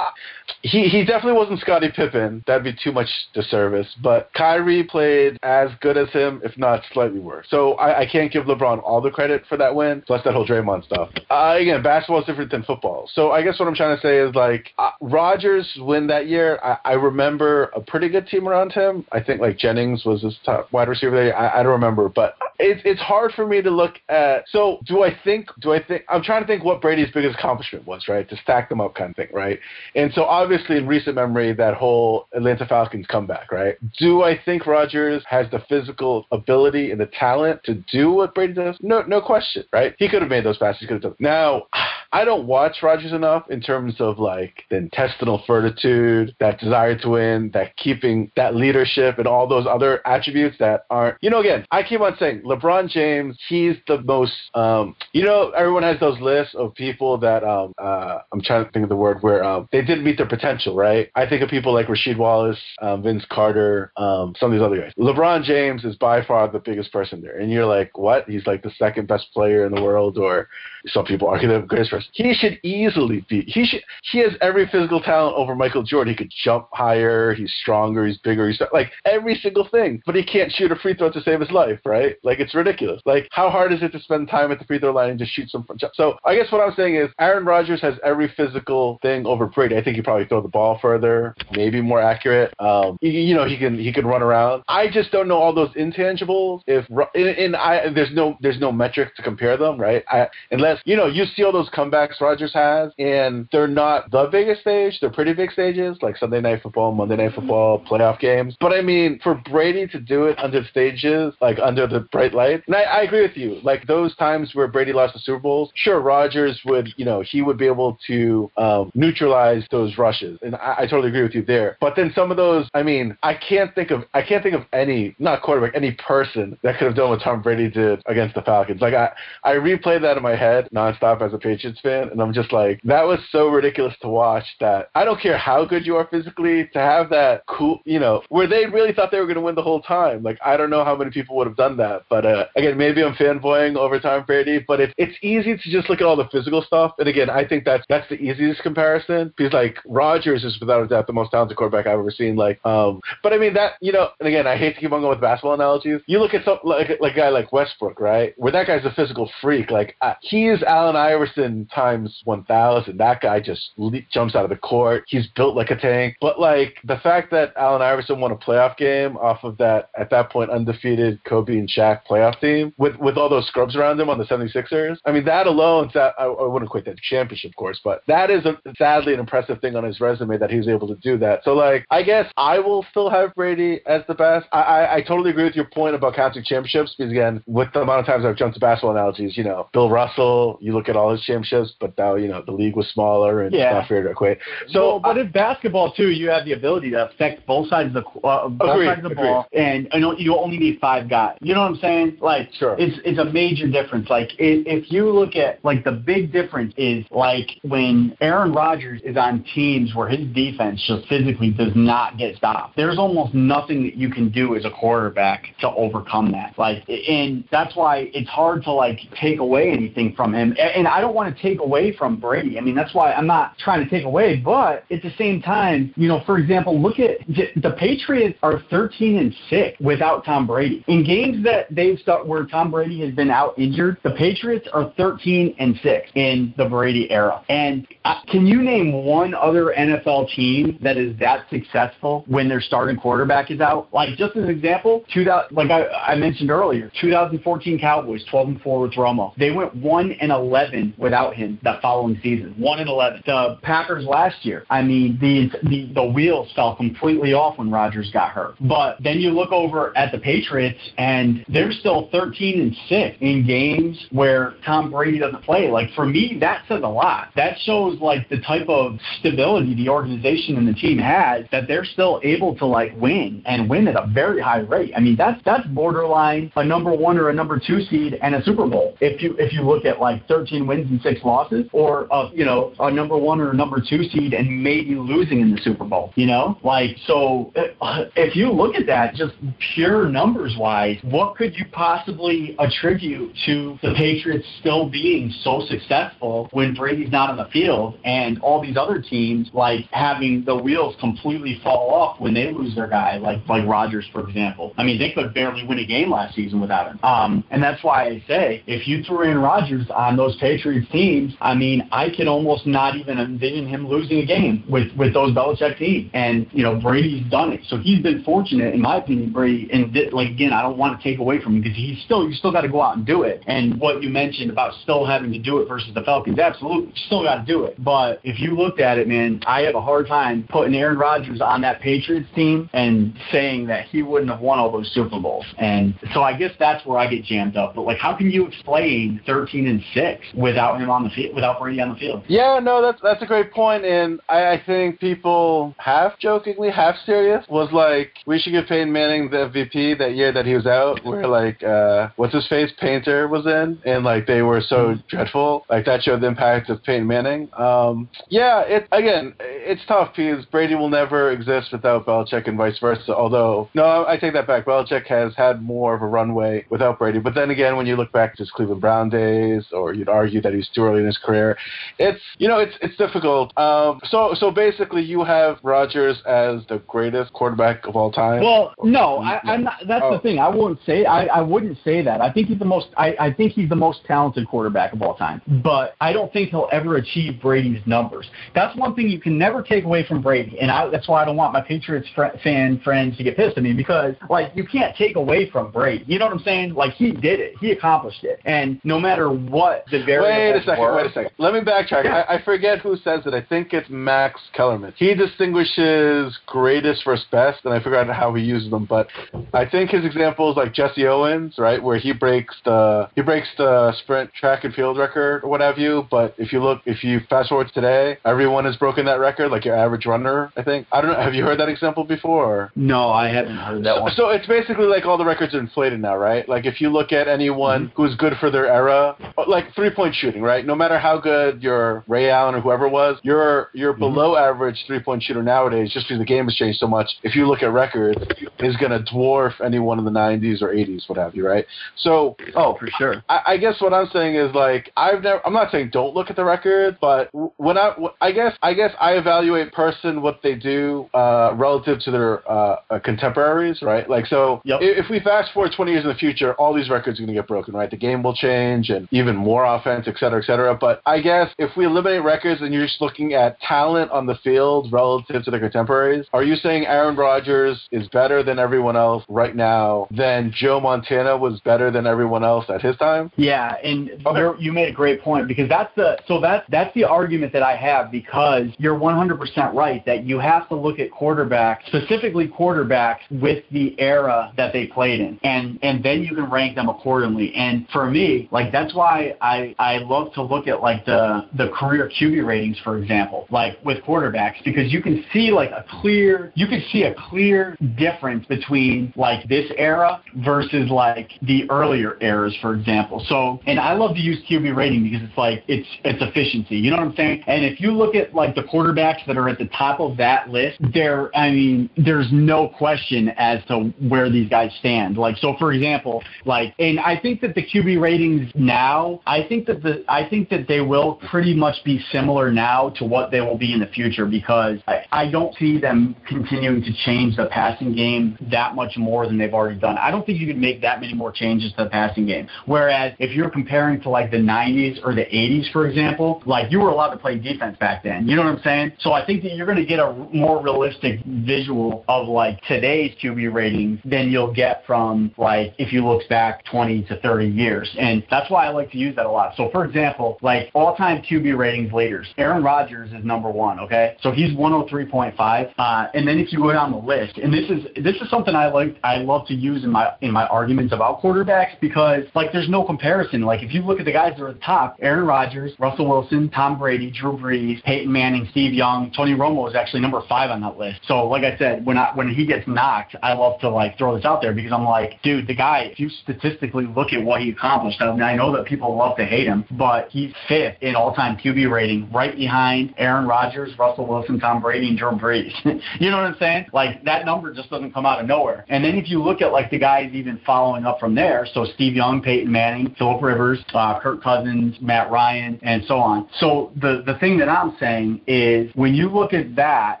he he definitely wasn't Scottie Pippen. That'd be too much disservice. But Kyrie played as good as him, if not slightly worse. So I, I can't give LeBron all the credit for that win. Plus that whole Draymond stuff. Uh, again, basketball is different than football. So I guess what I'm trying to say is like uh, Rodgers win that year. I, I remember a pretty good team around him. I think like Jennings was his top wide receiver there. I, I don't remember, but it's it's hard for me to look at. So do I think? Do I think? I'm trying to think what Brady's biggest accomplishment was, right? To stack them up, kind of thing, right? And so obviously in recent memory, that whole Atlanta Falcons comeback, right? Do I think Rodgers has the physical ability and the talent to do what Brady does? No, no question, right? He could have made those passes. He could have done. Now, I don't watch Rodgers enough in terms of like the intestinal fortitude, that desire to win, that keeping that leadership, and all those other attributes that aren't. You know, again, I keep on saying LeBron James. He's the most. Um, you know, everyone has those lists of people that um, uh, I'm trying to think of the word where um, they didn't meet their potential, right? I think of people like Rasheed Wallace, um, Vince Carter, um, some of these other guys. LeBron James is by far the biggest person there, and you're like, what? He's like the second best player in the world, or some people argue the greatest person. He should easily be. He should. He has every physical talent over Michael Jordan. He could jump higher. He's stronger. He's bigger. He's like every single thing. But he can't shoot a free throw to save his life, right? Like it's ridiculous. Like how hard is it to spend time at the free throw line and just shoot some? So I guess what I'm saying is Aaron Rodgers has every physical thing over Brady. I think he probably throw the ball further, maybe more accurate. Um, you, you know, he can he can run around. I just don't know all those intangibles. If in, in I there's no there's no metric to compare them, right? I, unless you know you see all those comebacks Rodgers has, and they're not the biggest stage. They're pretty big stages, like Sunday Night Football, Monday Night Football, playoff games. But I mean, for Brady to do it under stages, like under the bright light, and I, I agree with you. Like those times where Brady lost the Super Bowls, sure, Rodgers would, you know, he would be able to um, neutralize those rushes, and I, I totally agree with you there. But then some of those, I mean, I can't think of, I can't think of any, not quarterback, any person that could have done what Tom Brady did against the Falcons. Like I, I replay that in my head nonstop as a Patriots fan, and I'm just like, that was so ridiculous to watch that I don't care how good you are physically, to have that cool, you know, where they really thought they were going to win the whole time. Like, I don't know how many people would have done that, but uh, again, maybe I'm fanboying over Tom Brady, but it's it's easy to just look at all the physical stuff, and again, I think that's that's the easiest comparison because like Rodgers is without a doubt the most talented quarterback I've ever seen. Like, um, but I mean that you know, and again, I hate to keep on going with basketball analogies. You look at some like like a guy like Westbrook, right? Where that guy's a physical freak. Like uh, is Allen Iverson times one thousand. That guy just le- jumps out of the court. He's built like a tank. But like the fact that Allen Iverson won a playoff game off of that at that point undefeated Kobe and Shaq playoff team with with all those scrubs around him on the 76ers. I mean that alone, that I, I wouldn't quit that championship, course, but that is a, sadly an impressive thing on his resume that he was able to do that. So like I guess I will still have Brady as the best. I, I, I totally agree with your point about counting championships because again, with the amount of times I've jumped to basketball analogies, you know, Bill Russell, you look at all his championships, but now you know the league was smaller and Yeah. it's not fair to equate. So So, but in basketball too, you have the ability to affect both sides of the uh, both Agreed, sides of the ball, and I know you only need five guys. You know what I'm saying? Like, Sure. it's it's a major difference. Like, if, if you look at like the big difference is like when Aaron Rodgers is on teams where his defense just physically does not get stopped. There's almost nothing that you can do as a quarterback to overcome that. Like, and that's why it's hard to like take away anything from him. A- And I don't want to take away from Brady. I mean, that's why I'm not trying to take away. But at the same time, you know, for example, look at the Patriots are 13 and six without Tom Brady. In games that they've start where Tom Brady has been out injured, the Patriots are 13 and six in the Brady era. And uh, can you name one other NFL team that is that successful when their starting quarterback is out? Like just as an example, 2000, like I, I mentioned earlier, 2014 Cowboys 12 and 4 with Romo. They went 1 and 11 without him that following season. 1 and 11. The Packers last year, I mean, the the the wheels fell completely off when Rodgers got hurt. But then you look over at the Patriots and they're still 13 and 6 in games where Tom Brady doesn't play. Like for me, that says a lot. That shows like the type of stability the organization and the team has that they're still able to like win and win at a very high rate. I mean, that's that's borderline a number one or a number two seed and a Super Bowl. If you if you look at like 13 wins and six losses, or a, you know a number one or a number two seed and maybe losing in the Super Bowl. You know, like so uh, if you look at that just pure numbers wise, what could you possibly attribute to the Patriots still being so successful when Brady's not on the field and all these other teams like having the wheels completely fall off when they lose their guy, like like Rodgers for example. I mean, they could barely win a game last season without him. Um, and that's why I say if you threw in Rodgers on those Patriots teams, I mean, I can almost not even envision him losing a game with with those Belichick teams. And you know, Brady's done it, so he's been fortunate, in my opinion. Brady, and thi- like again, I don't want to take away from him because he's still you still got to go out and do it. And what you mentioned about still having to do it versus the Falcons, absolutely, still got to do it. But if you looked at it, man, I have a hard time putting Aaron Rodgers on that Patriots team and saying that he wouldn't have won all those Super Bowls. And so I guess that's where I get jammed up. But like, how can you explain 13 and six without him on the field, without Brady on the field? Yeah, no, that's that's a great point, and I, I think people half jokingly, half serious was like we should give Peyton Manning the MVP that year that he was out, where like uh, what's his face Painter was in, and like they were so dreadful, like that showed the impact of Peyton Manning. Um, yeah, it again, it's tough because Brady will never exist without Belichick and vice versa. Although no, I take that back. Belichick has had more of a runway without Brady, but then again, when you look back to his Cleveland Brown days, or you'd argue that he's too early in his career, it's you know it's it's difficult. Um, so so basically, you have Rodgers as the greatest quarterback of all time. Well, no, I, I'm not. That's Oh. the thing. I wouldn't say. I, I wouldn't say that. I think he's the most. I, I think he's the most talented quarterback of all time. But I don't think he'll ever achieve Brady's numbers. That's one thing you can never take away from Brady, and I, that's why I don't want my Patriots fr- fan friends to get pissed at me because like you can't take away from Brady. You know what I'm saying? Like he did it. He accomplished it, and no matter what the Wait a second. were, Wait a second. Let me backtrack. Yeah. I, I forget who says it. I think it's Max Kellerman. He distinguishes greatest versus best, and I forgot how he uses them. But I think his example is like Jesse Owens, right, where he breaks the he breaks the sprint track and field record or what have you. But if you look, if you fast forward to today, everyone has broken that record. like your average runner. I think I don't know. Have you heard that example before? Or? No, I haven't heard that so, one. so it's basically like all the records are inflated now, right? Like if you look at anyone Mm-hmm. who's good for their era, like three point shooting, right? No matter how good your Ray Allen or whoever was, you're you're Mm-hmm. below average three point shooter nowadays, just because the game has changed so much. If you look at records, is going to dwarf anyone in the 90s or 80s, what have you, right? So oh, for sure. I, I guess what I'm saying is like I've never. I'm not saying don't look at the record, but when I, I guess I guess I evaluate person what they do uh, relative to their uh, uh, contemporaries, right? Like so, Yep. if, if we fast forward 20 years in the future, all these records are going to get broken, right? The game will change and even more offense, et cetera, et cetera. But I guess if we eliminate records and you're just looking at talent on the field relative to their contemporaries, are you saying Aaron Rodgers is better than everyone else right now? Than Joe Montana was better than everyone else at his time? Yeah, and Okay. you're, you made a great point because that's the so that's that's the argument that I have because you're 100% right that you have to look at quarterbacks, specifically quarterbacks with the era that they played in, and and then you can rank them accordingly. And for me, like that's why I I love to look at like the the career QB ratings, for example, like with quarterbacks because you can see like a clear you can see a clear difference between like this era versus like the earlier eras, for example. So, and I love to use QB rating because it's like it's it's efficiency. You know what I'm saying? And if you look at like the quarterbacks that are at the top of that list, there, I mean, there's no question as to where these guys stand. Like, so for example, like, and I think that the QB ratings now, I think that the, I think that they will pretty much be similar now to what they will be in the future because I, I don't see them continuing to change the passing game that much more than they've already done. I don't think you could make that many more changes to the passing game. Whereas if you're comparing to like the 90s or the 80s, for example, like you were allowed to play defense back then. You know what I'm saying? So I think that you're going to get a more realistic visual of like today's QB ratings than you'll get from like if you look back 20 to 30 years. And that's why I like to use that a lot. So for example, like all-time QB ratings leaders, Aaron Rodgers is number one. Okay, so he's 103.5. Uh, and then if you go down the list, and this is this is something I like I love to use in my in my arguments about quarterbacks because like there's no comparison. Like if you look at the guys that are at the top, Aaron Rodgers, Russell Wilson, Tom Brady, Drew Brees, Peyton Manning, Steve Young, Tony Romo is actually number five on that list. So like I said, when I when he gets knocked, I love to like throw this out there because I'm like, dude, the guy, if you statistically look at what he accomplished, I, mean, I know that people love to hate him, but he's fifth in all-time QB rating, right behind Aaron Rodgers, Russell Wilson, Tom Brady, and Drew Brees. you know what I'm saying? Like that number just doesn't come out of nowhere. And then if you look at like the guys even following up from there, so Steve Young, Peyton Manning, Philip Rivers, uh, Kirk Cousins, Matt Ryan, and so on. So the the thing that I'm saying is when you look at that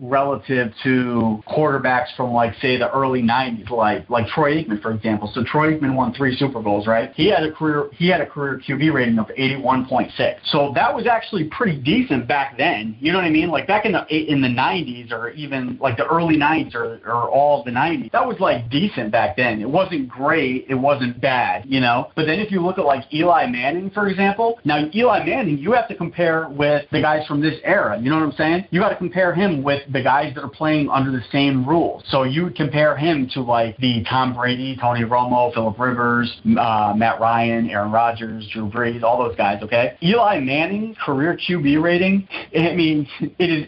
relative to quarterbacks from like say the early 90s, like like Troy Aikman for example. So Troy Aikman won three Super Bowls, right? He had a career he had a career QB rating of 81.6. So that was actually pretty decent back then. You know what I mean? Like back in the in the 90s or even like the early 90s or, or all the 90s, that was like decent back then. It wasn't great, it wasn't bad, you know. But then if you look at like Eli Manning, for example, now Eli Manning, you have to compare with the guys from this era. You know what I'm saying? You got to compare him with the guys that are playing under the same rules. So you would compare him to like the Tom Brady, Tony Romo, Philip Rivers, uh, Matt Ryan, Aaron Rodgers, Drew Brees, all those guys. Okay. Eli Manning's career QB rating, I mean, it is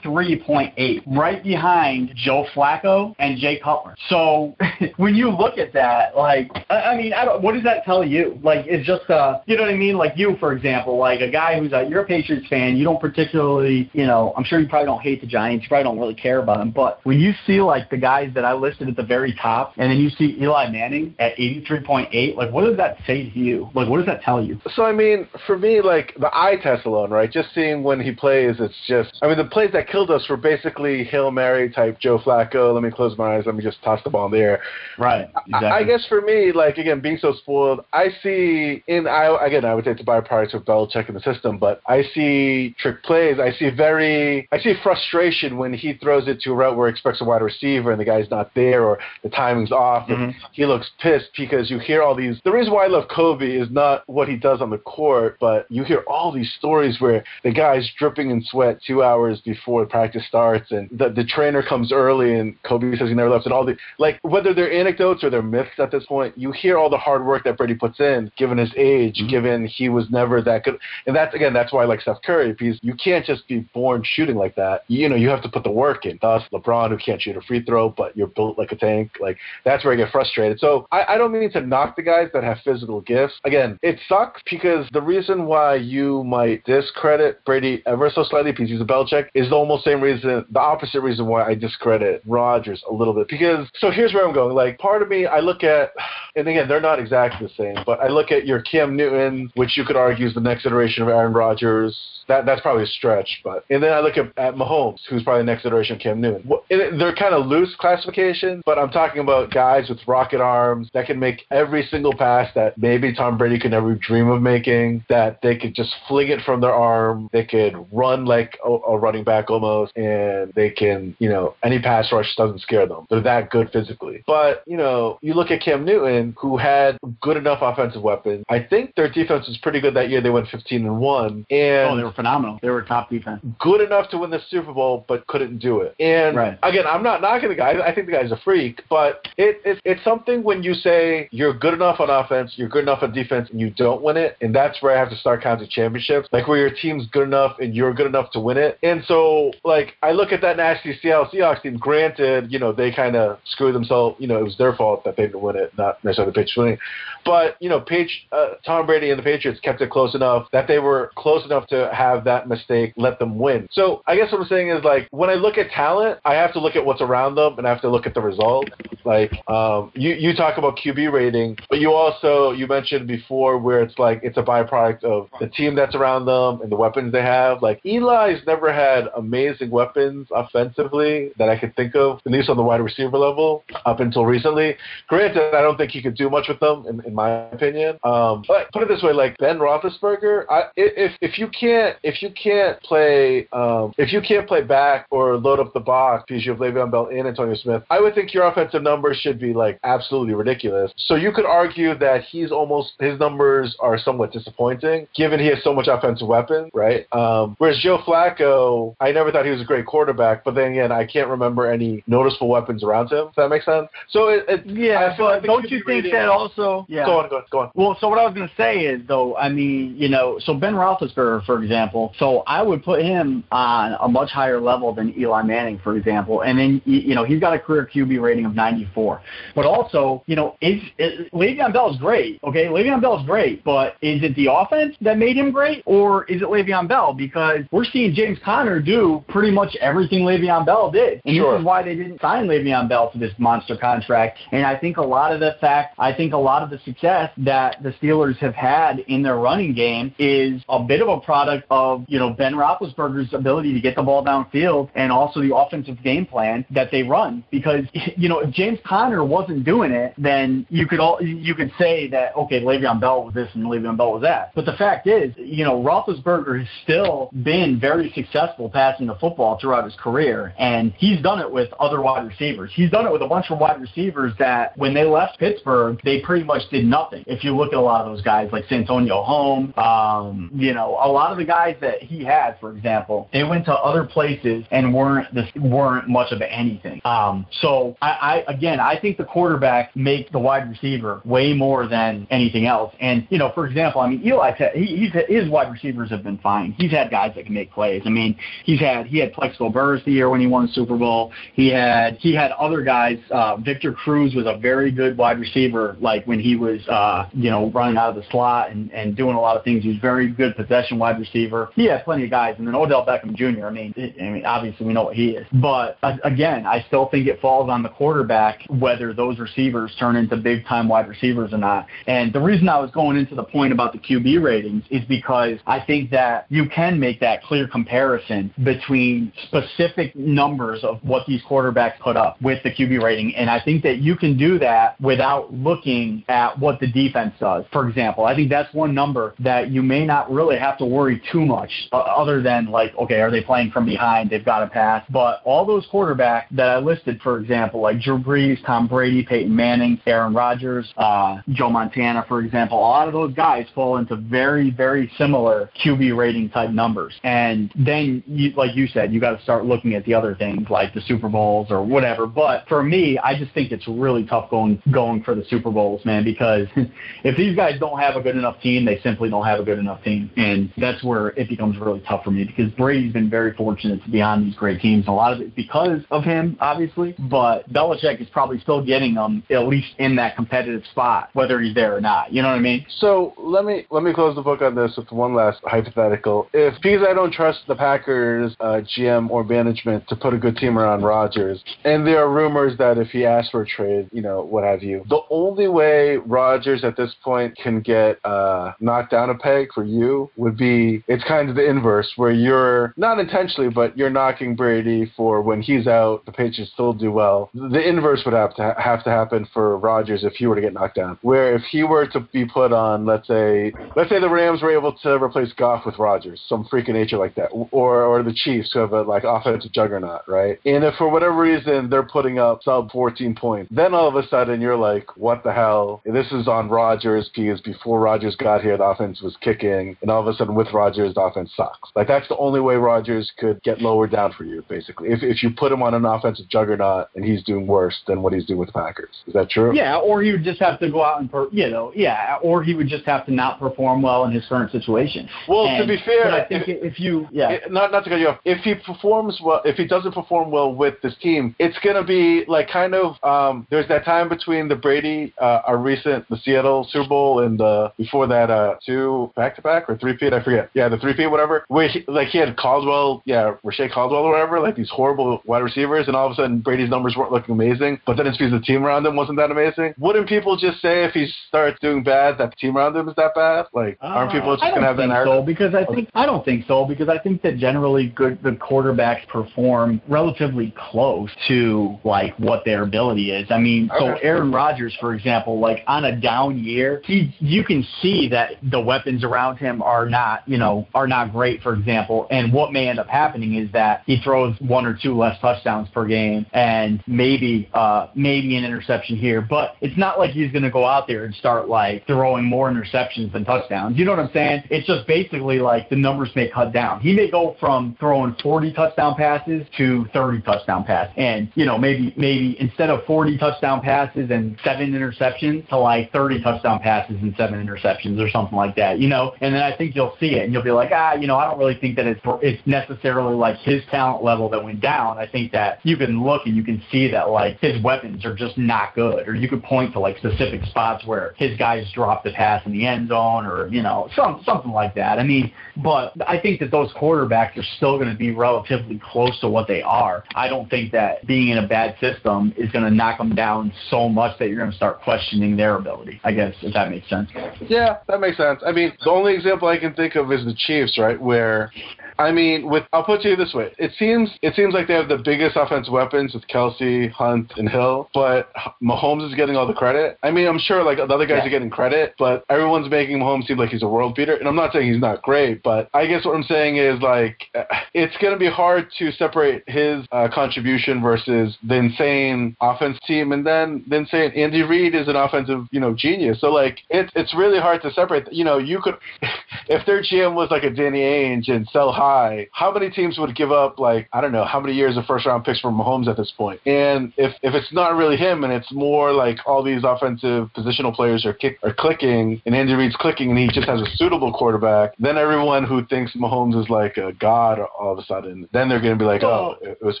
83.8, right behind Joe Flacco and Jay Cutler. So when you look at that, like, I, I mean, I don't, what does that tell you? Like, it's just, uh, you know what I mean? Like you, for example, like a guy who's a, you're a Patriots fan, you don't particularly, you know, I'm sure you probably don't hate the Giants, you probably don't really care about them, but when you see like the guys that I listed at the very top, and then you see Eli Manning at 83.8, like, what does that say to you? Like, what does that tell you? So I mean, for me, like the eye test alone, right? Just seeing when he plays, it's just. I mean, the plays that killed us were basically hail mary type Joe Flacco. Let me close my eyes. Let me just toss the ball in the air. Right. I, I guess for me, like again, being so spoiled, I see in I again I would say it's a byproduct of Belichick in the system, but I see trick plays. I see very I see frustration when he throws it to a route where he expects a wide receiver and the guy's not there or the timing's off and mm-hmm. he looks pissed because you hear all these. The reason why I love Kobe is not what he does on the court, but you hear all these stories where the guy's dripping in sweat two hours before practice starts and the the trainer comes early and Kobe says he never left and all the like whether they're anecdotes or they're myths at this point. You hear all the hard work that Brady puts in, given his age, Mhm. given he was never that good. And that's again, that's why I like Steph Curry because you can't just be born shooting like that. You know, you have to put the work in. Thus, LeBron, who can't shoot a free throw, but you're built like a tank. Like that's where I get frustrated. So I, I don't mean to knock the guys that have physical gifts. Again, it sucks because the reason why you might discredit Brady ever so slightly because he's a Belichick is the almost same reason, the opposite reason why I discredit Rodgers a little bit. Because so here's where I'm going. Like part of me, I look at, and again, they're not exactly the same, but I look at your Cam Newton, which you could argue is the next iteration of Aaron Rodgers. That that's probably a stretch, but and then I look at, at Mahomes, who's probably the next iteration of Cam Newton. And They're kind of loose classifications, but I'm talking about guys with rocket arms that can make every single pass that maybe Tom Brady could never dream of making. That they could just fling it from their arm. They could run like a, a running back almost, and they can, you know, any pass rush doesn't scare them. They're that good physically. But you know, you look at Cam Newton, who had good enough offensive weapons. I think their defense was pretty good that year. They went 15 and one, and Oh, they were phenomenal. They were top defense. good enough to win the Super Bowl, but couldn't do it. And Right. again, I'm not knocking the guy. I think the guy's a freak, but it, it it's something when you say you're good enough on offense, you're good enough on defense, and you don't win it, and that's where I have to start counting championships. Like where your team's good enough and you're good enough to win it. And so, like I look at that nasty Seattle Seahawks team. Granted, you know they kind of screwed themselves. You know it was their fault that they didn't win it, not necessarily the Patriots winning. But you know, Page, uh, Tom Brady and the Patriots kept it close enough that they were close enough to have that mistake let them win. So I guess what I'm saying is like when I look at talent, I have to look at what's around them and I have to look at the result. Like um, you you talk about QB rating, but you also you mentioned before where it's like it's a byproduct of the team that's around them and the weapons they have. Like Eli's never had amazing weapons offensively that I could think of, at least on the wide receiver level, up until recently. Granted, I don't think he could do much with them, in, in my opinion. Um, but put it this way, like Ben Roethlisberger, I, if if you can't if you can't play um, if you can't play back or load up the box because you have Le'Veon Bell and Antonio Smith, I would think your offensive numbers should be like absolutely ridiculous. So you could argue that he's almost his numbers are somewhat disappointing given he has so much offensive weapons, right? Um, whereas Joe Flacco, I never thought he was a great quarterback, but then again, I can't remember any noticeable weapons around him. Does that make sense? So it, it Yeah, I feel but don't you think that also? Yeah. Go on, go on, go on. Well, so what I was going to say is, though, I mean, you know, so Ben Roethlisberger, for example, so I would put him on a much higher level than Eli Manning, for example, and then you know he's got a career QB rating of 94. But also, you know, is, is Le'Veon Bell is great, okay? Le'Veon Bell is great, but is it the offense that made him great, or is it Le'Veon Bell? Because we're seeing James Conner do pretty much everything Le'Veon Bell did, and Sure. this is why they didn't sign Le'Veon Bell to this monster contract. And I think a lot of the fact, I think a lot of the success that the Steelers have had in their running game is a bit of a product of, you know, Ben Roethlisberger's ability to get the ball downfield and also the offensive game plan that they run. Because, you know, if James Conner wasn't doing it, then you could all, you could say that, okay, Le'Veon Bell was this and Le'Veon Bell was that. But the fact is, you know, Roethlisberger has still been very successful passing the football throughout his career. And he's done it with other wide receivers. He's done it with a bunch of wide receivers that when they left Pittsburgh, they pretty much did nothing. If you look at a lot of those guys like Santonio Holm, um, you know, a lot of the guys that he had, for example, they went to other places and weren't this weren't much of anything. Um, so I, I again, I think the quarterback make the wide receiver way more than anything else. And you know, for example, I mean, Eli, he, he's his wide receivers have been fine. He's had guys that can make plays. I mean, he's had he had Plaxico Burress the year when he won the Super Bowl. He had he had other guys. Uh, Victor Cruz was a very good wide receiver, like when he was uh, you know running out of the slot and and doing a lot of things. He was very good possession wide receiver. He had plenty of guys, and then Odell Beckham Jr. I mean, I mean, obviously we know what he is, but uh, again, I still think it falls on the quarterback whether those receivers turn into big time wide receivers or not. And the reason I was going into the point about the QB ratings is because I think that you can make that clear comparison between specific numbers of what these quarterbacks put up with the QB rating, and I think that you can do that without looking at what the defense does. For example, I think that's one number that you may not really have to worry too much uh, other than like, okay, are they playing from behind? They've got to pass. But all those quarterbacks that I listed, for example, like Drew Brees, Tom Brady, Peyton Manning, Aaron Rodgers, uh, Joe Montana, for example, a lot of those guys fall into very, very similar QB rating type numbers. And then, you, like you said, you got to start looking at the other things like the Super Bowls or whatever. But for me, I just think it's really tough going going for the Super Bowls, man, because if these guys don't have a good enough team, they simply don't have a good enough team. And that's where it becomes really tough for me because Brady's been very fortunate to be on these great teams. A lot of it because of him, obviously, but Belichick is probably still getting them at least in that competitive spot, whether he's there or not. You know what I mean? So let me let me close the book on this with one last hypothetical. If because I don't trust the Packers uh, GM or management to put a good team around Rodgers, and there are rumors that if he asks for a trade, you know, what have you, the only way Rodgers at this point can get uh, knocked down a peg for you would be it's kind of the inverse where you're not intentionally, but you're knocking Brady for when he's out, the Patriots still do well. The inverse would have to ha- have to happen for Rodgers if he were to get knocked down. Where if he were to be put on, let's say, let's say the Rams were able to replace Goff with Rodgers, some freak of nature like that, or or the Chiefs who have a like offensive juggernaut, right? And if for whatever reason they're putting up sub 14 points, then all of a sudden you're like, what the hell? This is on Rodgers because before Rodgers got here, the offense was kicking, and all of a sudden with Rodgers, the offense sucks. Like that's the only way Rodgers could get lowered down for you, basically. If if you put him on an offensive juggernaut and he's doing worse than what he's doing with the Packers, is that true? Yeah, or he would just have to go out and, per, you know, yeah, or he would just have to not perform well in his current situation. Well, And- to be fair, I think if- if you, yeah, It- not not to cut you off. If he performs well, if he doesn't perform well with this team, it's gonna be like kind of um, there's that time between the Brady, uh, our recent the Seattle Super Bowl, and uh, before that uh, two back to back or three-peat, I forget. Yeah, the three-peat, whatever. Where he, like he had Caldwell, yeah, Reche Caldwell or whatever, like these horrible wide receivers, and all of a sudden Brady's numbers weren't looking amazing, but then it's because the team around him wasn't that amazing. Wouldn't people just say if he starts doing bad that the team around him is that bad? Like, aren't people just Uh, I don't gonna have that so because I think I don't think so because I think that generally good the quarterbacks perform relatively close to like what their ability is. I mean, so Aaron Rodgers, for example, like on a down year, he you can see that the weapons around him are not you know are not great. For example, and what may end up happening is that he throws one or two less touchdowns per game and maybe uh maybe an interception here, but it's not like he's going to go out there and start like throwing more interceptions than touchdowns. You know what I'm saying? It's just basically like the numbers may cut down. He may go from throwing 40 touchdown passes to 30 touchdown passes, and you know maybe maybe instead of 40 touchdown passes and seven interceptions to like 30 touchdown passes and seven interceptions or something like that. You know, and then I think you'll see it and you'll be like, ah, you know, I don't really think that it's it's necessarily like his talent level that went down. I think that you can look and you can see that like his weapons are just not good, or you could point to like specific spots where his guys dropped the pass in the end zone, or you know, some something like that. I mean, but I think that those quarterbacks are still going to be relatively close to what they are. I don't think that being in a bad system is going to knock them down so much that you're going to start questioning their ability. I guess if that makes sense. Yeah, that makes sense. I mean, the only example I can think of is the Chiefs, right? Where, I mean, with I'll put it you this way: it seems it seems like they have the biggest offensive weapons with Kelce, Hunt, and Hill, but Mahomes is getting all the credit. I mean, I'm sure like the other guys Yeah. are getting credit, but everyone's making Mahomes seem like he's a world beater. And I'm not saying he's not great, but I guess what I'm saying is like uh, it's going to be hard to separate his uh, contribution versus the insane offense team, and then the insane Andy Reid is an offensive you know genius. So like it's it's really hard to separate. You know, you could if their GM was like a Danny Ainge and sell high, how many teams would give up like I don't know how many years of first round picks for Mahomes at this point? And if if it's not really him and it's more like all these offensive positional players are kick are clicking and Andy Reid's clicking and he just has a suitable quarterback, then everyone who thinks Mahomes is like a god all of a sudden, then they're going to be like, oh, it was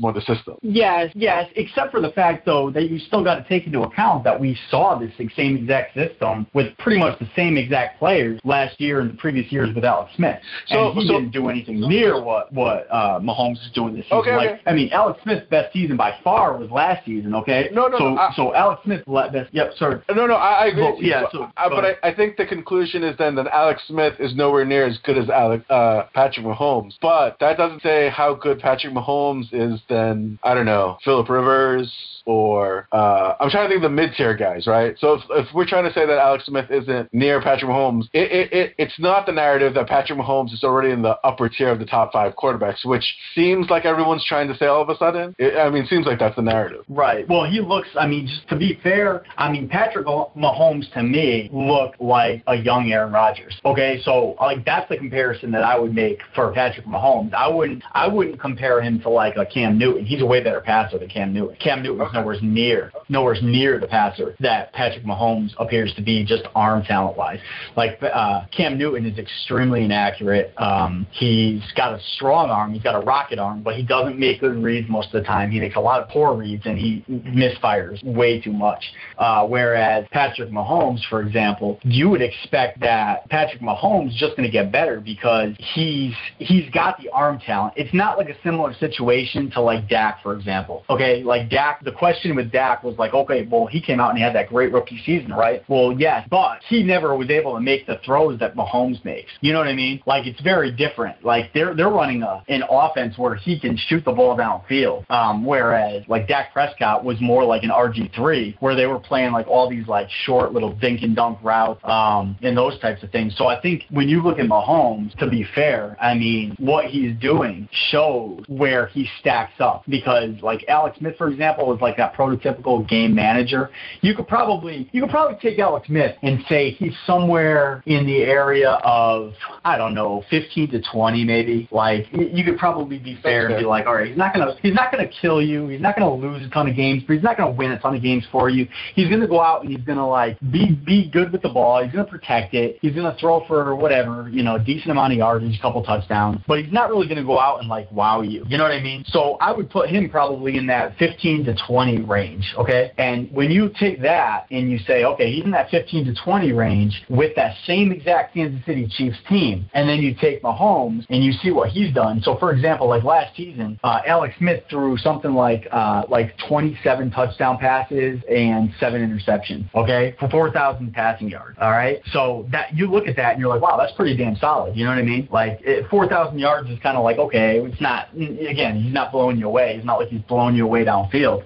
more the system. Yes, yes, except for the fact though that you still got to take into account that we saw this same exact system with pretty much the same exact players last year and the previous years with Alex Smith, So- and he so- didn't do anything near what what uh, Mahomes is doing this season. Okay, like, okay. I mean, Alex Smith's best season by far was last season. Okay. No, no, So no, I- so Alex Smith's best. Yep. Sorry. No, no, I, I agree. Well, with you, yeah, but, so- I, but. I, I think the conclusion is then that Alex Smith is nowhere near as good as Alex uh, Patrick Mahomes. But that doesn't say how good Patrick Mahomes is than I don't know Philip Rivers or uh, I'm trying to think of the mid tier guys, right? So if, if we're trying to say that Alex Smith isn't near Patrick Mahomes, it, it, it it's not the narrative that Patrick Mahomes is already in the upper tier of the top five quarterbacks, which seems like everyone's trying to say all of a sudden. It, I mean, it seems like that's the narrative. Right. Well, he looks. I mean, just to be fair, I mean Patrick Mahomes to me looked like a young Aaron Rodgers. Okay, so like that's the comparison that I would make for Patrick Mahomes. I wouldn't. I wouldn't compare him to like a Cam Newton. He's a way better passer than Cam Newton. Cam Newton Newton's nowhere near, nowhere near the passer that Patrick Mahomes appears to be, just arm talent wise. Like uh, Cam Newton is extremely inaccurate. Um, he's got a strong arm. He's got a rocket arm, but he doesn't make good reads most of the time. He makes a lot of poor reads and he misfires way too much. Uh, whereas Patrick Mahomes, for example, you would expect that Patrick Mahomes is just going to get better because he's he's got the arm talent. It's not like a similar situation to like Dak, for example. Okay, like Dak. The question with Dak was like, okay, well he came out and he had that great rookie season, right? Well, yes, but he never was able to make the throws that Mahomes makes. You know what I mean? Like it's very different. Like they're they're running a an offense where he can shoot the ball downfield, um, whereas like Dak Prescott was more like an RG three, where they were playing like all these like short little dink and dunk routes, um, and those types of things. So I think when you look at Mahomes, to be fair, I mean what he's doing shows where he stacks up because like Alex Smith, for example, is like that prototypical game manager. You could probably you could probably take Alex Smith and say he's somewhere in the area of I don't know, 15 to 20 maybe. Like you could probably be fair and be like, all right, he's not gonna he's not gonna kill you. He's not gonna lose a ton of games, but he's not gonna win a ton of games for you. He's gonna go out and he's gonna like be be good with the ball. He's gonna protect it. He's gonna throw for whatever you know, a decent amount of yardage, a couple touchdowns, but he's not really gonna go out and like wow you. You know what I mean? So I would put him probably in that 15 to 20 range. Okay, and when you take that and you say, okay, he's in that 15 to 20 range with that same exact Kansas City Chiefs team, and then you take Mahomes and you see what he's done. So for example, like last season, uh, Alex Smith threw something like uh, like 27 touchdown passes and seven interceptions. Okay, for 4,000 passing yards. All right, so that you look at that and you're like, wow, that's pretty damn solid. You know what I mean? Like it, 4,000 yards is kind of like okay, it's not again, he's not blowing you away. It's not like he's blowing you away downfield.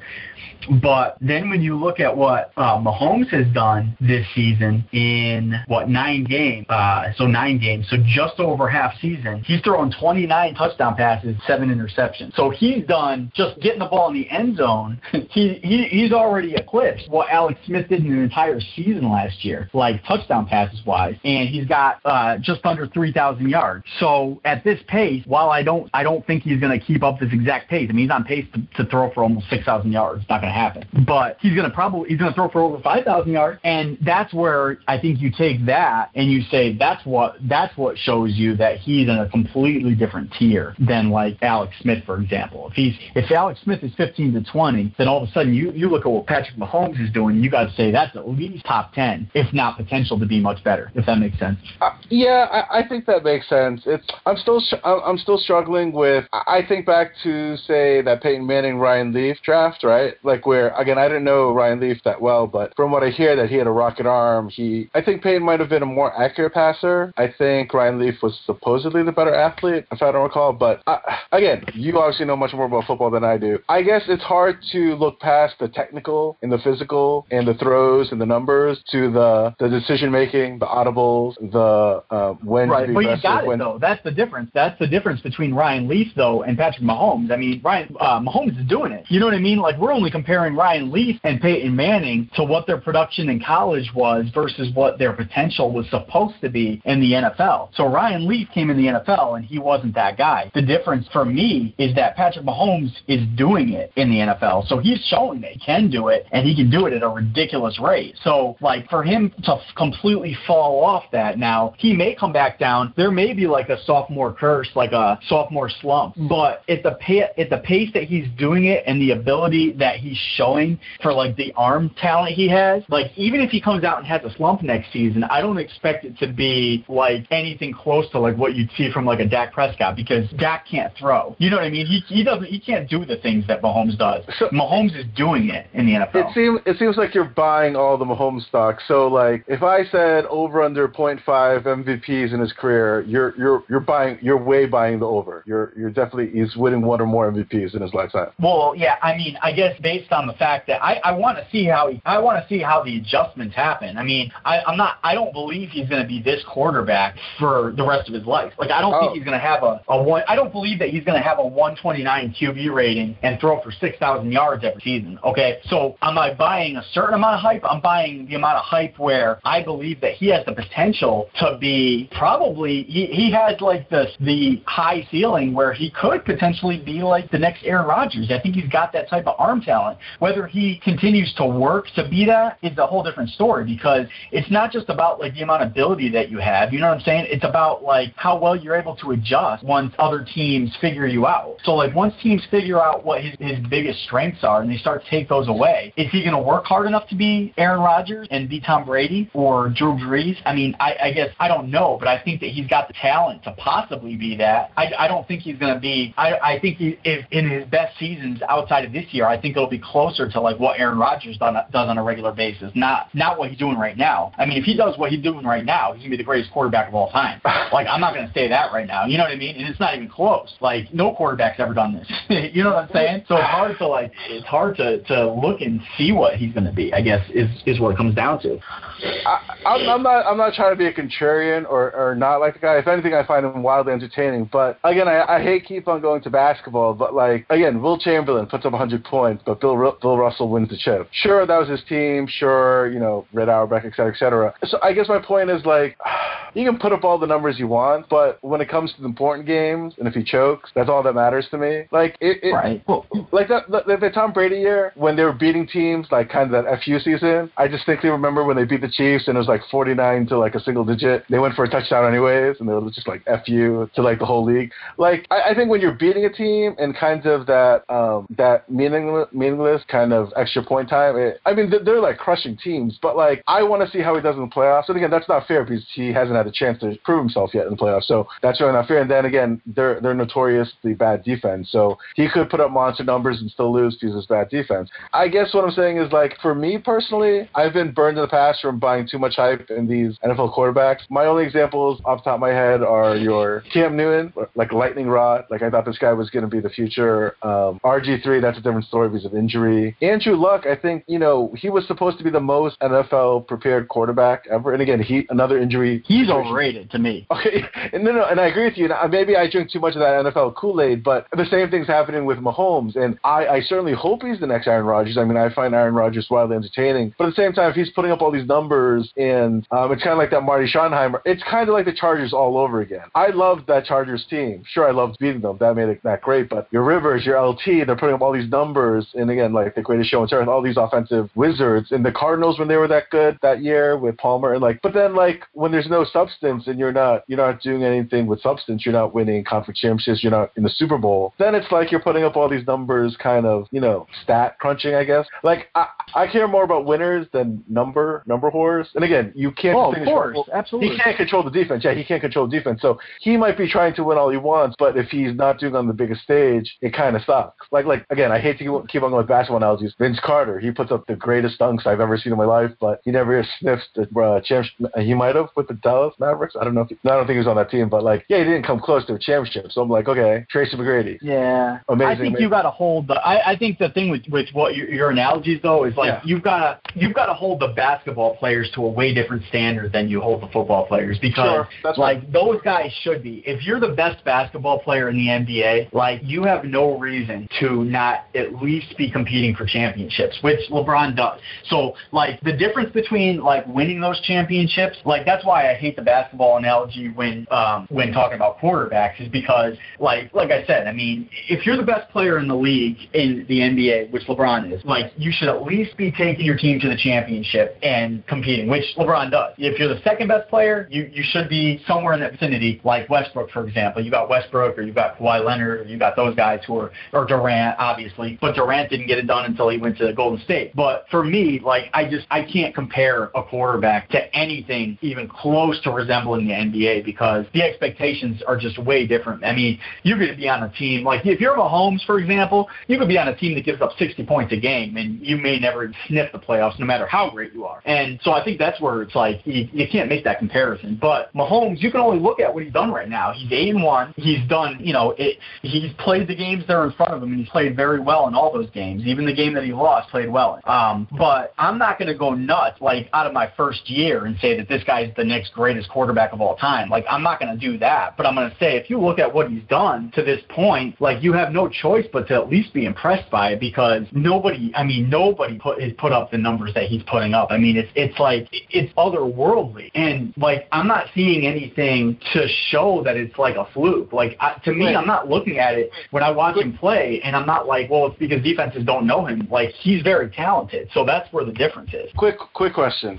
But then when you look at what uh, Mahomes has done this season in what nine games, uh, so nine games, so just over half season, he's thrown 29 touchdown passes, seven interceptions. So he's done just getting the ball in the end zone. he, he he's already eclipsed what Alex Smith did in an entire season last year, like touchdown passes wise, and he's got uh, just under 3,000 yards. So at this pace, while I don't I don't think he's going to keep up this exact pace. I mean, he's on pace to, to throw for almost 6,000 yards. It's not going to. But he's going to probably he's going to throw for over 5,000 yards, and that's where I think you take that and you say that's what that's what shows you that he's in a completely different tier than like Alex Smith, for example. If he's if Alex Smith is 15 to 20, then all of a sudden you you look at what Patrick Mahomes is doing, you got to say that's at least top 10, if not potential to be much better. If that makes sense. Uh, yeah, I, I think that makes sense. It's I'm still I'm I'm still struggling with. I I think back to say that Peyton Manning Ryan Leaf draft, right? Like where again I didn't know Ryan Leaf that well, but from what I hear that he had a rocket arm. He I think Peyton might have been a more accurate passer. I think Ryan Leaf was supposedly the better athlete, if I don't recall. But uh, again, you obviously know much more about football than I do. I guess it's hard to look past the technical and the physical and the throws and the numbers to the the decision making, the audibles, the uh, when to Right, be but you got it when though. That's the difference. That's the difference between Ryan Leaf though and Patrick Mahomes. I mean, Ryan uh, Mahomes is doing it. You know what I mean? Like we're only comparing Ryan Leaf and Peyton Manning to what their production in college was versus what their potential was supposed to be in the NFL. So Ryan Leaf came in the NFL and he wasn't that guy. The difference for me is that Patrick Mahomes is doing it in the NFL. So he's showing that he can do it and he can do it at a ridiculous rate. So like for him to f- completely fall off that now, he may come back down. There may be like a sophomore curse, like a sophomore slump. But at the pa- at the pace that he's doing it and the ability that he's showing for like the arm talent he has, like even if he comes out and has a slump next season, I don't expect it to be like anything close to like what you'd see from like a Dak Prescott because Dak can't throw. You know what I mean? He he doesn't he can't do the things that Mahomes does. So- Mahomes is doing it in the NFL. It seems it seems like you're buying all the Mahomes stock. So like if I said over under 0.5 MVPs in his career, you're you're you're buying you're way buying the over. You're you're definitely he's winning one or more MVPs in his lifetime. Well, yeah, I mean, I guess based on the fact that I, I want to see how he, I want to see how the adjustments happen. I mean, I, I'm not, I don't believe he's going to be this quarterback for the rest of his life. Like, I don't Oh. think he's going to have a, a one. I don't believe that he's going to have a 129 QB rating and throw for 6,000 yards every season. Okay, so am I buying a certain amount of hype? I'm buying the amount of hype where I believe that he has the potential to be probably he, he has like the the high ceiling where he could potentially be like the next Aaron Rodgers. I think he's got that type of arm talent. Whether he continues to work to be that is a whole different story because it's not just about like the amount of ability that you have. You know what I'm saying? It's about like how well you're able to adjust once other teams figure you out. So like once teams figure out what his, his biggest strengths are and they start to take those away, is he going to work hard enough to be Aaron Rodgers and be Tom Brady or Drew Brees? I mean, I, I guess I don't know, but I think that he's got the talent to possibly be that. I, I don't think he's going to be. I, I think he, if in his best seasons outside of this year, I think it'll be closer to like what Aaron Rodgers done, does on a regular basis, not not what he's doing right now. I mean, if he does what he's doing right now, he's gonna be the greatest quarterback of all time. Like I'm not gonna say that right now. You know what I mean? And it's not even close. Like no quarterback's ever done this. you know what I'm saying? So it's hard to like it's hard to to look and see what he's gonna be. I guess is is what it comes down to. I, I'm, I'm not. I'm not trying to be a contrarian or, or not like the guy. If anything, I find him wildly entertaining. But again, I, I hate keep on going to basketball. But like again, Wilt Chamberlain puts up 100 points, but Bill Ru- Bill Russell wins the chip. Sure, that was his team. Sure, you know Red Auerbach, et cetera, et cetera. So I guess my point is like. You can put up all the numbers you want, but when it comes to the important games, and if he chokes, that's all that matters to me. Like it, it Right. Like that, the, the Tom Brady year when they were beating teams like kind of that FU season. I distinctly remember when they beat the Chiefs and it was like 49 to like a single digit. They went for a touchdown anyways, and they were just like FU to like the whole league. Like I, I think when you're beating a team and kind of that um, that meaningless, meaningless kind of extra point time. It, I mean, they're, they're like crushing teams, but like I want to see how he does in the playoffs. And again, that's not fair because he hasn't had a chance to prove himself yet in the playoffs. So that's really not fair. And then again, they're they're notoriously bad defense. So he could put up monster numbers and still lose because of bad defense. I guess what I'm saying is like for me personally, I've been burned in the past from buying too much hype in these NFL quarterbacks. My only examples off the top of my head are your Cam Newton, like lightning rod. Like I thought this guy was going to be the future. Um, RG3, that's a different story because of injury. Andrew Luck, I think you know he was supposed to be the most NFL prepared quarterback ever. And again, he another injury. he's situation. overrated to me. Okay, and no, no, and I agree with you. Maybe I drink too much of that NFL Kool Aid, but the same thing's happening with Mahomes, and I, I certainly hope he's the next Aaron Rodgers. I mean, I find Aaron Rodgers wildly entertaining, but at the same time, if he's putting up all these numbers, and um, it's kind of like that Marty Schottenheimer, it's kind of like the Chargers all over again. I loved that Chargers team. Sure, I loved beating them. That made it that great. But your Rivers, your LT, they're putting up all these numbers, and again, like the greatest show on earth, all these offensive wizards, and the Cardinals when they were that good that year with Palmer, and like, but then like when there's no substance and you're not you're not doing anything with substance, you're not winning conference championships, you're not in the Super Bowl, then it's like you're putting up all these numbers, kind of you know stat crunching, I guess. Like I, I care more about winners than number number whores. And again, you can't. Oh, of course, well, absolutely. He can't control the defense. Yeah, he can't control the defense. So he might be trying to win all he wants, but if he's not doing on the biggest stage, it kind of sucks. Like like again, I hate to keep- on going with basketball analogies. Vince Carter, he puts up the greatest dunks I've ever seen in my life, but he never sniffed the uh, championship. He might have with the Dallas Mavericks. I don't know if he, I don't think he was on that team, but like yeah, he didn't come close to a championship. So I'm like, okay, Tracy McGrady. Yeah, Amazing, I think amazing. you got to hold the. I, I think the thing with with what your, your analogies though is like Yeah. you've got to you've got to hold the basketball players to a way different standard than you hold the football players because Sure, like those guys should be. If you're the best basketball player in the NBA, like you have no reason to not at least be competing for championships, which LeBron does. So like the difference between like winning those championships, like that's why I hate the basketball analogy when um, when talking about quarterbacks is because, like like I said, I mean, if you're the best player in the league in the NBA, which LeBron is, like you should at least be taking your team to the championship and competing, which LeBron does. If you're the second best player, you you should be somewhere in that vicinity, like Westbrook, for example. You got Westbrook, or you got Kawhi Leonard, or you got those guys who are, or Durant, obviously. But Durant didn't get it done until he went to Golden State. But for me, like I just I can't compare a quarterback to anything even close to resembling the NBA because the expectations are just way different. I mean, you could be on a team like if you're Mahomes, for example, you could be on a team that gives up 60 points a game, and you may never sniff the playoffs, no matter how great you are. And so I think that's where it's like you, you can't make that comparison. But Mahomes, you can only look at what he's done right now. He's eight and one. He's done, you know, it, he's played the games that are in front of him, and he's played very well in all those games. Even the game that he lost, played well. Um, but I'm not going to go nuts like out of my first year and say that this guy's the next greatest quarterback of all time. Like I'm not going to do that. But I'm going to say if you look at what he's done to this point, like you have no choice but to at least be impressed by it because nobody, I mean, nobody put has put up the numbers that he's putting up. I mean, it's it's like it's otherworldly, and like I'm not seeing anything to show that it's like a fluke. Like I, to me, I'm not looking at it when I watch him play, and I'm not like, well, it's because defenses don't know him. Like he's very talented, so that's where the difference is. Quick, quick question.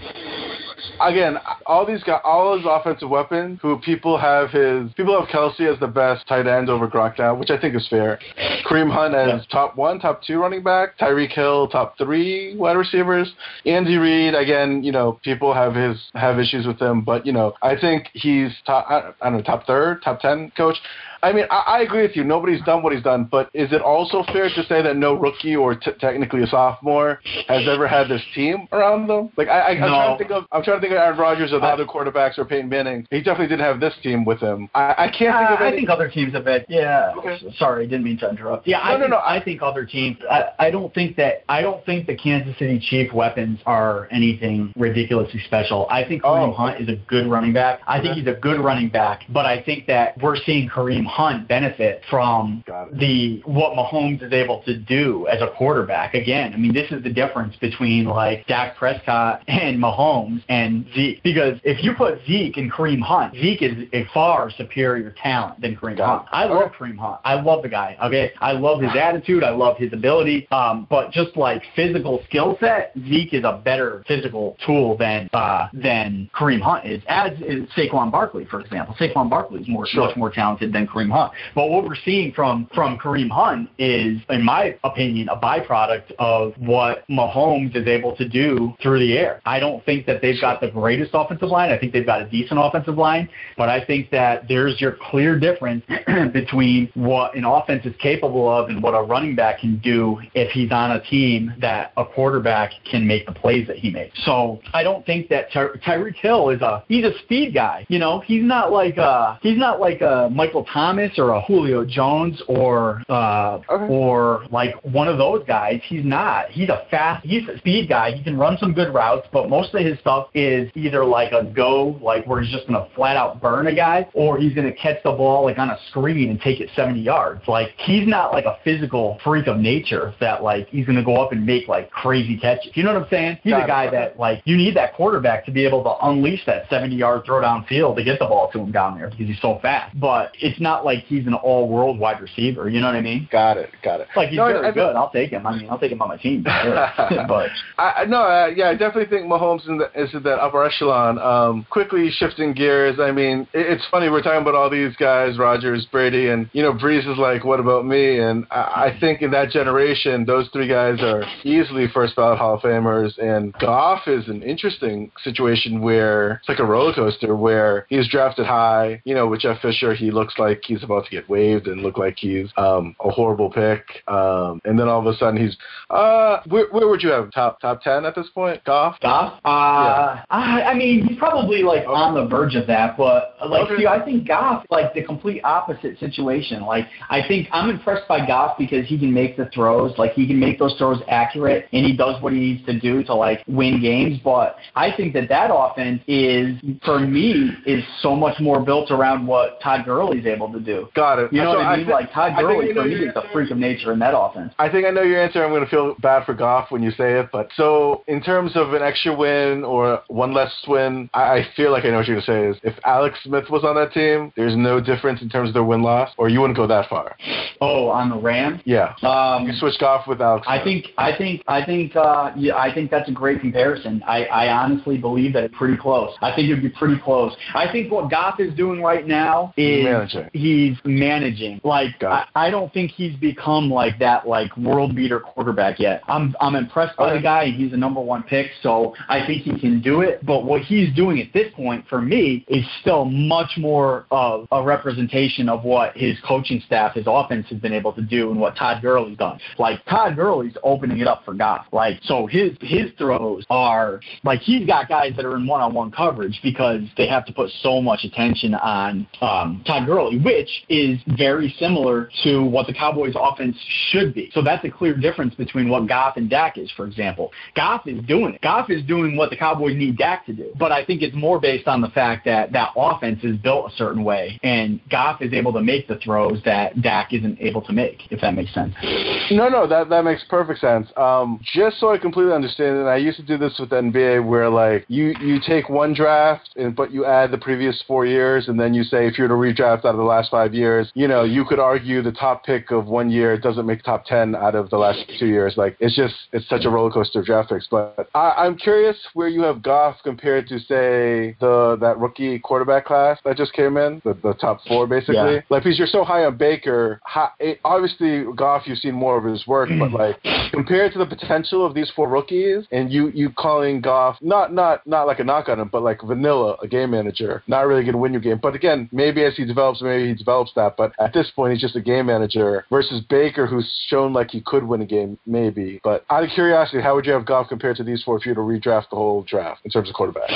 Again, all these guys, all his offensive weapons, who people have his, people have Kelce as the best tight end over Gronk now, which I think is fair. Kareem Hunt as Yeah. top one, top two running back. Tyreek Hill, top three wide receivers. Andy Reid, again, you know, people have his have issues with him, but you know, I think he's top. I, I don't know, top third, top ten coach. I mean, I, I agree with you. Nobody's done what he's done, but is it also fair to say that no rookie or t- technically a sophomore has ever had this team around them? Like, I, I, I'm No. trying to think of, I'm trying to think of Aaron Rodgers or the I- other quarterbacks or Peyton Manning. He definitely didn't have this team with him. I, I can't think Uh, of I think other teams have been. Yeah. Okay. Sorry, didn't mean to interrupt. Yeah, I No, no, think, no, I think other teams. I, I don't think that. I don't think the Kansas City Chief weapons are anything ridiculously special. I think Kareem Oh. Hunt is a good running back. I think he's a good running back, but I think that we're seeing Kareem Hunt benefit from the what Mahomes is able to do as a quarterback. Again, I mean, this is the difference between like Dak Prescott and Mahomes and Zeke. Because if you put Zeke and Kareem Hunt, Zeke is a far superior talent than Kareem Hunt. I love Kareem Hunt. I love the guy. Okay, I love his attitude. I love his ability. Um, but just like physical skill set, Zeke is a better physical tool than uh, than Kareem Hunt is. As is Saquon Barkley, for example. Saquon Barkley is more Sure. much more talented than Kareem Hunt. But what we're seeing from from Kareem Hunt is, in my opinion, a byproduct of what Mahomes is able to do through the air. I don't think that they've got the greatest offensive line. I think they've got a decent offensive line, but I think that there's your clear difference between what an offense is capable of and what a running back can do if he's on a team that a quarterback can make the plays that he makes. So I don't think that Ty- Tyreek Hill is a he's a speed guy. You know, he's not like uh he's not like a Michael Thomas or a Julio Jones or uh Okay. or like one of those guys. He's not. He's a fast he's a speed guy. He can run some good routes, but most of his stuff is either like a go, like where he's just gonna flat out burn a guy, or he's gonna catch the ball like on a screen and take it seventy yards. Like he's not like a physical freak of nature that like he's gonna go up and make like crazy catches. You know what I'm saying? He's Got a it. guy that like you need that quarterback to be able to unleash that 70 yard throw downfield to get the ball to him down there because he's so fast. But it's not like he's an all world wide receiver. You know what I mean? Got it. Got it. Like he's No, very I- good. I'll take him. I mean, I'll take him on my team. Sure. but I, I no, uh, yeah, I definitely think Mahomes in the, is in that upper echelon. Um, quickly shifting gears, I mean, it, it's funny we're talking about all these guys, Rodgers, Brady, and you know, Brees is like, what about me? And I, I think in that generation, those three guys are easily first ballot Hall of Famers. And Goff is an interesting situation where it's like a roller coaster where he's drafted high. You know, with Jeff Fisher, he looks like he's about to get waived and look like he's um, a horrible pick. Um, and then all of a sudden he's uh, where, where would you have top top ten at this point? Goff. Goff, uh, I, I mean, he's probably like on the verge of that. But like, Okay. see, I think Goff like the complete opposite situation. Like, I think I'm impressed impressed by Goff because he can make the throws, like he can make those throws accurate, and he does what he needs to do to like win games. But I think that that offense is, for me, is so much more built around what Todd Gurley's able to do. Got it. You know So what I mean? thi- like Todd I Gurley for me is a freak of nature in that offense. I think I know your answer. I'm going to feel bad for Goff when you say it, but so in terms of an extra win or one less win, I, I feel like I know what you're going to say. Is if Alex Smith was on that team, there's no difference in terms of their win loss, or you wouldn't go that far. Oh, on the Rams. Yeah, Um, you switch Goff with Alex. I think I think I think uh, yeah, I think that's a great comparison. I, I honestly believe that it's pretty close. I think it'd be pretty close. I think what Goff is doing right now is Managing. He's managing. Like I, I don't think he's become like that like world beater quarterback yet. I'm I'm impressed by Okay. the guy and he's a number one pick, so I think he can do it. But what he's doing at this point for me is still much more of a representation of what his coaching staff, his offense has been able to do and what Todd Gurley's done. Like Todd Gurley's opening it up for Goff. Like so his his throws are like he's got guys that are in one on one coverage because they have to put so much attention on um, Todd Gurley, which is very similar to what the Cowboys offense should be. So that's a clear difference between what Goff and Dak is, for example. Goff is doing it. Goff is doing what the Cowboys need Dak to do. But I think it's more based on the fact that that offense is built a certain way and Goff is able to make the throws that Dak isn't able to make, if that makes sense. No, no, that that makes perfect sense. Um, just so I completely understand and I used to do this with the NBA, where like you you take one draft, and but you add the previous four years, and then you say if you're to redraft out of the last five years, you know, you could argue the top pick of one year doesn't make top ten out of the last two years. Like it's just it's such a roller coaster of draft picks. But I, I'm curious where you have Goff compared to say the that rookie quarterback class that just came in, the, the top four basically. Yeah. Like because you're so high on Baker, how, it, obviously Goff, you've seen more of his work, but like compared to the potential of these four rookies, and you you calling Goff not not not like a knock on him, but like vanilla, a game manager, not really going to win your game. But again, maybe as he develops, maybe he develops that. But at this point, he's just a game manager versus Baker, who's shown like he could win a game, maybe. But out of curiosity, how would you have Goff compared to these four if you were to redraft the whole draft in terms of quarterback?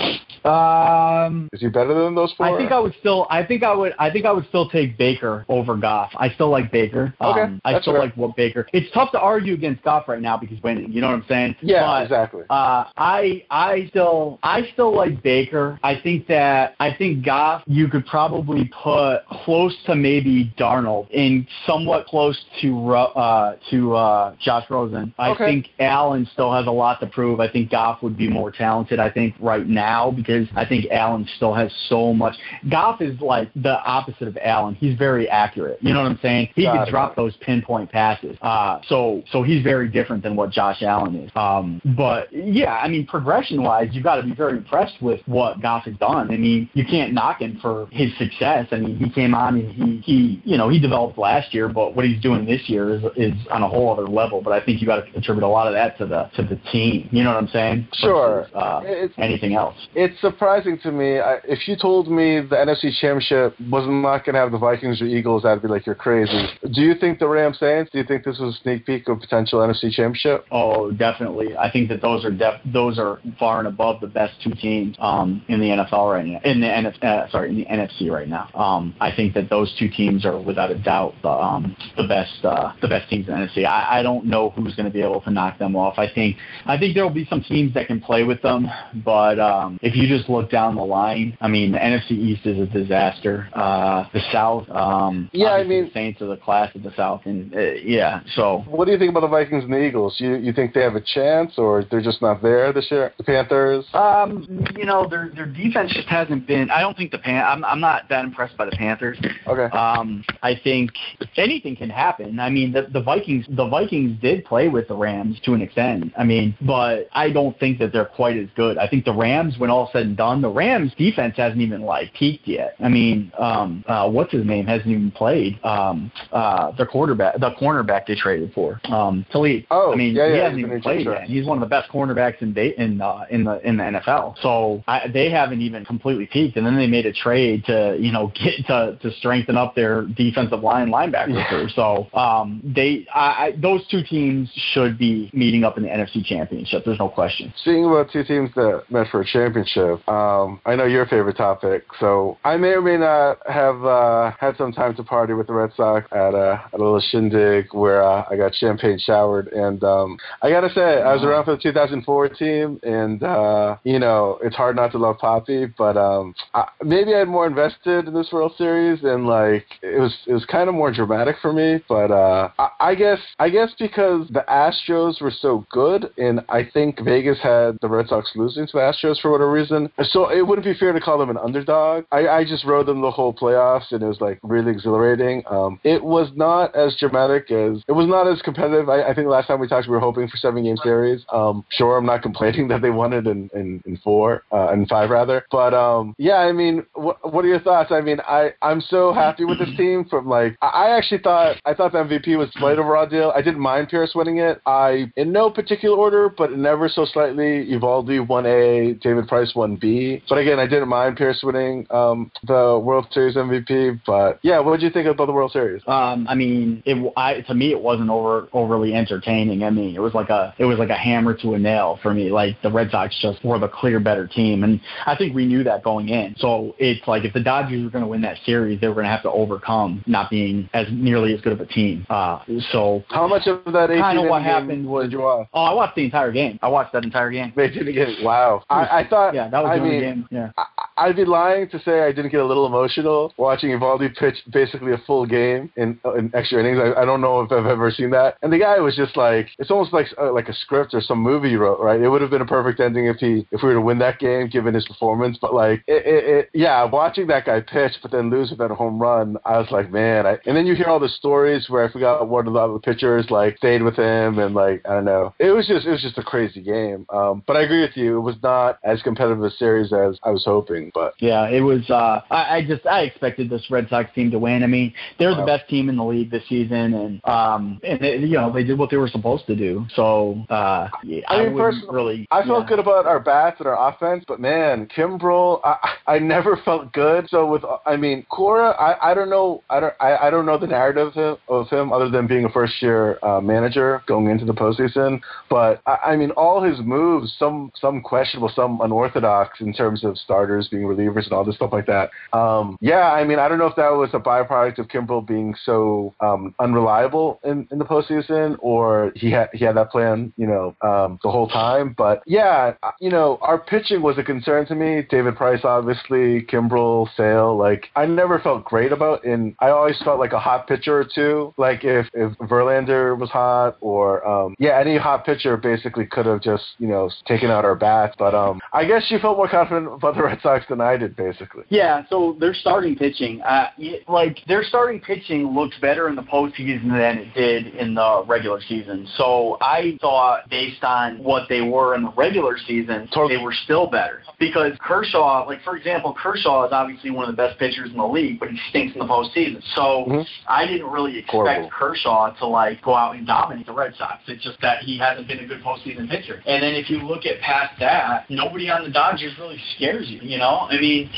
Um, Is he better than those four? I think I would still. I think I would. I think I would still take Baker over Goff. I still like Baker. Okay, Um, I still fair. like what Baker. It's tough to argue against Goff right now because winning. You know what I'm saying? Yeah, But, exactly. Uh, I I still I still like Baker. I think that I think Goff you could probably put close to maybe Darnold and somewhat close to uh, to uh, Josh Rosen. I Okay. think Allen still has a lot to prove. I think Goff would be more talented. I think right now because I think Allen still has so much. Goff is like the opposite of Allen. He's very accurate. You know what I'm saying? He Got can it. drop those pinpoint passes. Uh, so so he's very different than what Josh Allen is. Um, but yeah, I mean, progression wise, you've got to be very impressed with what Goff has done. I mean, you can't knock him for his success. I mean, he came on and he he you know he developed last year, but what he's doing this year is is on a whole other level. But I think you got to attribute a lot of that to the to the team. You know what I'm saying? Sure. Versus, uh, It's- anything else. It's surprising to me. I, if you told me the NFC Championship was not going to have the Vikings or Eagles, I'd be like, you're crazy. Do you think the Rams Saints? Do you think this was a sneak peek of potential NFC Championship? Oh, definitely. I think that those are def- those are far and above the best two teams um, in the NFL right now. In the NF- uh, sorry, in the NFC right now. Um, I think that those two teams are without a doubt the um, the best uh, the best teams in the NFC. I, I don't know who's going to be able to knock them off. I think I think there will be some teams that can play with them, but um, if you just look down the line, I mean, the NFC East is a disaster. Uh, the South, um, Yeah, I mean- the Saints are the class of the South, and uh, yeah, so What do you think about the Vikings and the Eagles? You you think they have a chance, or they're just not there this year? The Panthers? Um, you know, their their defense just hasn't been. I don't think the Pan. I'm I'm not that impressed by the Panthers. Okay. Um, I think anything can happen. I mean, the the Vikings the Vikings did play with the Rams to an extent. I mean, but I don't think that they're quite as good. I think the Rams, when all said and done, the Rams defense hasn't even like peaked yet. I mean, um, uh, what's his name hasn't even played. Um, uh, the quarterback, the cornerback they traded for, um, Talib. Oh, I mean, yeah, he hasn't even played yet. He's one of the best cornerbacks in da- in uh, in the in the NFL. So I, they haven't even completely peaked, and then they made a trade to you know get to to strengthen up their defensive line linebacker Yeah. So um, they I, I, those two teams should be meeting up in the NFC Championship. There's no question. Speaking about two teams that met for a championship, um, I know your favorite topic. So I may or may not have uh, had some time to party with the Red Sox at uh, a, at a little shindig where uh, I got champagne showered, and um, I gotta say, I was around for the 2004 team, and uh, you know, it's hard not to love Papi, but um, I, maybe I had more invested in this World Series, and like it was it was kind of more dramatic for me. But uh, I, I guess I guess because the Astros were so good, and I think Vegas had the Red Sox losing to the Astros for whatever reason, so it wouldn't be fair to call them an underdog. I, I just rode them the whole playoffs, and it was like really exhilarating. Um, it was not as dramatic as it was not as competitive. I, I think last time we talked, we were hoping for seven game series. Um, sure, I'm not complaining that they won it in in, in four uh, five rather, but um, yeah, I mean, wh- what are your thoughts? I mean, I I'm so happy with this team. From like, I actually thought I thought the MVP was Slight overall deal. I didn't mind Pearce winning it. I in no particular order, but never so slightly. Eovaldi won A, David Price won B. But again, I didn't mind Pearce winning um, the World Series MVP. But yeah, what did you think about the World Series? Um, I mean, it I, to me it wasn't over overly entertaining. I mean, it was like a it was like a hammer to a nail for me. Like the Red Sox just were the clear better team, and I think we knew that going in. So it's like if the Dodgers were going to win that series, they were going to have to overcome not being as nearly as good of a team. Uh, so How much of that 18 kind of what happened was you watch? oh, I watched the entire game. I watched that entire game. They didn't get wow. I, I thought. Yeah, that was I the mean, game. Yeah. I, I'd be lying to say I didn't get a little emotional watching Eovaldi pitch basically a full game in, in extra innings. I, I don't know if I've ever seen that. And the guy was just like, it's almost like uh, like a script or some movie he wrote, right? It would have been a perfect ending if he if we were to win that game given his performance. But like, it, it, it yeah, watching that guy pitch, but then lose with that home run, I was like, man. I, and then you hear all the stories where I forgot one of the other pitchers like stayed with him and like I don't know. It was just it was just a crazy game. Um, but I agree with you. It was not as competitive a series as I was hoping. But Yeah, it was. Uh, I, I just I expected this Red Sox team to win. I mean, they're the Wow. best team in the league this season, and um, and they, you know they did what they were supposed to do. So uh, yeah, I mean, personally, really. I felt yeah. good about our bats and our offense, but man, Kimbrel, I, I never felt good. So with, I mean, Cora, I, I don't know, I don't, I, I don't know the narrative of him, of him other than being a first year uh, manager going into the postseason. But I, I mean, all his moves, some some questionable, some unorthodox in terms of starters being relievers and all this stuff like that. Um, yeah, I mean, I don't know if that was a byproduct of Kimbrel being so um, unreliable in, in the postseason, or he had he had that plan, you know, um, the whole time. But yeah, you know, our pitching was a concern to me. David Price, obviously, Kimbrel, Sale. Like, I never felt great about, and I always felt like a hot pitcher or two. Like if if Verlander was hot, or um, yeah, any hot pitcher basically could have just you know taken out our bats. But um, I guess you felt more confident about the Red Sox than I did, basically. Yeah, so their starting pitching, uh, like their starting pitching looks better in the postseason than it did in the regular season. So I thought, based on what they were in the regular season, Totally. they were still better. Because Kershaw, like for example, Kershaw is obviously one of the best pitchers in the league, but he stinks in the postseason. So Mhm. I didn't really expect Horrible. Kershaw to like go out and dominate the Red Sox. It's just that he hasn't been a good postseason pitcher. And then if you look at past that, nobody on the Dodgers really scares you. You know, I mean,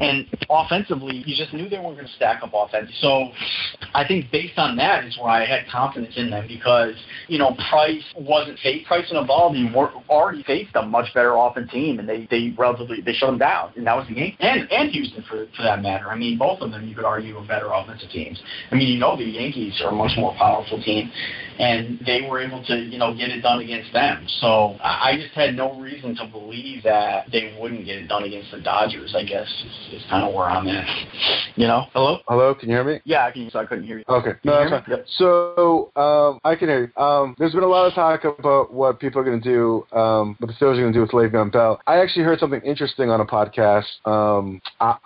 and offensively, you just knew they weren't going to stack up offense. So I think based on that is why I had confidence in them because you know Price wasn't faced. Price and Eovaldi were already faced a much better offense team, and they they relatively they shut them down, and that was the game. And and Houston for for that matter. I mean, both of them you could argue are better offensive teams. I mean, you know the Yankees are a much more powerful team, and they were able to you know get it done against them. So I just had no reason to believe that they wouldn't get it done against the Dodgers. I guess is, is kind of where I'm at. You know? Hello? Hello, can you hear me? Yeah, I can. So I couldn't hear you. Okay. Can No, you that's fine. Yep. So, um, I can hear you. Um, there's been a lot of talk about what people are going to do, um, what the Steelers are going to do with Le'Veon Bell. I actually heard something interesting on a podcast. Um, I,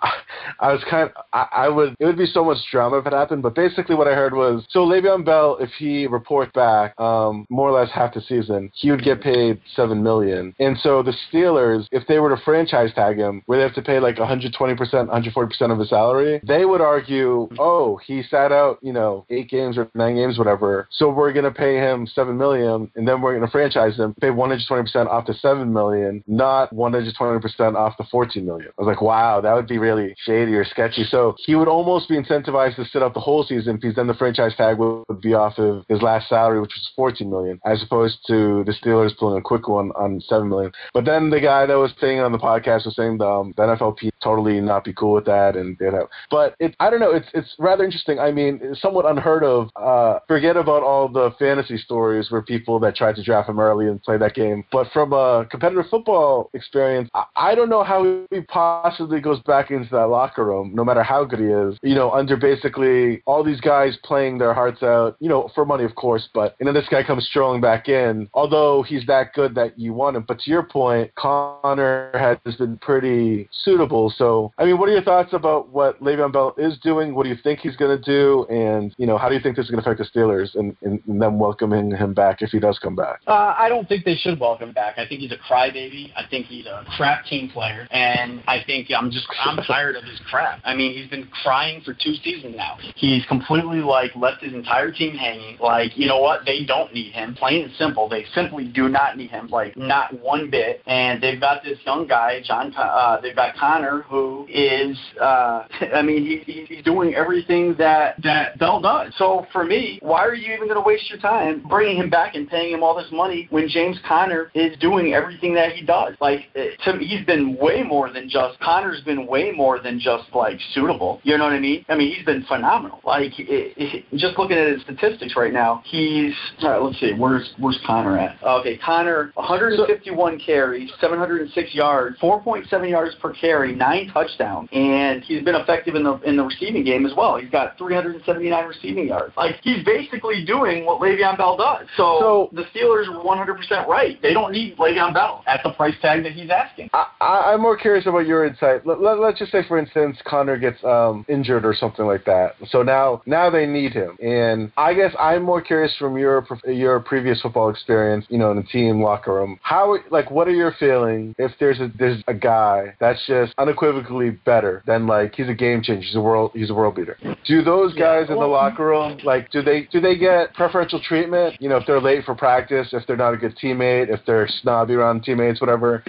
I was kind of, I, I would, it would be so much drama if it happened, but basically what I heard was, so Le'Veon Bell, if he reports back, um, more or less half the season, he would get paid seven million. And so the Steelers, if they were to franchise tag him, where they have to pay like 120%, 140% of his salary, they would argue, oh, he sat out, you know, eight games or nine games, whatever. So we're gonna pay him seven million, and then we're gonna franchise him, pay 120% off the seven million, not 120% off the 14 million. I was like, wow, that would be really shady or sketchy. So he would almost be incentivized to sit out the whole season because then the franchise tag would, be off of his last salary, which was 14 million, as opposed to the Steelers pulling a quick one on seven million. But then the guy that was saying on the podcast was saying um, the NFLP totally not be cool with that, and you know. But it, I don't know. It's it's rather interesting. I mean, it's somewhat unheard of. Uh, forget about all the fantasy stories where people that tried to draft him early and play that game. But from a competitive football experience, I, I don't know how he possibly goes back into that locker room, no matter how he is. You know, under basically all these guys playing their hearts out. You know, for money, of course. But and then this guy comes strolling back in. Although he's that good that you want him. But to your point, Conner has been pretty suitable. So, I mean, what are your thoughts about what Le'Veon Bell is doing? What do you think he's going to do? And, you know, how do you think this is going to affect the Steelers and, and, and them welcoming him back if he does come back? Uh, I don't think they should welcome him back. I think he's a crybaby. I think he's a crap team player. And I think I'm just, I'm tired of his crap. I mean, he's been crying for two seasons now. He's completely, like, left his entire team hanging. Like, you know what? They don't need him. Plain and simple. They simply do not need him. Like, not one bit. And they've got this young guy, John, uh, they've got Conner, who is, uh, I mean, he, he's doing everything that, that Bell does. So for me, why are you even going to waste your time bringing him back and paying him all this money when James Conner is doing everything that he does? Like, to me, he's been way more than just, Conner's been way more than just, like, suitable. You know what I mean? I mean, he's been phenomenal. Like, it, it, just looking at his statistics right now, he's, all right, let's see, where's, where's Conner at? Okay, Conner, 151 carries, 706 yards, 4.7 yards per carry, nine touchdowns, and he's been effective in the in the receiving game as well. He's got 379 receiving yards. Like he's basically doing what Le'Veon Bell does. So, So- the Steelers were 100% right. They don't need Le'Veon Bell at the price tag that he's asking. I, I, I'm more curious about your insight. Let, let, let's just say, for instance, Conner gets uh, um, injured or something like that. So now, now they need him. And I guess I'm more curious from your your previous football experience, you know, in the team locker room. How, like, what are your feelings if there's a there's a guy that's just unequivocally better than like he's a game changer, he's a world he's a world beater. Do those Yeah, guys in the locker room like do they do they get preferential treatment? You know, if they're late for practice, if they're not a good teammate, if they're snobby around teammates, whatever.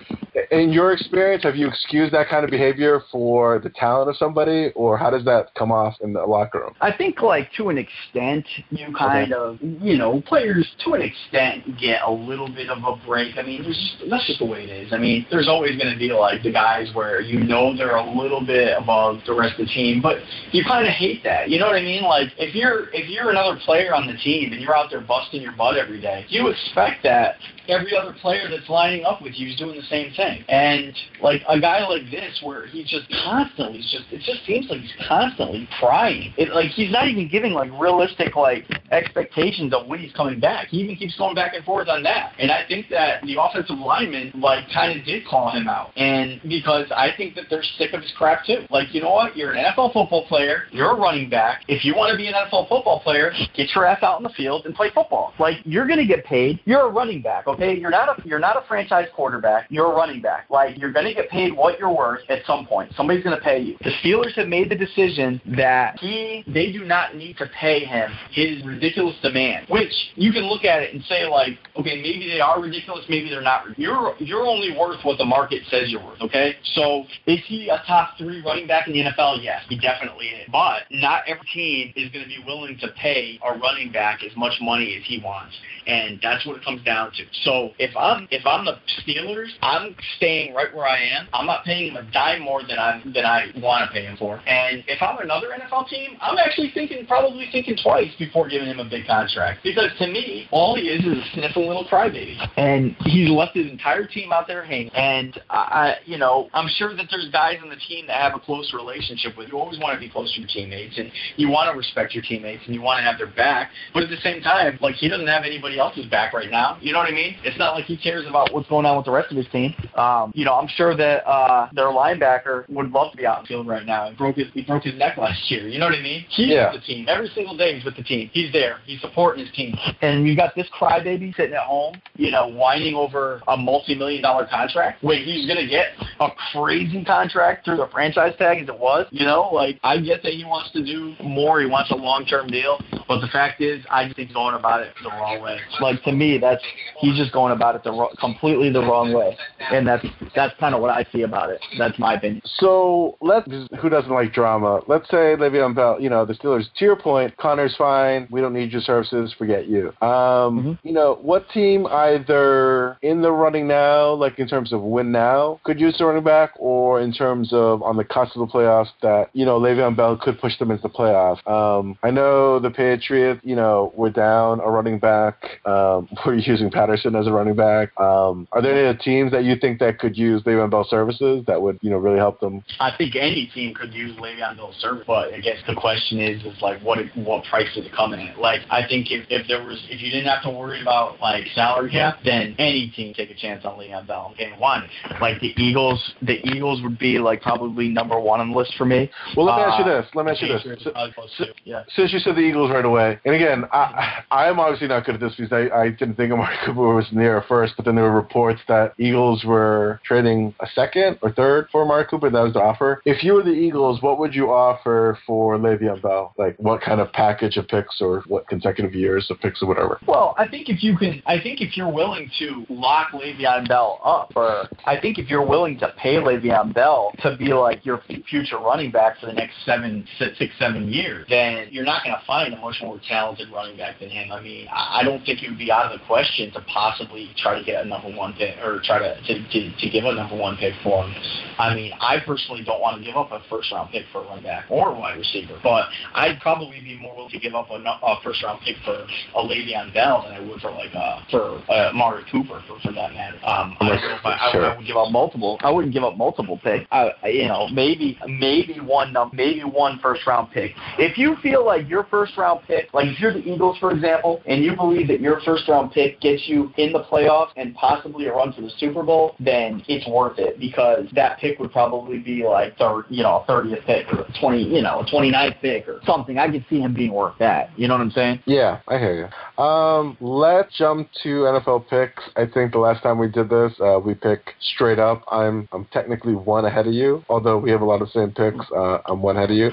In your experience, have you excused that kind of behavior for the talent of somebody, or how does that come off in the locker room? I think, like to an extent, you kind of, you know, players to an extent get a little bit of a break. I mean, there's just, that's just the way it is. I mean, there's always going to be like the guys where you know they're a little bit above the rest of the team, but you kind of hate that. You know what I mean? Like if you're if you're another player on the team and you're out there busting your butt every day, you expect that every other player that's lining up with you is doing the same thing. And like a guy like this, where he's just constantly, he's just it just seems like he's constantly crying. It like he's not even giving like realistic like expectations of when he's coming back. He even keeps going back and forth on that. And I think that the offensive lineman like kind of did call him out, and because I think that they're sick of his crap too. Like you know what, you're an NFL football player, you're a running back. If you want to be an NFL football player, get your ass out in the field and play football. Like you're gonna get paid. You're a running back, okay? You're not a you're not a franchise quarterback. You're a running back. Like you're gonna get paid what you're worth at some point. Somebody's gonna pay you. The Steelers have made the decision that he they do not need to pay him his ridiculous demand. Which you can look at it and say like, okay, maybe they are ridiculous, maybe they're not. You're you're only worth what the market says you're worth, okay? So is he a top three running back in the NFL? Yes, he definitely is. But not every team is going to be willing to pay a running back as much money as he wants, and that's what it comes down to. So if I'm if I'm the Steelers, I'm staying right where I am. I'm not paying him a dime more than I than I want to pay him for. And if I'm another NFL team, I'm actually thinking probably thinking twice before giving him a big contract because to me, all he is is a sniffing little crybaby, and he's left his entire team out there hanging. And I, you know, I'm sure that there's guys on the team that have a close relationship with. You always want to be close to your teammates, and you want to respect your teammates, and you want to have their back. But at the same time, like he doesn't have anybody else's back right now. You know what I mean? It's not like he cares about what's going on with the rest of his team. Um, you know, I'm sure that uh, their linebacker would love to be out in the field right now. He broke his he broke his neck last year. You know what I mean? He's Yeah. with the team every single day. He's with the team. He's there. He's supporting his team. And you got this crybaby sitting at home, you know, whining over a multi-million dollar contract when he's gonna get a crazy contract through the franchise tag as it was. You know, like I get that he wants to do more. He wants a long-term deal. But the fact is, I just think he's going about it the wrong way. Like to me, that's he's just going about it the ro- completely the wrong way, and that's that's kind of what I see about it. That's my opinion. So let's who doesn't like drama? Let's say Le'Veon Bell, you know, the Steelers. To your point, Conner's fine. We don't need your services. Forget you. Um, you know, what team either in the running now, like in terms of win now, could use the running back, or in terms of on the cusp of the playoffs that you know Le'Veon Bell could push them into the playoffs. Um, I know the Patriots, you know, were down a running back. Um, we're using Patterson as a running back. Um, are there any other teams that you think that could use Le'Veon Bell services that would you know really help them? I think any team could use Le'Veon Bell's service, but I guess the question is, is like what what price does it come in at? Like I think if, if there was if you didn't have to worry about like salary cap, then any team take a chance on Le'Veon Bell. Game one, like the Eagles, the Eagles would be like probably number one on the list for me. Well, let me ask you Uh, this. Let me ask you this. Patriots So- would probably close too. Yeah. since you said the Eagles right away, and again, I, I'm obviously not good at this because I, I didn't think Amari Cooper was near a first, but then there were reports that Eagles were trading a second or third for Amari Cooper. That was the offer. If you were the Eagles, what would you offer for Le'Veon Bell? Like, what kind of package of picks or what consecutive years of picks or whatever? Well, I think if you can, I think if you're willing to lock Le'Veon Bell up, or I think if you're willing to pay Le'Veon Bell to be like your future running back for the next seven, si- six, seven years, then you're not going to find a much more talented running back than him. I mean, I I don't think it would be out of the question to possibly try to get a number one pick or try to to, to, to give a number one pick for him. I mean, I personally don't want to give up a first round round pick for a running back or a wide receiver. But I'd probably be more willing to give up a, a first round pick for a Le'Veon Bell than I would for like uh, for uh, Mari Cooper for, for that matter. Um, I, I, sure. I, I would give up multiple. I wouldn't give up multiple picks. I, you know, maybe maybe one maybe one first round pick. If you feel like your first round pick, like if you're the Eagles for example, and you believe that your first round pick gets you in the playoffs and possibly a run for the Super Bowl, then it's worth it because that pick would probably be like third, you know, 30th 25th pick or 20, you know, 29th pick or something. I could see him being worth that. You know what I'm saying? Yeah, I hear you. Um, let's jump to NFL picks. I think the last time we did this, uh, we picked straight up. I'm I'm technically one ahead of you, although we have a lot of same picks. Uh, I'm one ahead of you.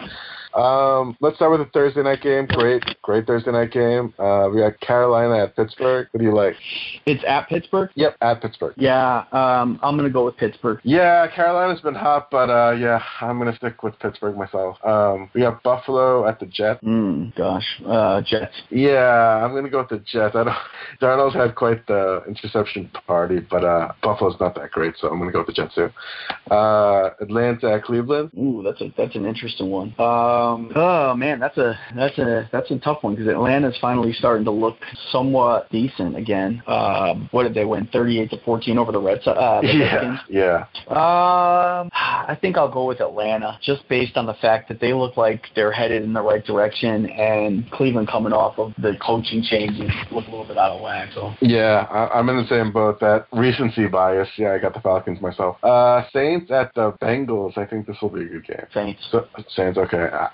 Um, let's start with the Thursday night game. Great, great Thursday night game. Uh, we got Carolina at Pittsburgh. What do you like? It's at Pittsburgh. Yep, at Pittsburgh. Yeah, um, I'm gonna go with Pittsburgh. Yeah, Carolina's been hot, but uh, yeah, I'm gonna stick with Pittsburgh myself. Um, we got Buffalo at the Jets. Mm, gosh, uh, Jets. Yeah, I'm gonna go with the Jets. I don't. Darnold's had quite the interception party, but uh, Buffalo's not that great, so I'm gonna go with the Jets too. Uh, Atlanta at Cleveland. Ooh, that's a that's an interesting one. Um, oh man, that's a that's a that's a tough one because Atlanta's finally starting to look somewhat decent again. Um, what did they win? Thirty-eight to fourteen over the Red Sox. Uh, Yeah, yeah, Um, I think I'll go with Atlanta, just based on the fact that they look like they're headed in the right direction, and Cleveland coming off of the coaching changes look a little bit out of whack. So yeah. I, I'm in the same boat. That recency bias. Yeah, I got the Falcons myself. Uh, Saints at the Bengals. I think this will be a good game. Saints. So, Saints, okay. I,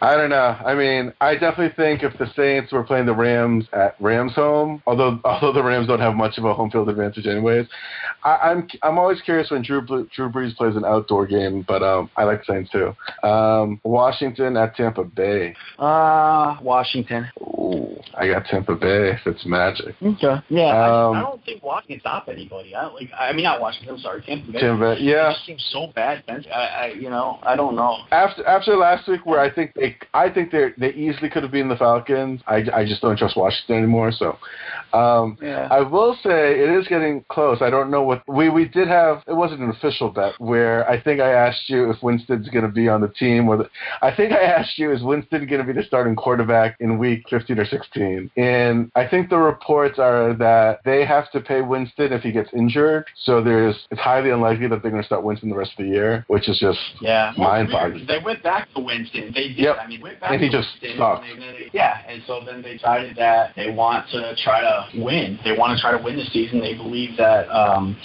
I don't know. I mean, I definitely think if the Saints were playing the Rams at Rams home, although although the Rams don't have much of a home field advantage anyways, I, I'm I'm always curious when Drew Drew Brees plays an outdoor game, but um, I like the Saints too. Um, Washington at Tampa Bay. Uh, Washington. Ooh, I got Tampa Bay. Fitzmagic. Okay. Yeah, I, Um, I don't think Washington can stop anybody. I like. I mean, not Washington. I'm sorry, Tampa Bay. Tampa Bay. It Yeah. just seems so bad. Ben. I, I, you know, I don't know. After after last week, where I think they I think they they easily could have been the Falcons. I, I just don't trust Washington anymore. So, um, Yeah. I will say it is getting close. I don't know what we we did have. It wasn't an official bet where I think I asked you if Winston's going to be on the team. Or the, I think I asked you is Winston going to be the starting quarterback in week 15 or 16? And I think the reports are that they have to pay Winston if he gets injured. So there's it's highly unlikely that they're going to start Winston the rest of the year, which is just Yeah, Mind-boggling. They went back to Winston. They did. Yep. I mean, went back And he just Winston, sucked. and they- yeah, and so then they decided that they want to try to win. They want to try to win the season. They believe that um,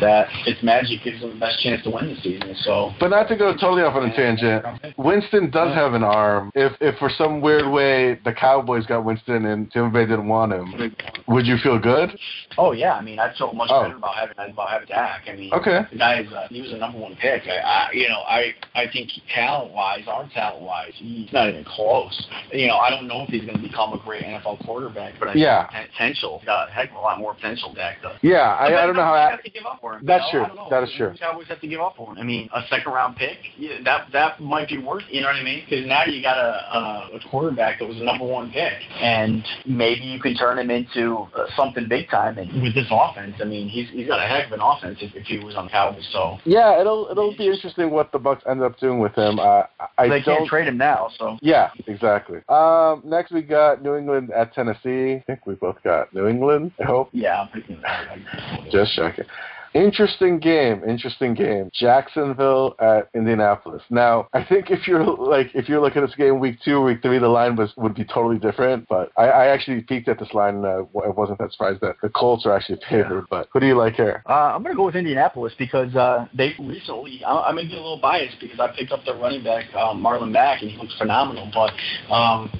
that Fitzmagic gives them the best chance to win the season. So, But not to go totally off on a tangent. Winston does have an arm. If if for some weird way the Cowboys got Winston and Tampa Bay didn't want him, would you feel good? oh yeah, I mean, I'd feel much Oh. better about having about having Dak. I mean, Okay. the guy is uh, he was a number one pick. I, I you know I I think talent wise, arm talent wise, he's not even close. You know, I don't know if he's going to become a great NFL quarterback, but I Yeah. think potential. He's got a heck of a lot more potential Dak does. Yeah, I, I don't know how. I, have to give up for him. That's true. I don't know. That is true. The Cowboys have to give up for him. I mean, a second round pick, yeah, that that might be worth. You know what I mean? Because now you got a, a a quarterback that was a number one pick, and maybe you can turn him into uh, something big time. And with this offense, I mean, he's he's got a heck of an offense if, if he was on the Cowboys. So yeah, it'll it'll be interesting what the Bucks end up doing with him. Uh, I they don't. can't trade him now. So Yeah, exactly. Um, next we got New England at Tennessee. I think we both got New England. I hope. yeah, I'm picking. That. Just checking. Interesting game. Interesting game. Jacksonville at Indianapolis. Now, I think if you're like if you're looking at this game week two, week three, the line was would be totally different. But I, I actually peeked at this line. And, uh, I wasn't that surprised that the Colts are actually favored. But who do you like here? Uh, I'm going to go with Indianapolis because uh, they recently, I, I may be a little biased because I picked up their running back, um, Marlon Mack, and he looks phenomenal. But um,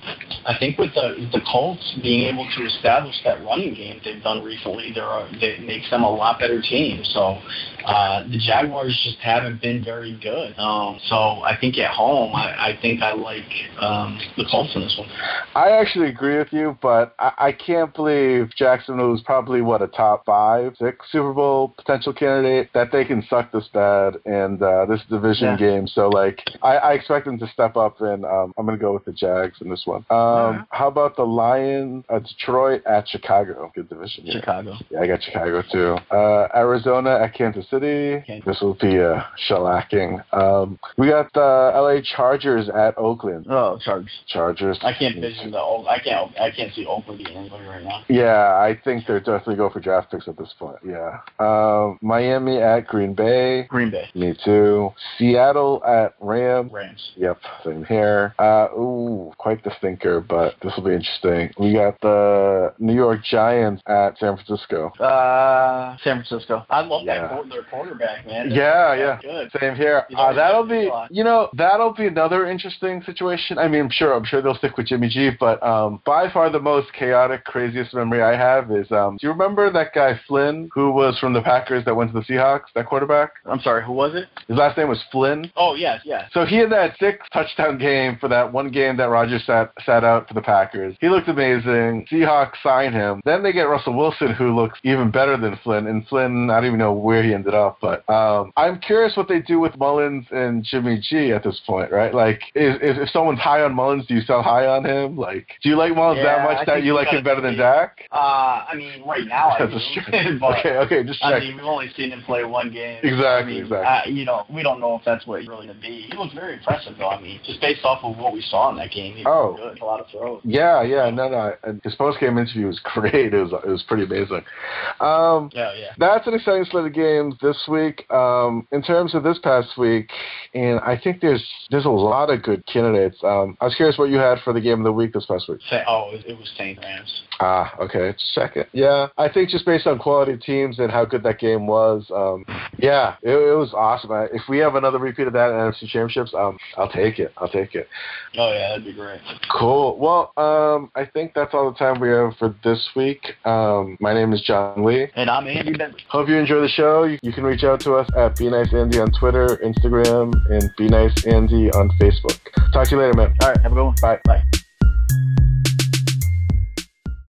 I think with the the Colts being able to establish that running game they've done recently, there are, that makes them a lot better team. So uh, the Jaguars just haven't been very good. Um, so I think at home, I, I think I like um, the Colts in this one. I actually agree with you, but I, I can't believe Jacksonville is probably what a top five, six Super Bowl potential candidate that they can suck this bad and uh, this division Yeah. game. So like, I, I expect them to step up, and um, I'm going to go with the Jags in this one. Um, Alright. How about the Lions? Uh, Detroit at Chicago. Good division. here. Chicago. Yeah, I got Chicago too. Uh, Arizona at Kansas City. Kansas. This will be a shellacking. Um, we got the LA Chargers at Oakland. Oh, Chargers. Chargers. I can't vision the. I can't. I can't see Oakland beating anybody right now. Yeah, I think they're definitely go for draft picks at this point. Yeah. Um, Miami at Green Bay. Green Bay. Me too. Seattle at Rams. Rams. Yep, same here. Uh, ooh, quite the stinker, but this will be interesting. We got the New York Giants at San Francisco. Uh, San Francisco. I love Yeah. that their quarterback, man. Yeah, That's yeah. Good. Same here. You Uh, that'll be, you know, that'll be another interesting situation. I mean, I'm sure, I'm sure they'll stick with Jimmy G, but um, by far the most chaotic, craziest memory I have is, um, do you remember that guy Flynn, who was from the Packers that went to the Seahawks, that quarterback? I'm sorry. Who was it? His last name was Flynn. Oh yes, yes. So he had that six touchdown game for that one game that Rodgers sat sat out for the Packers. He looked amazing. Seahawks signed him. Then they get Russell Wilson, who looks even better than Flynn. And Flynn, not don't even know where he ended up, but um, I'm curious what they do with Mullens and Jimmy G at this point, right? Like, if, someone's high on Mullens, do you sell high on him? Like, do you like Mullens Yeah, that much I that you like him better than Dak? Uh, I mean, right now I do. but, okay, okay, just I check. mean, we've only seen him play one game. Exactly, I mean, exactly. Uh, you know, we don't know if that's what he's really going to be. He looks very impressive, though. I mean, just based off of what we saw in that game, he was Oh. good. A lot of throws. Yeah, yeah, no, no. His post game interview was great. It was it was pretty amazing. Um, Yeah, yeah. that's an exciting slate of games this week. Um, in terms of this past week, and I think there's there's a lot of good candidates. Um, I was curious what you had for the game of the week this past week. Oh, it, was Saint Rams. Ah, okay, Second. Yeah, I think just based on quality of teams and how good that game was, um, yeah, it, it was awesome. I, if we have another repeat of that in NFC Championships, um, I'll take it. I'll take it. Oh yeah, that'd be great. Cool. Well, um, I think that's all the time we have for this week. Um, my name is John Lee. And I'm Andy Bentley. Hope you enjoy the show. You, you can reach out to us at Be Nice Andy on Twitter, Instagram, and Be Nice Andy on Facebook. Talk to you later, man. All right, have a good one. Bye. Bye.